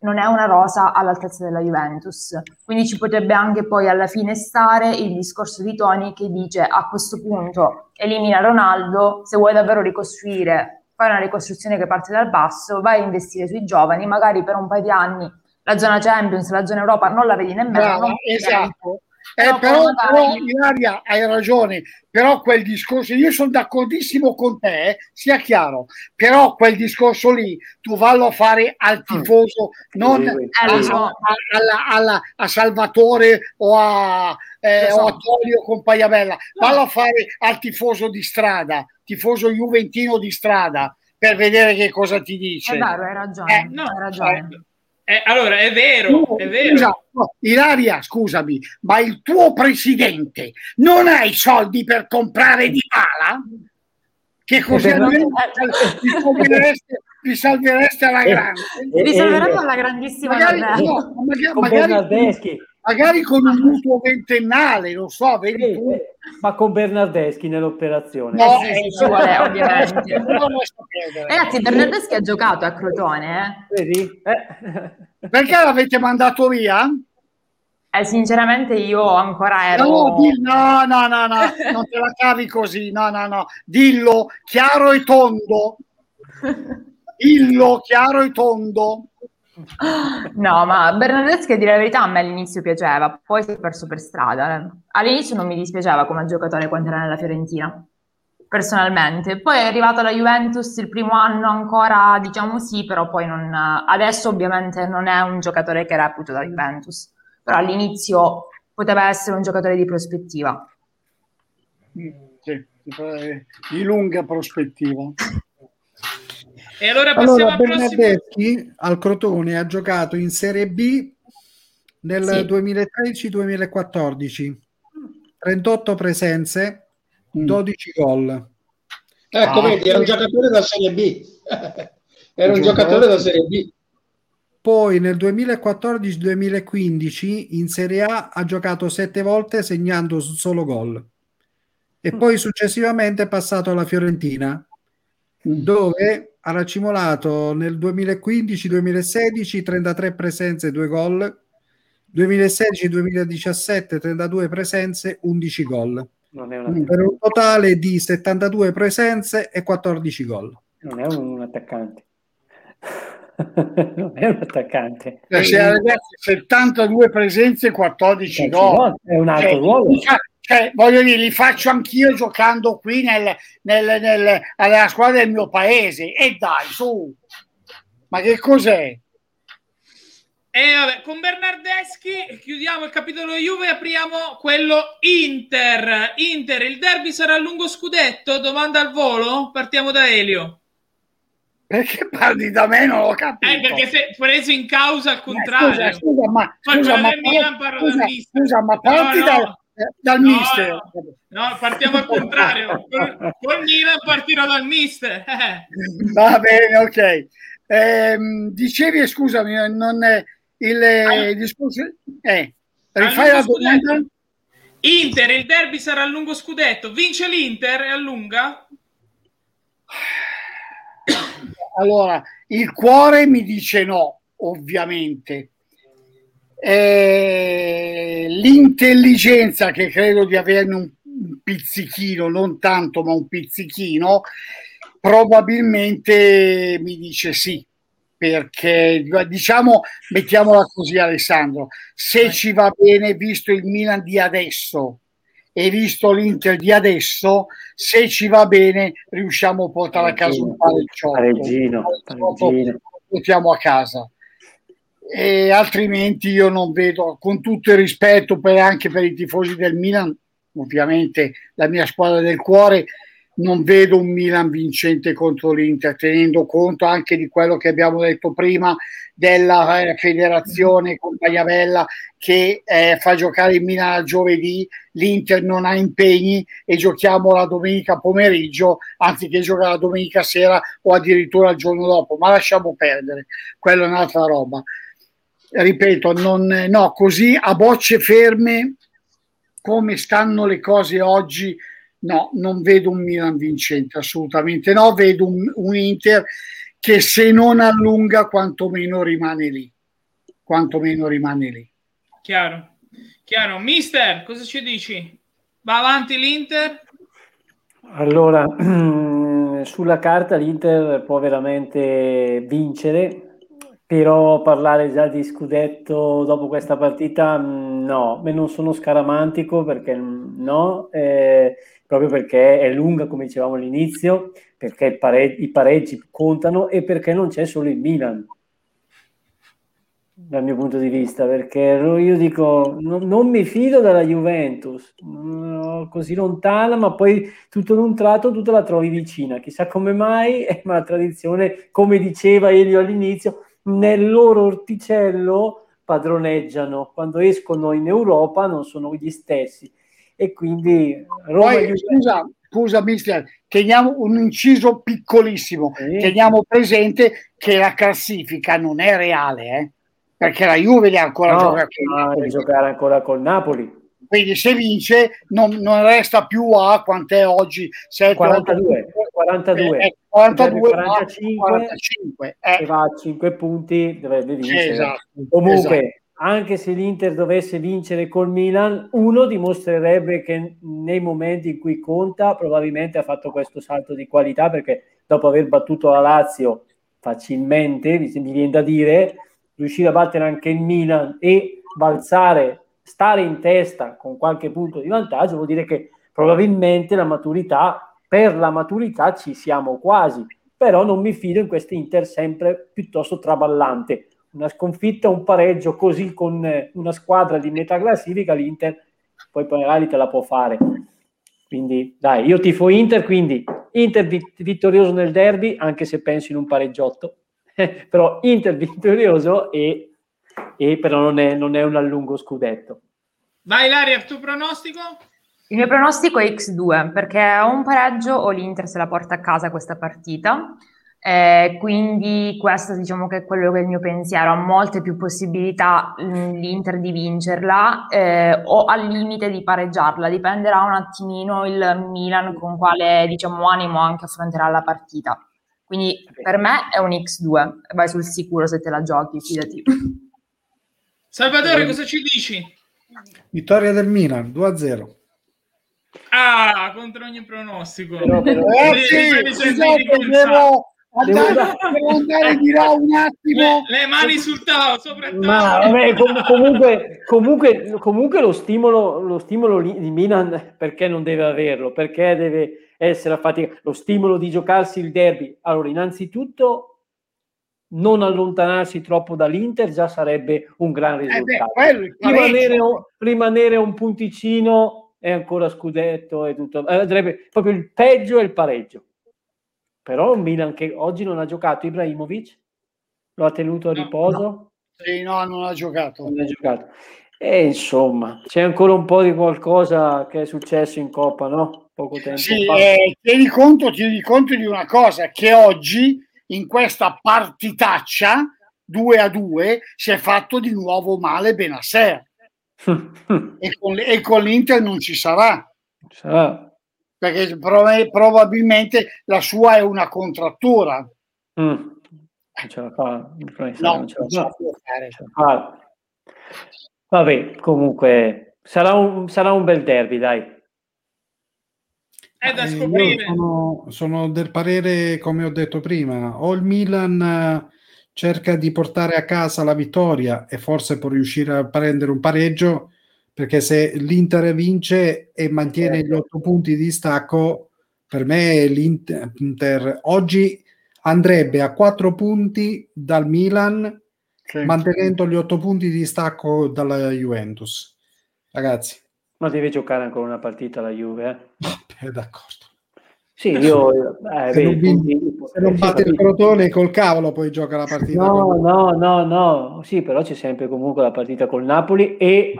Speaker 2: non è una rosa all'altezza della Juventus. Quindi ci potrebbe anche poi alla fine stare il discorso di Tony che dice a questo punto elimina Ronaldo, se vuoi davvero ricostruire fai una ricostruzione che parte dal basso, vai a investire sui giovani, magari per un paio di anni la zona Champions, la zona Europa non la vedi nemmeno.
Speaker 6: Brava, esatto. Eh, però, però Ilaria hai ragione, però quel discorso, io sono d'accordissimo con te, eh, sia chiaro, però quel discorso lì tu vallo a fare al mm. tifoso, non a, a, alla, alla, a Salvatore o a, eh, o a Tolio con Paiabella, vallo a fare al tifoso di strada, tifoso juventino di strada, per vedere che cosa ti dice.
Speaker 2: È vero, hai ragione. Eh, no, hai ragione.
Speaker 1: Eh, eh, allora, è vero, no, è vero. Scusa,
Speaker 6: no, Ilaria, scusami, ma il tuo presidente non ha i soldi per comprare di pala? Che così almeno ti salvereste, ti salvereste alla grande.
Speaker 2: Vi salveremo alla grandissima
Speaker 6: magari, no, magari, magari, magari con un mutuo ventennale, lo so, vedi
Speaker 5: eh, eh, ma con Bernardeschi nell'operazione.
Speaker 2: No, eh, sì, sì, vuole, ovviamente. Ragazzi, Bernardeschi ha giocato a Crotone,
Speaker 6: eh? Vedi? Eh. Perché l'avete mandato via?
Speaker 2: Eh, sinceramente io ancora ero...
Speaker 6: No, no, no, no, no, non te la cavi così, no, no, no, dillo chiaro e tondo. Dillo chiaro e tondo.
Speaker 2: No, ma Bernardeschi, a dire la verità, a me all'inizio piaceva, poi si è perso per strada. All'inizio non mi dispiaceva come giocatore quando era nella Fiorentina, personalmente. Poi è arrivato alla Juventus il primo anno ancora, diciamo sì, però poi non... Adesso ovviamente non è un giocatore che reputo da Juventus, però all'inizio poteva essere un giocatore di prospettiva.
Speaker 6: Sì, di lunga prospettiva.
Speaker 1: E allora passiamo allora,
Speaker 3: Bernardeschi prossimo... al Crotone ha giocato in Serie B nel sì. 2013-2014, 38 presenze, 12 mm. gol.
Speaker 4: Ecco, ah, vedi, era un giocatore da Serie B. era un giocatore da Serie B.
Speaker 3: Poi nel 2014-2015 in Serie A ha giocato sette volte segnando solo gol. E mm. poi successivamente è passato alla Fiorentina, mm. dove ha racimolato nel 2015-2016 33 presenze, 2 gol, 2016-2017 32 presenze, 11 gol. Per un totale di 72 presenze e 14 gol.
Speaker 5: Non è un, attaccante. non è un attaccante.
Speaker 6: Cioè, ragazzi, 72 presenze e 14 gol.
Speaker 5: È un altro cioè, ruolo.
Speaker 6: Cioè, voglio dire, li faccio anch'io giocando qui nel, nel, nel, alla squadra del mio paese. E dai, su! Ma che cos'è?
Speaker 1: E vabbè, con Bernardeschi chiudiamo il capitolo Juve e apriamo quello Inter. Inter, il derby sarà a lungo scudetto? Domanda al volo? Partiamo da Elio.
Speaker 6: Perché parli da me? Non ho capito.
Speaker 1: Eh, perché sei preso in causa al contrario.
Speaker 6: Ma scusa, scusa, ma, scusa, ma, scusa, ma parti no. da dal no, mister.
Speaker 1: No, partiamo al contrario. Con, Milan partirò dal mister.
Speaker 6: Va bene, ok. Eh, dicevi, scusami, non è il allora, discorso... Eh, rifai la domanda?
Speaker 1: Inter, il derby sarà a lungo scudetto. Vince l'Inter e allunga?
Speaker 6: Allora, il cuore mi dice no, ovviamente eh, l'intelligenza che credo di averne un, un pizzichino, non tanto ma un pizzichino, probabilmente mi dice sì, perché diciamo, mettiamola così Alessandro, se ci va bene, visto il Milan di adesso e visto l'Inter di adesso, se ci va bene riusciamo a portare a casa un pareggiotto. Pareggino, pareggino. Portiamo a casa e altrimenti io non vedo, con tutto il rispetto per, anche per i tifosi del Milan, ovviamente la mia squadra del cuore, non vedo un Milan vincente contro l'Inter, tenendo conto anche di quello che abbiamo detto prima della eh, federazione con Pagliavella che eh, fa giocare il Milan a giovedì, l'Inter non ha impegni e giochiamo la domenica pomeriggio anziché giocare la domenica sera o addirittura il giorno dopo, ma lasciamo perdere, quella è un'altra roba ripeto, non, no, così a bocce ferme come stanno le cose oggi, no, non vedo un Milan vincente, assolutamente no, vedo un, un Inter che se non allunga quantomeno rimane lì, quantomeno rimane lì.
Speaker 1: Chiaro, chiaro. Mister, cosa ci dici? Va avanti l'Inter?
Speaker 5: Allora, sulla carta l'Inter può veramente vincere, però parlare già di scudetto dopo questa partita, mm, no, non sono scaramantico perché mm, no, eh, proprio perché è lunga come dicevamo all'inizio, perché pare- i pareggi contano e perché non c'è solo il Milan dal mio punto di vista, perché io dico non, non mi fido della Juventus, no, così lontana, ma poi tutto d'un tratto tu te la trovi vicina, chissà come mai, ma la tradizione, come diceva Elio all'inizio, nel loro orticello padroneggiano, quando escono in Europa non sono gli stessi e quindi
Speaker 6: Roma Poi, Juventus... scusa, scusa mister, teniamo un inciso piccolissimo, sì. teniamo presente che la classifica non è reale, eh? perché la Juve deve ancora
Speaker 5: no, giocare, no, giocare ancora col Napoli.
Speaker 6: Quindi se vince non, non resta più a quant'è oggi 7,
Speaker 5: 42, 42,
Speaker 6: eh, 42
Speaker 5: 45, 45 eh. e va a 5 punti dovrebbe vincere.
Speaker 6: Esatto,
Speaker 5: Comunque,
Speaker 6: esatto.
Speaker 5: anche se l'Inter dovesse vincere col Milan, uno dimostrerebbe che nei momenti in cui conta probabilmente ha fatto questo salto di qualità perché dopo aver battuto la Lazio facilmente, mi viene da dire, riuscire a battere anche il Milan e balzare, stare in testa con qualche punto di vantaggio, vuol dire che probabilmente la maturità, per la maturità ci siamo quasi, però non mi fido in questa Inter sempre piuttosto traballante. Una sconfitta, un pareggio così con una squadra di metà classifica, l'Inter poi magari te la può fare. Quindi dai, io tifo Inter, quindi Inter vittorioso nel derby, anche se penso in un pareggiotto però Inter vittorioso e, e però non è, non è un allungo scudetto.
Speaker 1: Vai Laria, il tuo pronostico?
Speaker 2: Il mio pronostico è X2 perché o un pareggio o l'Inter se la porta a casa questa partita. Eh, quindi questo diciamo che è quello che è il mio pensiero, ha molte più possibilità mm, l'Inter di vincerla eh, o al limite di pareggiarla, dipenderà un attimino il Milan con quale diciamo, animo anche affronterà la partita. Quindi per me è un X2, vai sul sicuro se te la giochi, fidati.
Speaker 1: Salvatore, cosa ci dici?
Speaker 3: Vittoria del Milan, 2-0.
Speaker 1: Ah, contro ogni pronostico.
Speaker 6: Però, però, eh, sì, scusate, devo andare, devo andare di là un attimo.
Speaker 1: Le, le mani sul tavolo, sopra il
Speaker 5: Ma vabbè, comunque, comunque, comunque lo stimolo, lo stimolo di Milan perché non deve averlo? Perché deve essere affaticato, lo stimolo di giocarsi il derby. Allora, innanzitutto non allontanarsi troppo dall'Inter già sarebbe un gran risultato. Eh beh, rimanere, rimanere, un punticino è ancora scudetto e tutto. Eh, proprio il peggio è il pareggio. Però un Milan che oggi non ha giocato Ibrahimovic, lo ha tenuto a riposo. No.
Speaker 6: Sì, no, non ha giocato.
Speaker 5: Non ha giocato. E insomma, c'è ancora un po' di qualcosa che è successo in Coppa, no? poco tempo
Speaker 6: sì, fa. Eh, tieni, conto, tieni conto di una cosa, che oggi in questa partitaccia 2 a 2 si è fatto di nuovo male Benasser e, con, e con l'Inter non ci sarà.
Speaker 5: sarà.
Speaker 6: Perché prov- probabilmente la sua è una contrattura.
Speaker 5: Mm. Non ce la fa,
Speaker 6: no, non ce la, fa.
Speaker 5: Fare. Ce la fa. Vabbè, comunque sarà un, sarà un bel derby, dai.
Speaker 1: È da eh, scoprire.
Speaker 3: Sono, sono, del parere, come ho detto prima, o il Milan eh, cerca di portare a casa la vittoria e forse può riuscire a prendere un pareggio, perché se l'Inter vince e mantiene gli otto punti di stacco, per me l'Inter oggi andrebbe a quattro punti dal Milan, sì. mantenendo gli otto punti di stacco dalla Juventus. Ragazzi,
Speaker 5: ma deve giocare ancora una partita la Juve.
Speaker 3: Eh? d'accordo.
Speaker 5: Sì, io... Eh,
Speaker 3: se, vedi, non, vinci, se non batte il crotone col cavolo poi gioca la partita.
Speaker 5: No, no, no, no. Sì, però c'è sempre comunque la partita col Napoli e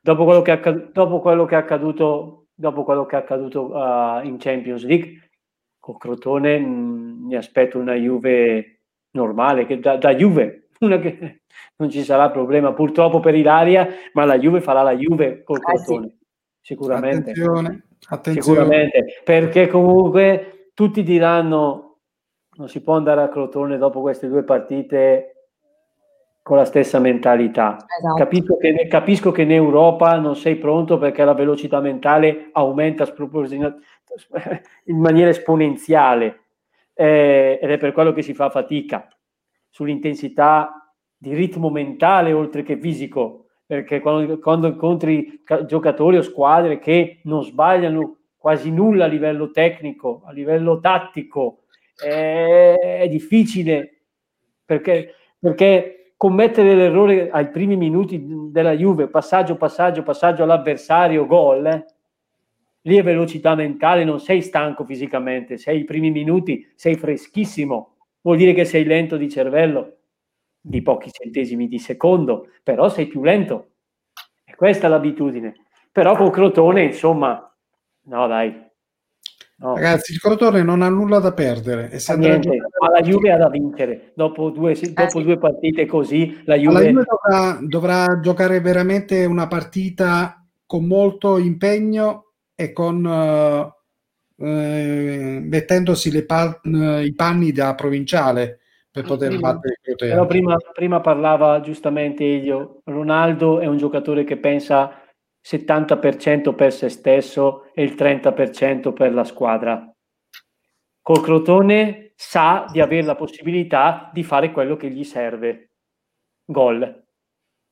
Speaker 5: dopo quello che è accaduto, dopo quello che è accaduto, dopo quello che è accaduto uh, in Champions League, con Crotone mh, mm, mi aspetto una Juve normale, che da, da Juve, una che non ci sarà problema purtroppo per Ilaria, ma la Juve farà la Juve col Crotone. Eh sì sicuramente.
Speaker 3: Attenzione, attenzione.
Speaker 5: Sicuramente, perché comunque tutti diranno non si può andare a Crotone dopo queste due partite con la stessa mentalità. Esatto. Capisco, che, capisco, che, in Europa non sei pronto perché la velocità mentale aumenta in maniera esponenziale eh, ed è per quello che si fa fatica. Sull'intensità di ritmo mentale oltre che fisico, perché quando, quando incontri giocatori o squadre che non sbagliano quasi nulla a livello tecnico, a livello tattico, è, è difficile. Perché, perché commettere l'errore ai primi minuti della Juve, passaggio, passaggio, passaggio all'avversario, gol, eh, lì è velocità mentale, non sei stanco fisicamente, sei i primi minuti, sei freschissimo, vuol dire che sei lento di cervello di pochi centesimi di secondo, però sei più lento. E questa è l'abitudine. Però con Crotone, insomma, no dai.
Speaker 3: No. Ragazzi, il Crotone non ha nulla da perdere. E se
Speaker 5: Niente, ma la Juve ha da vincere. Dopo due, dopo eh, due partite così, la Juve...
Speaker 3: La Juve dovrà, dovrà, giocare veramente una partita con molto impegno e con... Uh, eh, mettendosi pa- i panni da provinciale per poter prima, battere il Crotone.
Speaker 5: Però prima, prima parlava giustamente Elio, Ronaldo è un giocatore che pensa 70% per se stesso e il 30% per la squadra. Col Crotone sa di avere la possibilità di fare quello che gli serve. Gol.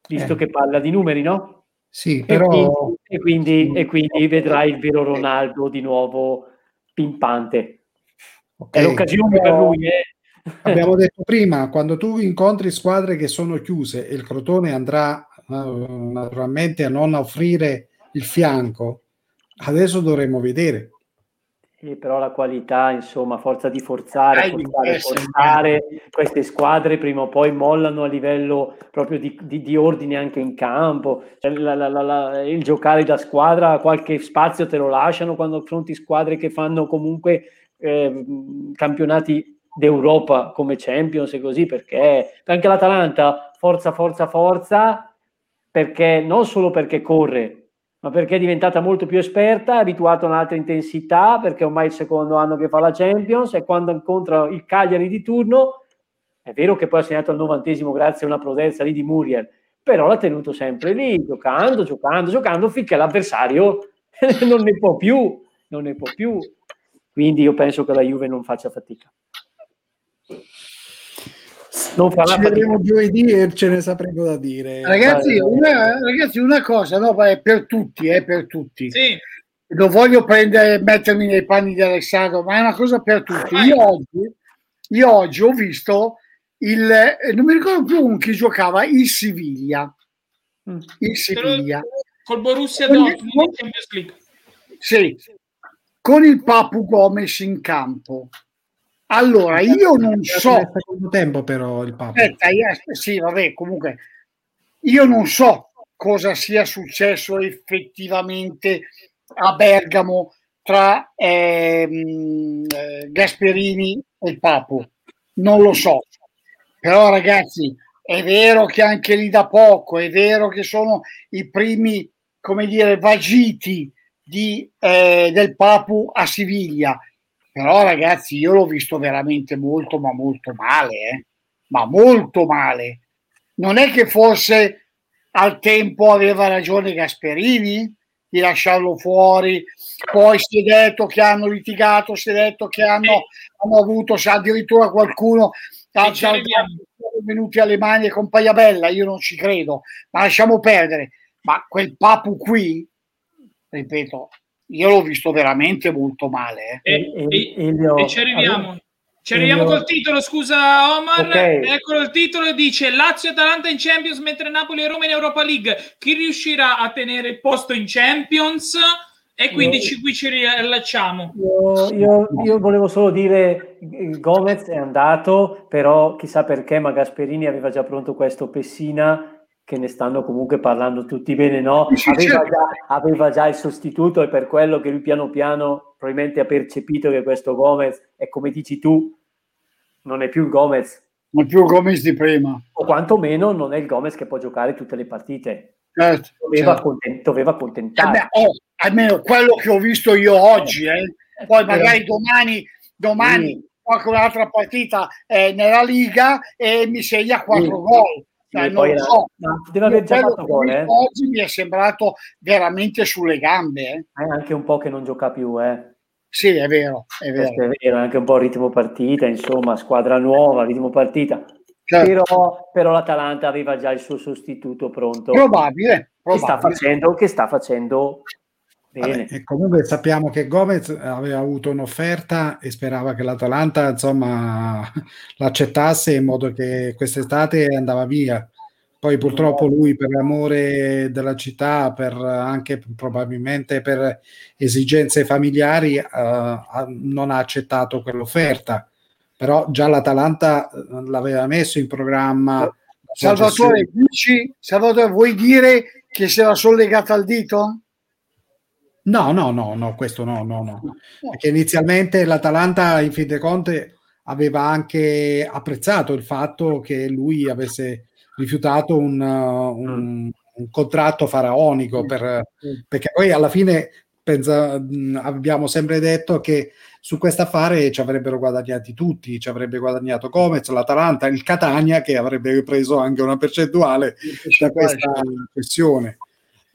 Speaker 5: Visto eh. che parla di numeri, no?
Speaker 3: Sì, però...
Speaker 5: E quindi, e quindi, e quindi vedrai il vero Ronaldo di nuovo pimpante. Okay. È l'occasione per lui, eh.
Speaker 3: Abbiamo detto prima, quando tu incontri squadre che sono chiuse e il Crotone andrà naturalmente a non offrire il fianco, adesso dovremmo vedere.
Speaker 5: Sì, però la qualità, insomma, forza di forzare, forzare, forzare, queste squadre prima o poi mollano a livello proprio di, di, di ordine anche in campo. Cioè, la, la, la, il giocare da squadra, qualche spazio te lo lasciano quando affronti squadre che fanno comunque eh, campionati d'Europa come Champions e così, perché anche l'Atalanta, forza, forza, forza, perché non solo perché corre, ma perché è diventata molto più esperta, abituata a un'altra intensità, perché ormai è il secondo anno che fa la Champions e quando incontra il Cagliari di turno, è vero che poi ha segnato al novantesimo grazie a una prodezza lì di Muriel, però l'ha tenuto sempre lì, giocando, giocando, giocando, finché l'avversario non ne può più, non ne può più. Quindi io penso che la Juve non faccia fatica
Speaker 3: non farà ci vedremo giovedì e ce ne sapremo da dire.
Speaker 6: Ragazzi una, ragazzi, una cosa no, è per tutti è per tutti. Sì. non voglio prendere mettermi nei panni di Alessandro ma è una cosa per tutti. Io oggi, io oggi ho visto il non mi ricordo più con chi giocava il Siviglia.
Speaker 1: Mm. il Siviglia. Col Borussia Dortmund
Speaker 6: sì. Con il Papu Gomez in campo allora, io non so. Nel
Speaker 3: secondo tempo, però, il Papa.
Speaker 6: Aspetta, io, sì, vabbè, comunque, io non so cosa sia successo effettivamente a Bergamo tra ehm, eh, Gasperini e il Papo. Non lo so. Però, ragazzi, è vero che anche lì da poco, è vero che sono i primi, come dire, vagiti di, eh, del Papu a Siviglia però ragazzi io l'ho visto veramente molto ma molto male eh? ma molto male. Non è che forse al tempo aveva ragione Gasperini di lasciarlo fuori poi si è detto che hanno litigato si è detto che hanno, hanno avuto addirittura qualcuno ha venuti alle mani con Pagliabella io non ci credo ma lasciamo perdere. Ma quel papu qui ripeto io l'ho visto veramente molto male.
Speaker 1: Eh. E, e, e, e, ci arriviamo. Ci arriviamo col titolo, scusa Omar. Okay. Eccolo il titolo dice Lazio-Atalanta in Champions mentre Napoli e Roma in Europa League. Chi riuscirà a tenere il posto in Champions? E quindi io, ci, qui ci riallacciamo.
Speaker 5: Io, io, io, volevo solo dire Gomez è andato, però chissà perché, ma Gasperini aveva già pronto questo Pessina che ne stanno comunque parlando tutti bene, no? Aveva già, aveva già, il sostituto e per quello che lui piano piano probabilmente ha percepito che questo Gomez è come dici tu, non è più il Gomez.
Speaker 6: Non è più il Gomez di prima.
Speaker 5: O quantomeno non è il Gomez che può giocare tutte le partite.
Speaker 6: Certo,
Speaker 5: doveva, certo. Content- doveva contentare.
Speaker 6: Eh oh, almeno quello che ho visto io oggi, eh. poi magari domani, domani sì. qualche un'altra partita eh, nella Liga e mi segna quattro sì. gol cioè, non era, so. deve aver già fatto gol. Eh. Oggi mi è sembrato veramente sulle gambe. Eh.
Speaker 5: È anche un po' che non gioca più. Eh.
Speaker 6: Sì, è vero, è vero.
Speaker 5: è vero, anche un po' ritmo partita, insomma, squadra nuova, ritmo partita. certo. però, però, l'Atalanta aveva già il suo sostituto pronto.
Speaker 6: Probabile. probabile.
Speaker 5: Che, sta facendo, che sta facendo
Speaker 3: bene. Vabbè, comunque sappiamo che Gomez aveva avuto un'offerta e sperava che l'Atalanta insomma l'accettasse in modo che quest'estate andava via. Poi purtroppo lui per l'amore della città, per anche probabilmente per esigenze familiari, uh, non ha accettato quell'offerta. Però già l'Atalanta eh, l'aveva messo in programma.
Speaker 6: Salvatore, dici, Salvatore, vuoi dire che si era sollegata al dito?
Speaker 3: No, no, no, no, questo no, no, no. Perché inizialmente l'Atalanta, in fin dei conti, aveva anche apprezzato il fatto che lui avesse rifiutato un, uh, un, un contratto faraonico, per, perché poi alla fine pensa, abbiamo sempre detto che su questo affare ci avrebbero guadagnati tutti, ci avrebbe guadagnato Gomez, l'Atalanta, il Catania che avrebbe preso anche una percentuale da questa questione.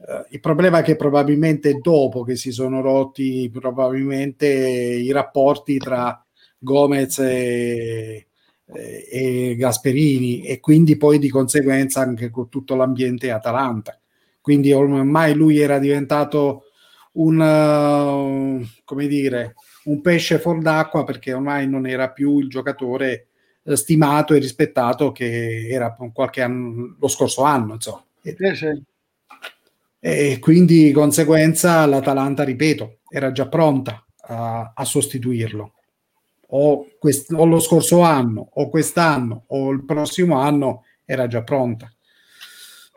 Speaker 3: Uh, il problema è che probabilmente dopo che si sono rotti probabilmente i rapporti tra Gomez e, eh, e Gasperini e quindi poi di conseguenza anche con tutto l'ambiente Atalanta. Quindi ormai lui era diventato un, uh, come dire, un pesce fuor d'acqua perché ormai non era più il giocatore uh, stimato e rispettato che era qualche anno, lo scorso anno. Insomma. E, e quindi di conseguenza l'Atalanta, ripeto, era già pronta a, a sostituirlo o, quest- o lo scorso anno o quest'anno o il prossimo anno era già pronta.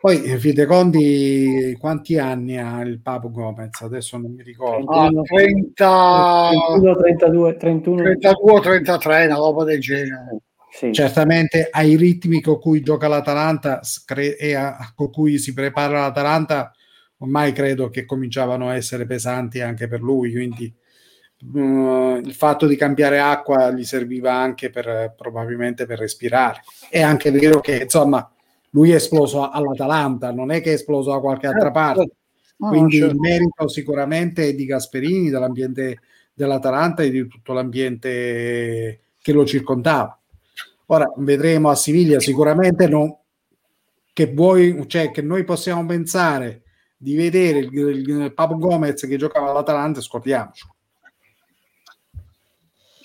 Speaker 3: Poi Fide Conti quanti anni ha il Papo Gomez? Adesso non mi ricordo.
Speaker 6: Ah, 30...
Speaker 5: 31, 32, 31.
Speaker 6: 32 33, una roba del genere.
Speaker 3: Sì. Certamente ai ritmi con cui gioca l'Atalanta e a, con cui si prepara l'Atalanta, ormai credo che cominciavano a essere pesanti anche per lui, quindi Uh, il fatto di cambiare acqua gli serviva anche per probabilmente per respirare. È anche vero che insomma lui è esploso all'Atalanta, non è che è esploso da qualche altra certo. parte. Quindi certo. il merito sicuramente è di Gasperini, dell'ambiente dell'Atalanta e di tutto l'ambiente che lo circondava. Ora vedremo a Siviglia sicuramente no, che, vuoi, cioè, che noi possiamo pensare di vedere il, il, il Papo Gomez che giocava all'Atalanta, scordiamoci.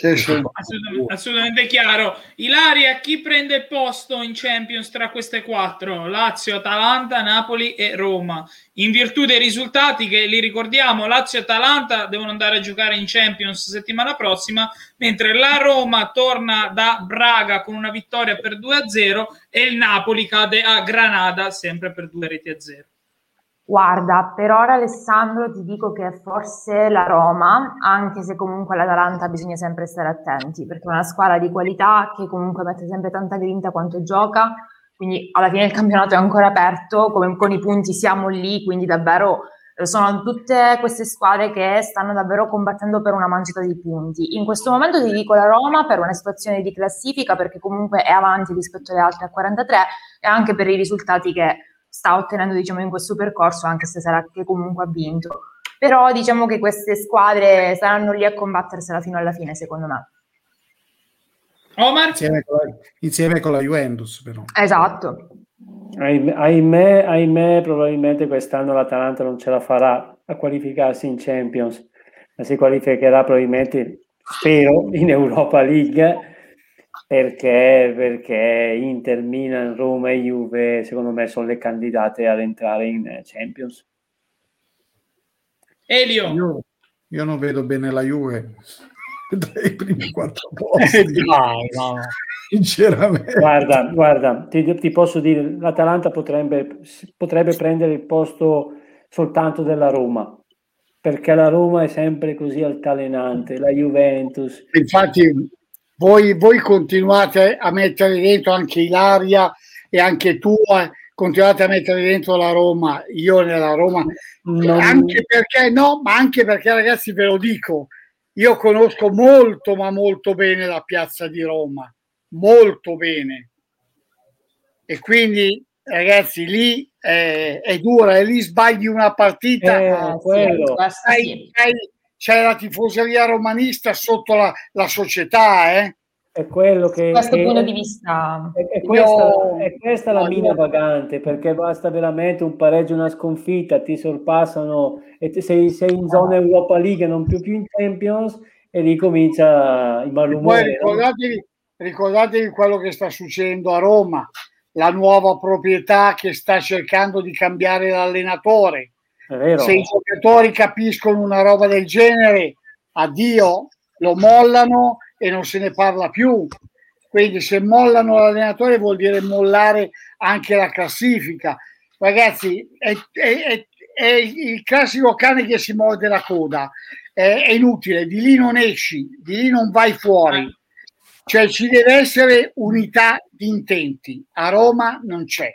Speaker 1: Assolutamente, assolutamente, chiaro. Ilaria, chi prende il posto in Champions tra queste quattro? Lazio, Atalanta, Napoli e Roma. In virtù dei risultati che li ricordiamo, Lazio e Atalanta devono andare a giocare in Champions settimana prossima, mentre la Roma torna da Braga con una vittoria per 2-0 e il Napoli cade a Granada sempre per due reti a 0.
Speaker 2: Guarda, per ora Alessandro ti dico che forse la Roma, anche se comunque l'Atalanta bisogna sempre stare attenti, perché è una squadra di qualità che comunque mette sempre tanta grinta quanto gioca, quindi alla fine il campionato è ancora aperto, come con i punti siamo lì, quindi davvero eh, sono tutte queste squadre che stanno davvero combattendo per una manciata di punti. In questo momento ti dico la Roma per una situazione di classifica, perché comunque è avanti rispetto alle altre a 43 e anche per i risultati che sta ottenendo diciamo, in questo percorso, anche se sarà che comunque ha vinto. Però diciamo che queste squadre saranno lì a combattersela fino alla fine, secondo me.
Speaker 1: Omar?
Speaker 3: Insieme con la, insieme con la Juventus, però.
Speaker 2: Esatto.
Speaker 5: Ahimè, ahimè, probabilmente quest'anno l'Atalanta non ce la farà a qualificarsi in Champions, ma si qualificherà probabilmente, spero, in Europa League perché, perché Inter, Milan, Roma e Juve secondo me sono le candidate ad entrare in eh, Champions.
Speaker 1: Elio.
Speaker 3: Io, io non vedo bene la Juve tra i primi quattro posti.
Speaker 6: No, no.
Speaker 3: Sinceramente.
Speaker 5: Guarda, guarda ti, ti, posso dire, l'Atalanta potrebbe, potrebbe prendere il posto soltanto della Roma perché la Roma è sempre così altalenante, la Juventus.
Speaker 6: Infatti voi, voi continuate a mettere dentro anche Ilaria e anche tu eh, continuate a mettere dentro la Roma, io nella Roma, non... anche perché no, ma anche perché ragazzi ve lo dico, io conosco molto ma molto bene la piazza di Roma, molto bene. E quindi ragazzi lì è, è dura e lì sbagli una partita.
Speaker 5: Eh, quello.
Speaker 6: Hai, c'è la tifoseria romanista sotto la, la società, eh?
Speaker 5: è quello che... Da
Speaker 2: questo che, punto di vista...
Speaker 5: È, è questa, io, è questa la mina vagante, perché basta veramente un pareggio, una sconfitta, ti sorpassano e ti, sei, sei, in zona Europa League, non più, più in Champions, e lì comincia il malumore.
Speaker 6: Poi ricordatevi, no? ricordatevi quello che sta succedendo a Roma, la nuova proprietà che sta cercando di cambiare l'allenatore. Se i giocatori capiscono una roba del genere, addio, lo mollano e non se ne parla più. Quindi se mollano l'allenatore vuol dire mollare anche la classifica. Ragazzi, è, è, è, è il classico cane che si morde la coda. È, inutile, di lì non esci, di lì non vai fuori. Cioè ci deve essere unità di intenti. A Roma non c'è.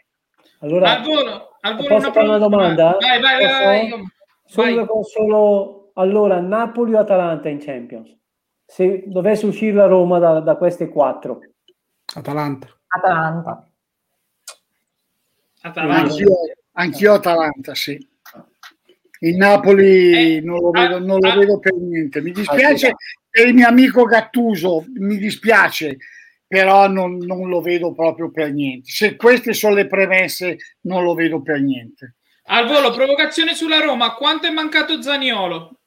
Speaker 5: Allora, al volo, al volo posso fare una domanda? Vai, vai, vai. vai. Solo, solo allora Napoli o Atalanta in Champions? se dovesse uscire la Roma da, da queste quattro?
Speaker 3: Atalanta.
Speaker 2: Atalanta.
Speaker 6: Atalanta. Anch'io, anch'io Atalanta, sì. Il Napoli eh, non, lo vedo, non lo vedo per niente. Mi dispiace per il mio amico Gattuso, mi dispiace, però non, non, lo vedo proprio per niente. Se queste sono le premesse, non lo vedo per niente.
Speaker 1: Al volo, provocazione sulla Roma, quanto è mancato Zaniolo?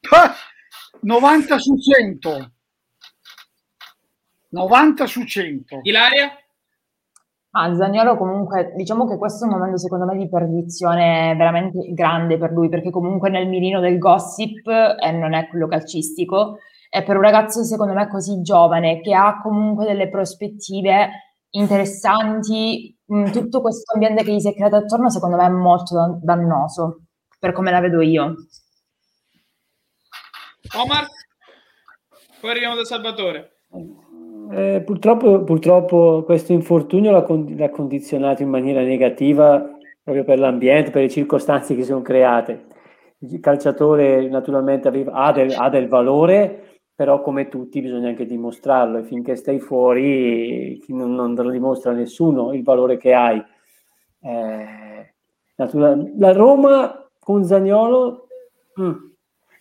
Speaker 6: 90 su 100. 90 su 100.
Speaker 1: Ilaria?
Speaker 2: Ah, Zagnolo comunque, diciamo che questo è un momento secondo me di perdizione veramente grande per lui, perché comunque nel mirino del gossip e non è quello calcistico, e per un ragazzo secondo me così giovane, che ha comunque delle prospettive interessanti, tutto questo ambiente che gli si è creato attorno secondo me è molto dannoso, per come la vedo io.
Speaker 1: Omar? Poi arriviamo da Salvatore.
Speaker 5: Eh, purtroppo, purtroppo, questo infortunio l'ha, con- l'ha, condizionato in maniera negativa proprio per l'ambiente, per le circostanze che sono create. Il calciatore naturalmente aveva, ha, del, ha, del, valore, però come tutti bisogna anche dimostrarlo e finché stai fuori non, non lo dimostra nessuno il valore che hai. Eh, la Roma con Zagnolo... Mm,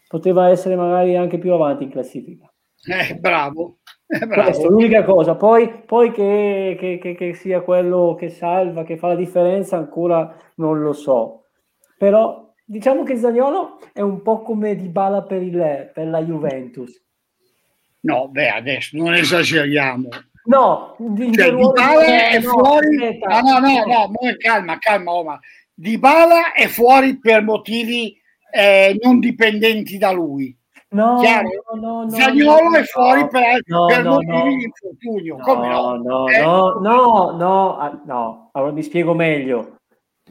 Speaker 5: poteva essere magari anche più avanti in classifica.
Speaker 6: Eh, bravo.
Speaker 5: Eh, bravo. Questa è l'unica cosa. Poi, poi che, che, che, che, sia quello che salva, che fa la differenza, ancora non lo so. Però diciamo che Zagnolo è un po' come Di Bala per, il, per la Juventus.
Speaker 6: No, beh, adesso non esageriamo.
Speaker 5: No,
Speaker 6: di, cioè, Di Bala è no, fuori. No, no, no, no, no, calma, calma, Omar. Di Bala è fuori per motivi eh, non dipendenti da lui.
Speaker 5: No, no, no,
Speaker 6: Zagnolo è fuori per, per motivi di infortunio.
Speaker 5: Come no? No, eh? no, no, no, ah, no. Allora mi spiego meglio.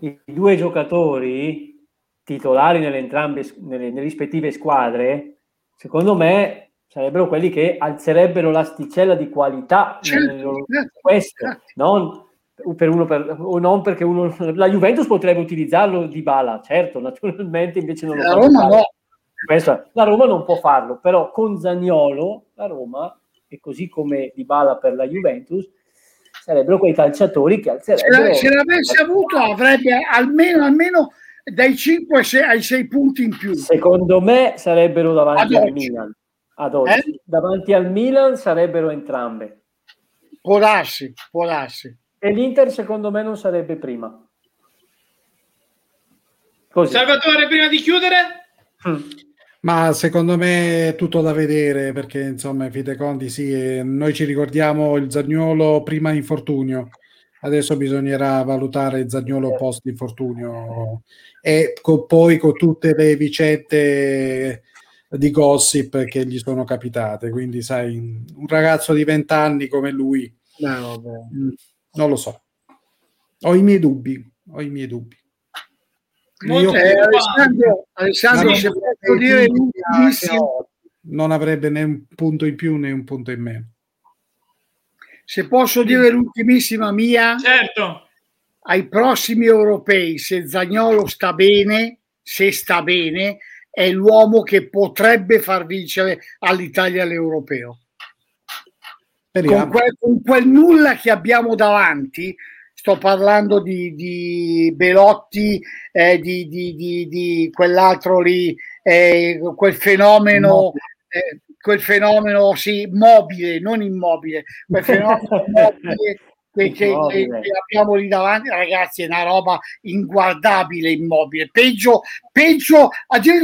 Speaker 5: I due giocatori titolari nelle entrambe nelle, nelle rispettive squadre, secondo me sarebbero quelli che alzerebbero l'asticella di qualità certo, loro, certo, questo, certo. non per uno per, o non perché uno la Juventus potrebbe utilizzarlo di bala, certo, naturalmente invece non lo la Roma no. Questo, la Roma non può farlo, però con Zagnolo la Roma e così come di bala per la Juventus sarebbero quei calciatori che alzerebbero
Speaker 6: se, se l'avesse avuto avrebbe almeno, almeno dai 5 ai 6 punti in più
Speaker 5: secondo me sarebbero davanti al Milan ad oggi. Eh? davanti al Milan sarebbero entrambe
Speaker 6: può darsi, può darsi
Speaker 5: e l'Inter secondo me non sarebbe prima.
Speaker 1: Così. Salvatore, prima di chiudere?
Speaker 3: Mm. Ma secondo me è tutto da vedere perché insomma, fite conti, sì, noi ci ricordiamo il Zagnolo prima infortunio, adesso bisognerà valutare il Zagnolo certo. post infortunio e co- poi con tutte le vicende di gossip che gli sono capitate. Quindi, sai, un ragazzo di 20 anni come lui. No, non lo so. Ho i miei dubbi. Ho i miei dubbi.
Speaker 6: Io, eh, Alessandro, Alessandro se posso dire
Speaker 3: non avrebbe né un punto in più né un punto in meno.
Speaker 6: Se posso dire l'ultimissima mia,
Speaker 1: certo.
Speaker 6: ai prossimi europei, se Zagnolo sta bene, se sta bene, è l'uomo che potrebbe far vincere all'Italia l'europeo. Con quel, con quel, nulla che abbiamo davanti, sto parlando di, di Belotti, eh, di, di, di, quell'altro lì, eh, quel fenomeno. No. Eh, quel fenomeno sì, mobile, non immobile, quel fenomeno mobile che, che, che, abbiamo lì davanti, ragazzi, è una roba inguardabile, immobile. Peggio, peggio,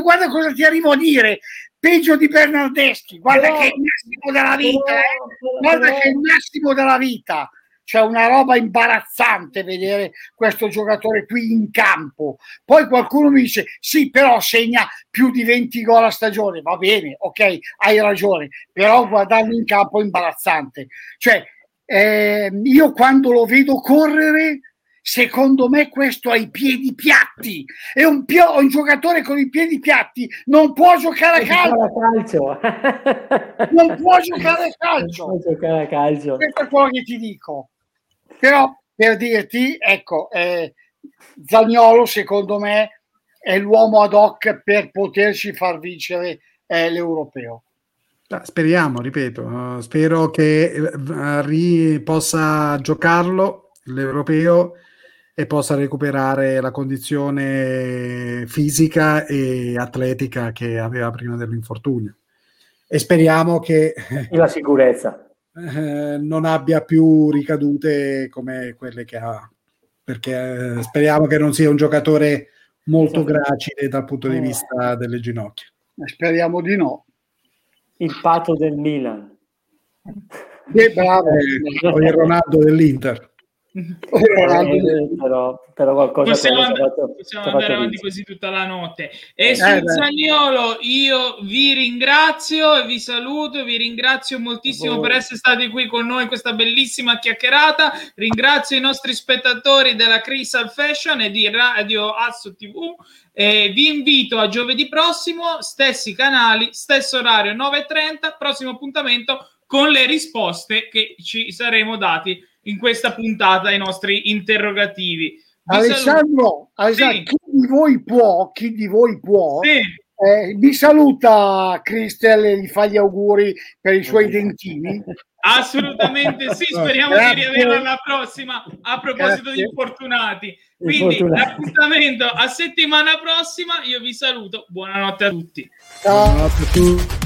Speaker 6: guarda cosa ti arrivo a dire, peggio di Bernardeschi, guarda no, che è il massimo della vita, no, eh. guarda no. che è il massimo della vita. C'è una roba imbarazzante vedere questo giocatore qui in campo. Poi qualcuno mi dice: Sì, però segna più di 20 gol a stagione. Va bene, ok, hai ragione, però guardarlo in campo è imbarazzante. Cioè, eh, io quando lo vedo correre, secondo me questo ha i piedi piatti. E un, pio- un giocatore con i piedi piatti. Non può giocare a calcio, non può giocare a calcio. Non può giocare a calcio. questo è quello che ti dico. Però per dirti ecco eh, Zagnolo secondo me è l'uomo ad hoc per poterci far vincere eh, l'europeo
Speaker 3: Speriamo, ripeto, uh, spero che uh, Ri possa giocarlo l'europeo e possa recuperare la condizione fisica e atletica che aveva prima dell'infortunio. E speriamo che
Speaker 5: e la sicurezza
Speaker 3: eh, non abbia più ricadute come quelle che ha, perché eh, speriamo che non sia un giocatore molto esatto. gracile dal punto di vista delle ginocchia.
Speaker 6: Speriamo di no
Speaker 5: il pato del Milan.
Speaker 3: Che bravo, o il Ronaldo dell'Inter.
Speaker 1: Eh, però, però qualcosa possiamo, and- fatto, possiamo andare avanti così tutta la notte. E eh, sul Zagnolo io vi ringrazio e vi saluto vi ringrazio moltissimo per essere stati qui con noi in questa bellissima chiacchierata. Ringrazio i nostri spettatori della Crystal Fashion e di Radio Asso TV e vi invito a giovedì prossimo stessi canali stesso orario 9.30 prossimo appuntamento con le risposte che ci saremo dati in questa puntata ai nostri interrogativi. Vi
Speaker 6: Alessandro, Alessandro sì. chi di voi può, chi di voi può, sì. eh, mi saluta Cristel e gli fa gli auguri per i suoi dentini.
Speaker 1: Assolutamente sì, speriamo Grazie. di riaverla la prossima a proposito Grazie. di infortunati. Quindi l'appuntamento a settimana prossima, io vi saluto, buonanotte a tutti.
Speaker 3: Ciao. Buonanotte a tutti.